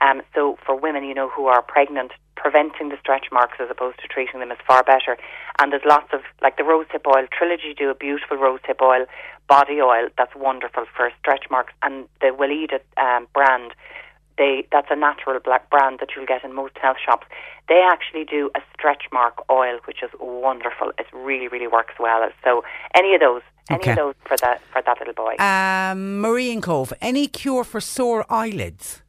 Speaker 24: Um, so for women, you know, who are pregnant, preventing the stretch marks as opposed to treating them is far better. And there's lots of like the rosehip oil. Trilogy do a beautiful rosehip oil body oil that's wonderful for stretch marks, and the Weleda um, brand. They that's a natural black brand that you'll get in most health shops. They actually do a stretch mark oil, which is wonderful. It really, really works well. So any of those, any
Speaker 2: Okay.
Speaker 24: of those for that for that little boy.
Speaker 2: Um, Marine Cove. Any cure for sore eyelids?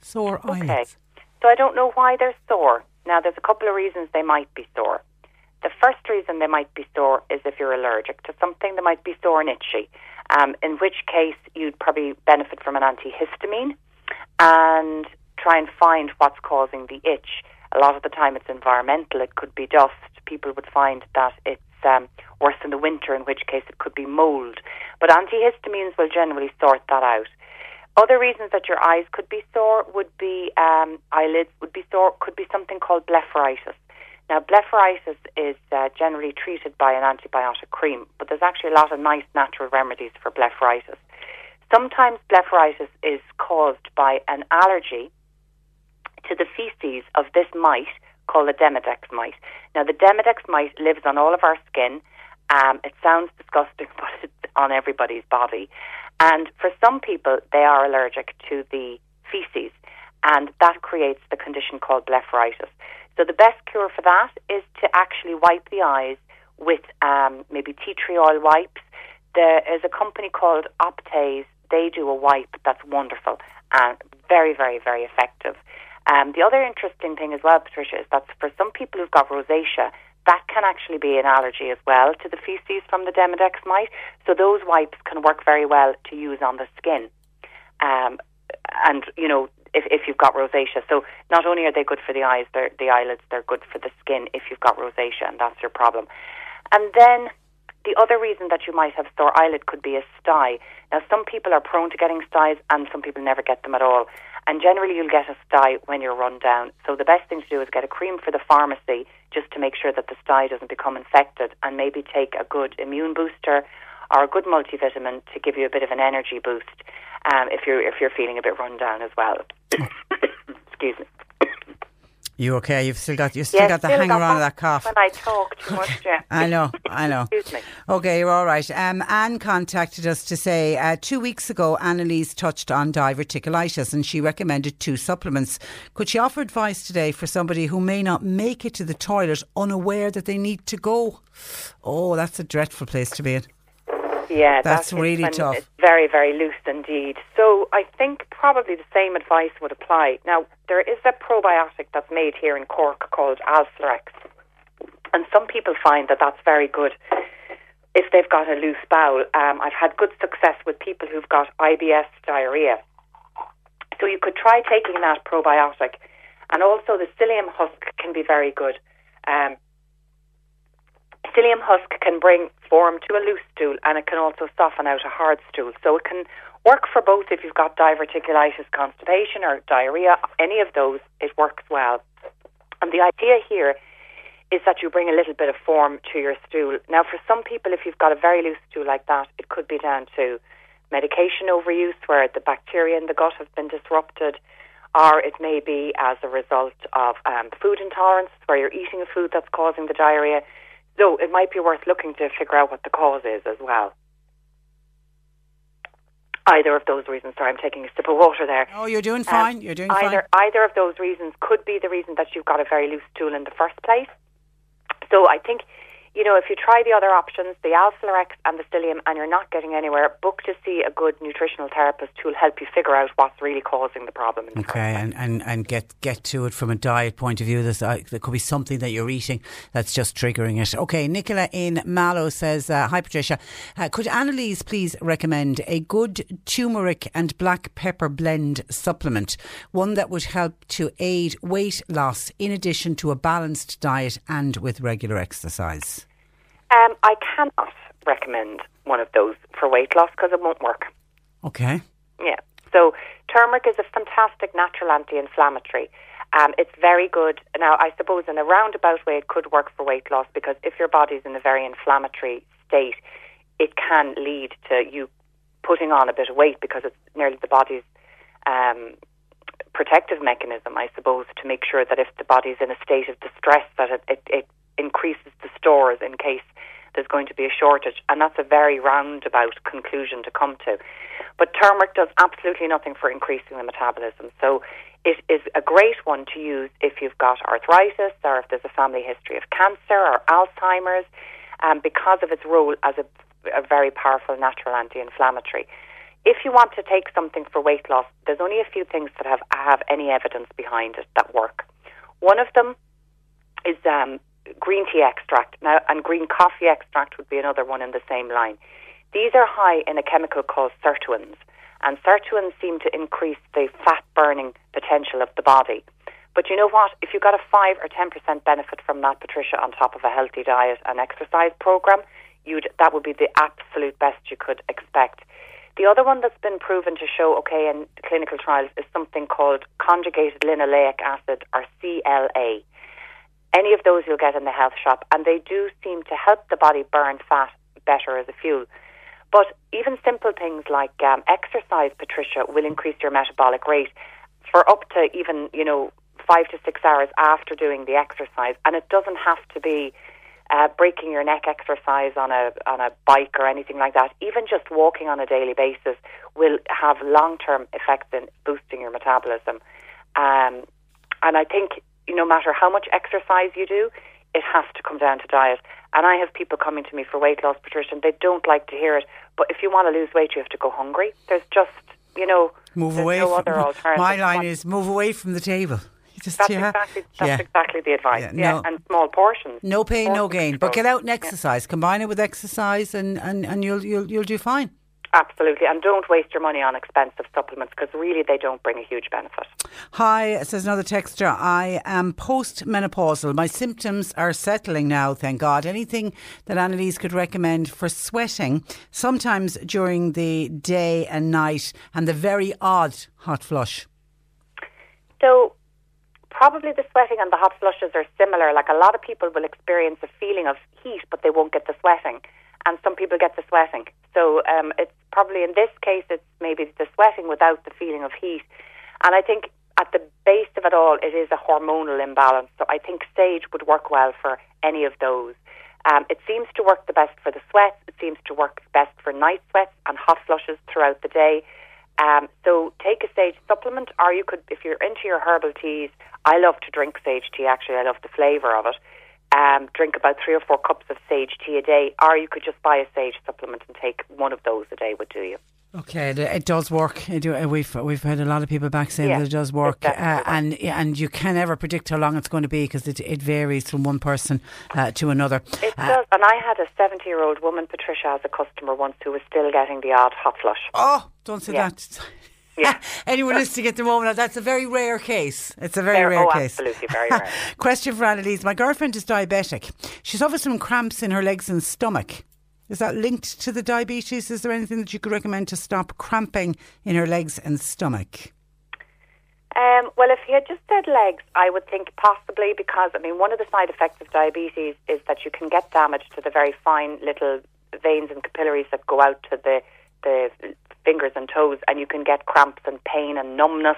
Speaker 2: Sore eyelids.
Speaker 24: Okay.
Speaker 2: eyelids.
Speaker 24: So I don't know why they're sore. Now, there's a couple of reasons they might be sore. The first reason they might be sore is if you're allergic to something, they might be sore and itchy, um, in which case you'd probably benefit from an antihistamine and try and find what's causing the itch. A lot of the time it's environmental, it could be dust. People would find that it's um, worse in the winter, in which case it could be mold. But antihistamines will generally sort that out. Other reasons that your eyes could be sore would be um, eyelids would be sore. Could be something called blepharitis. Now, blepharitis is uh, generally treated by an antibiotic cream, but there's actually a lot of nice natural remedies for blepharitis. Sometimes blepharitis is caused by an allergy to the feces of this mite called the Demodex mite. Now, the Demodex mite lives on all of our skin. Um, it sounds disgusting, but it's on everybody's body. And for some people, they are allergic to the feces, and that creates the condition called blepharitis. So the best cure for that is to actually wipe the eyes with um, maybe tea tree oil wipes. There is a company called Optase. They do a wipe that's wonderful and very, very, very effective. Um, the other interesting thing as well, Patricia, is that for some people who've got rosacea, that can actually be an allergy as well to the feces from the Demodex mite. So those wipes can work very well to use on the skin. Um, and, you know, if, if you've got rosacea. So not only are they good for the eyes, they're, the eyelids, they're good for the skin if you've got rosacea, and that's your problem. And then the other reason that you might have sore eyelid could be a sty. Now, some people are prone to getting styes, and some people never get them at all. And generally, you'll get a sty when you're run down. So the best thing to do is get a cream for the pharmacy just to make sure that the sty doesn't become infected, and maybe take a good immune booster or a good multivitamin to give you a bit of an energy boost um, if you're if you're feeling a bit run down as well. Excuse me.
Speaker 2: You okay? You've still got you still
Speaker 24: Yes,
Speaker 2: got the
Speaker 24: still
Speaker 2: hanger on of
Speaker 24: that
Speaker 2: that cough.
Speaker 24: When I talk too much, yeah.
Speaker 2: I know, I know.
Speaker 24: Excuse me.
Speaker 2: Okay, you're all right. Um, Anne contacted us to say uh, two weeks ago, Annalise touched on diverticulitis and she recommended two supplements. Could she offer advice today for somebody who may not make it to the toilet unaware that they need to go? Oh, that's a dreadful place to be in.
Speaker 24: Yeah,
Speaker 2: That's really tough.
Speaker 24: Very, very loose indeed. So I think probably the same advice would apply. Now, there is a probiotic that's made here in Cork called Alflorex. And some people find that that's very good if they've got a loose bowel. Um, I've had good success with people who've got IBS diarrhea. So you could try taking that probiotic. And also the psyllium husk can be very good. Um, psyllium husk can bring form to a loose stool and it can also soften out a hard stool. So it can work for both if you've got diverticulitis, constipation or diarrhea, any of those, it works well. And the idea here is that you bring a little bit of form to your stool. Now, for some people, if you've got a very loose stool like that, it could be down to medication overuse where the bacteria in the gut have been disrupted, or it may be as a result of um, food intolerance where you're eating a food that's causing the diarrhea. So it might be worth looking to figure out what the cause is as well. Either of those reasons. Sorry, I'm taking a sip of water there.
Speaker 2: Oh, you're doing
Speaker 24: Um,
Speaker 2: fine. you're doing
Speaker 24: either
Speaker 2: fine.
Speaker 24: either of those reasons could be the reason that you've got a very loose stool in the first place. So I think, you know, if you try the other options, the Alflorex and the Psyllium, and you're not getting anywhere, book to see a good nutritional therapist who'll help you figure out what's really causing the problem.
Speaker 2: Okay, and, and, and get get to it from a diet point of view. There's, uh, there could be something that you're eating that's just triggering it. Okay, Nicola in Mallow says, uh, Hi Patricia, uh, could Annalise please recommend a good turmeric and black pepper blend supplement? One that would help to aid weight loss in addition to a balanced diet and with regular exercise.
Speaker 24: Um, I cannot recommend one of those for weight loss because it won't work.
Speaker 2: Okay.
Speaker 24: Yeah. So turmeric is a fantastic natural anti-inflammatory. Um, it's very good. Now, I suppose in a roundabout way, it could work for weight loss because if your body's in a very inflammatory state, it can lead to you putting on a bit of weight because it's nearly the body's um, protective mechanism, I suppose, to make sure that if the body's in a state of distress, that it, it, it increases the stores in case there's going to be a shortage. And that's a very roundabout conclusion to come to. But turmeric does absolutely nothing for increasing the metabolism. So it is a great one to use if you've got arthritis or if there's a family history of cancer or Alzheimer's, um, because of its role as a, a very powerful natural anti-inflammatory. If you want to take something for weight loss, there's only a few things that have have any evidence behind it that work. One of them is um, green tea extract. Now, and green coffee extract would be another one in the same line. These are high in a chemical called sirtuins, and sirtuins seem to increase the fat burning potential of the body. But you know what? If you got a 5 or 10% benefit from that, Patricia, on top of a healthy diet and exercise program, you'd, that would be the absolute best you could expect. The other one that's been proven to show okay in clinical trials is something called conjugated linoleic acid, or CLA. Any of those you'll get in the health shop, and they do seem to help the body burn fat better as a fuel. But even simple things like um, exercise, Patricia, will increase your metabolic rate for up to even, you know, five to six hours after doing the exercise. And it doesn't have to be uh, breaking your neck exercise on a on a bike or anything like that, even just walking on a daily basis will have long term effects in boosting your metabolism. Um, and I think no matter how much exercise you do, it has to come down to diet. And I have people coming to me for weight loss, Patricia, and they don't like to hear it. But if you want to lose weight, you have to go hungry. There's just, you know,
Speaker 2: Move
Speaker 24: there's
Speaker 2: away.
Speaker 24: no
Speaker 2: from,
Speaker 24: other alternative.
Speaker 2: my line is move away from the table. Just,
Speaker 24: That's
Speaker 2: yeah.
Speaker 24: exactly that's
Speaker 2: yeah.
Speaker 24: exactly the advice.
Speaker 2: Yeah,
Speaker 24: Yeah,
Speaker 2: no.
Speaker 24: and small portions.
Speaker 2: No pain, no gain. But get out and exercise. Combine it with exercise, and, and, and you'll you'll you'll do fine.
Speaker 24: Absolutely, and don't waste your money on expensive supplements because really they don't bring a huge benefit.
Speaker 2: Hi, says another texter. I am postmenopausal. My symptoms are settling now, thank God. Anything that Annalise could recommend for sweating, sometimes during the day and night, and the very odd hot flush.
Speaker 24: So probably the sweating and the hot flushes are similar. Like a lot of people will experience a feeling of heat, but they won't get the sweating, and some people get the sweating. So um, it's probably in this case it's maybe the sweating without the feeling of heat, and I think. At the base of it all, it is a hormonal imbalance. So I think sage would work well for any of those. Um, it seems to work the best for the sweats. It seems to work best for night sweats and hot flushes throughout the day. Um, so take a sage supplement, or you could, if you're into your herbal teas, I love to drink sage tea. Actually, I love the flavour of it. Um, drink about three or four cups of sage tea a day, or you could just buy a sage supplement and take one of those a day. Would do you?
Speaker 2: Okay, it, does work. It, do- uh, we've we've had a lot of people back saying
Speaker 24: Yeah,
Speaker 2: that it does work, uh, and and you can never predict how long it's going to be because it, it varies from one person uh, to another.
Speaker 24: It does. And I had a 70 year old woman, Patricia, as a customer once who was still getting the odd hot flush.
Speaker 2: Oh, don't say
Speaker 24: Yeah.
Speaker 2: that. Anyone listening at the moment, that's a very rare case. It's a very
Speaker 24: Very-
Speaker 2: rare
Speaker 24: oh,
Speaker 2: case.
Speaker 24: absolutely, very rare.
Speaker 2: Question for Annalise. My girlfriend is diabetic. She suffers from cramps in her legs and stomach. Is that linked to the diabetes? Is there anything that you could recommend to stop cramping in her legs and stomach?
Speaker 24: Um, well, if he had just said legs, I would think possibly because, I mean, one of the side effects of diabetes is that you can get damage to the very fine little veins and capillaries that go out to the, the fingers and toes, and you can get cramps and pain and numbness,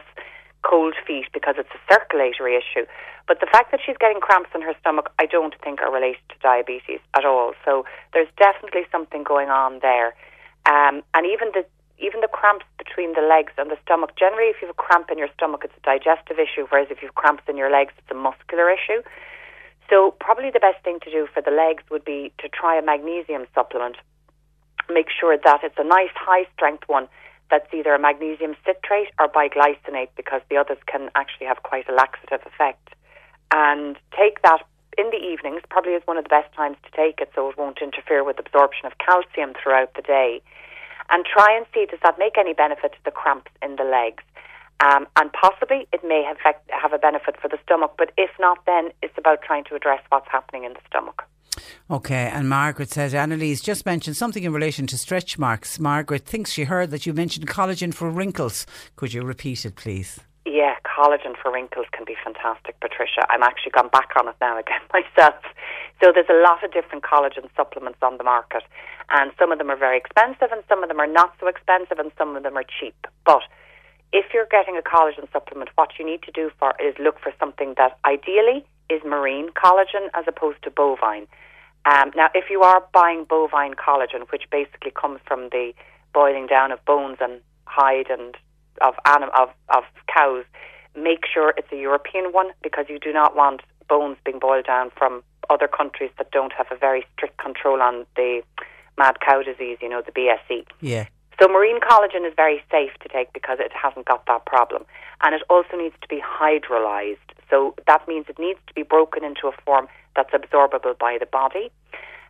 Speaker 24: cold feet, because it's a circulatory issue. But the fact that she's getting cramps in her stomach, I don't think are related to diabetes at all. So there's definitely something going on there. Um, and even the even the cramps between the legs and the stomach. Generally, if you have a cramp in your stomach, it's a digestive issue, whereas if you have cramps in your legs, it's a muscular issue. So probably the best thing to do for the legs would be to try a magnesium supplement. Make sure that it's a nice high strength one that's either a magnesium citrate or biglycinate because the others can actually have quite a laxative effect. And take that in the evenings, probably is one of the best times to take it so it won't interfere with absorption of calcium throughout the day. And try and see does that make any benefit to the cramps in the legs. Um, and possibly it may have, have a benefit for the stomach, but if not, then it's about trying to address what's happening in the stomach.
Speaker 2: Okay, and Margaret says Annalise just mentioned something in relation to stretch marks. Margaret thinks she heard that you mentioned collagen for wrinkles. Could you repeat it, please?
Speaker 24: Yeah, collagen for wrinkles can be fantastic, Patricia. I'm actually gone back on it now again myself. So there's a lot of different collagen supplements on the market, and some of them are very expensive, and some of them are not so expensive, and some of them are cheap. But if you're getting a collagen supplement, what you need to do for is look for something that ideally is marine collagen as opposed to bovine. Um, now, if you are buying bovine collagen, which basically comes from the boiling down of bones and hide and of anim- of of cows, make sure it's a European one because you do not want bones being boiled down from other countries that don't have a very strict control on the mad cow disease, you know, the BSE.
Speaker 2: Yeah.
Speaker 24: So marine collagen is very safe to take because it hasn't got that problem. And it also needs to be hydrolyzed. So that means it needs to be broken into a form that's absorbable by the body.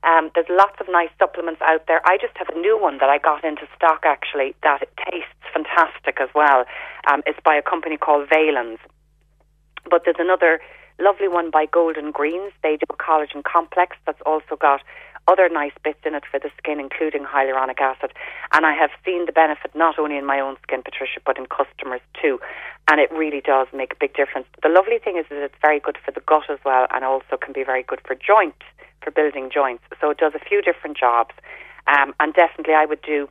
Speaker 24: Um, there's lots of nice supplements out there. I just have a new one that I got into stock actually that tastes fantastic as well. Um, it's by a company called Valens. But there's another lovely one by Golden Greens. They do a collagen complex that's also got other nice bits in it for the skin, including hyaluronic acid. And I have seen the benefit not only in my own skin, Patricia, but in customers too. And it really does make a big difference. The lovely thing is that it's very good for the gut as well, and also can be very good for joint, for building joints. So it does a few different jobs. Um, and definitely, I would do,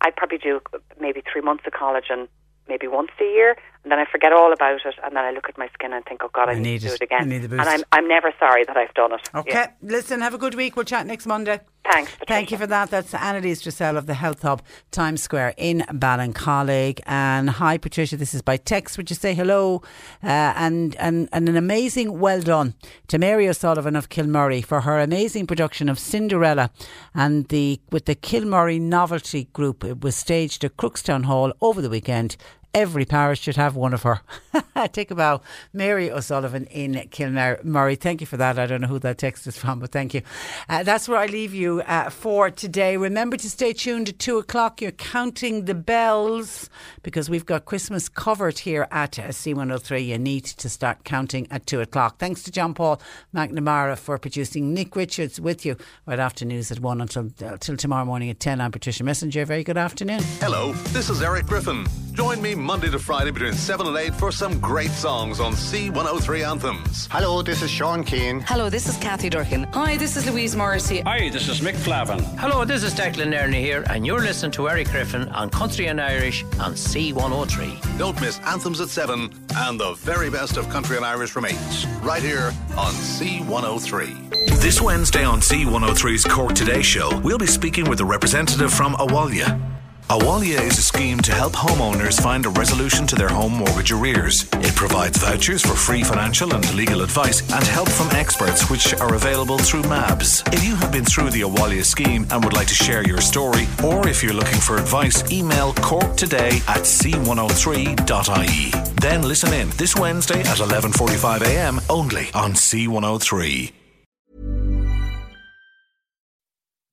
Speaker 24: I'd probably do maybe three months of collagen maybe once a year, and then I forget all about it, and then I look at my skin and think, oh God, I,
Speaker 2: I
Speaker 24: need,
Speaker 2: need
Speaker 24: to do
Speaker 2: it.
Speaker 24: again.
Speaker 2: I need the
Speaker 24: and. I'm I'm never sorry that I've done it.
Speaker 2: Okay,
Speaker 24: Yeah.
Speaker 2: listen, have a good week. We'll chat next Monday.
Speaker 24: Thanks.
Speaker 2: Thank you for that. That's Annalise Dressel of the Health Hub Times Square in Ballincollig. And hi, Patricia. This is by text. Would you say hello? Uh, and, and, and an amazing well done to Mary O'Sullivan of Kilmurray for her amazing production of Cinderella and the with the Kilmurray Novelty Group. It was staged at Crookstown Hall over the weekend. Every parish should have one of her. Take a bow. Mary O'Sullivan in Kilmurray. Thank you for that. I don't know who that text is from, but thank you. Uh, that's where I leave you uh, for today. Remember to stay tuned at two o'clock. You're counting the bells because we've got Christmas covered here at uh, C103. You need to start counting at two o'clock. Thanks to John Paul McNamara for producing. Nick Richards with you right after news at one until, uh, till tomorrow morning at 10. I'm Patricia Messenger. Very good afternoon.
Speaker 25: Hello, this is Eric Griffin. Join me Monday to Friday between 7 and 8 for some great songs on C103 Anthems.
Speaker 26: Hello, this is Sean Keane.
Speaker 27: Hello, this is Kathy Durkin. Hi, this is Louise Morrissey.
Speaker 28: Hi, this is Mick Flavin.
Speaker 29: Hello, this is Declan Nerney here, and you're listening to Eric Griffin on Country and Irish on C103.
Speaker 25: Don't miss Anthems at 7 and the very best of country and Irish from 8. Right here on C103.
Speaker 3: This Wednesday on C103's Cork Today show, we'll be speaking with a representative from Abhaile. Abhaile is a scheme to help homeowners find a resolution to their home mortgage arrears. It provides vouchers for free financial and legal advice and help from experts which are available through MABS. If you have been through the Abhaile scheme and would like to share your story, or if you're looking for advice, email corktoday at c103.ie. Then listen in this Wednesday at 11.45am only on C103.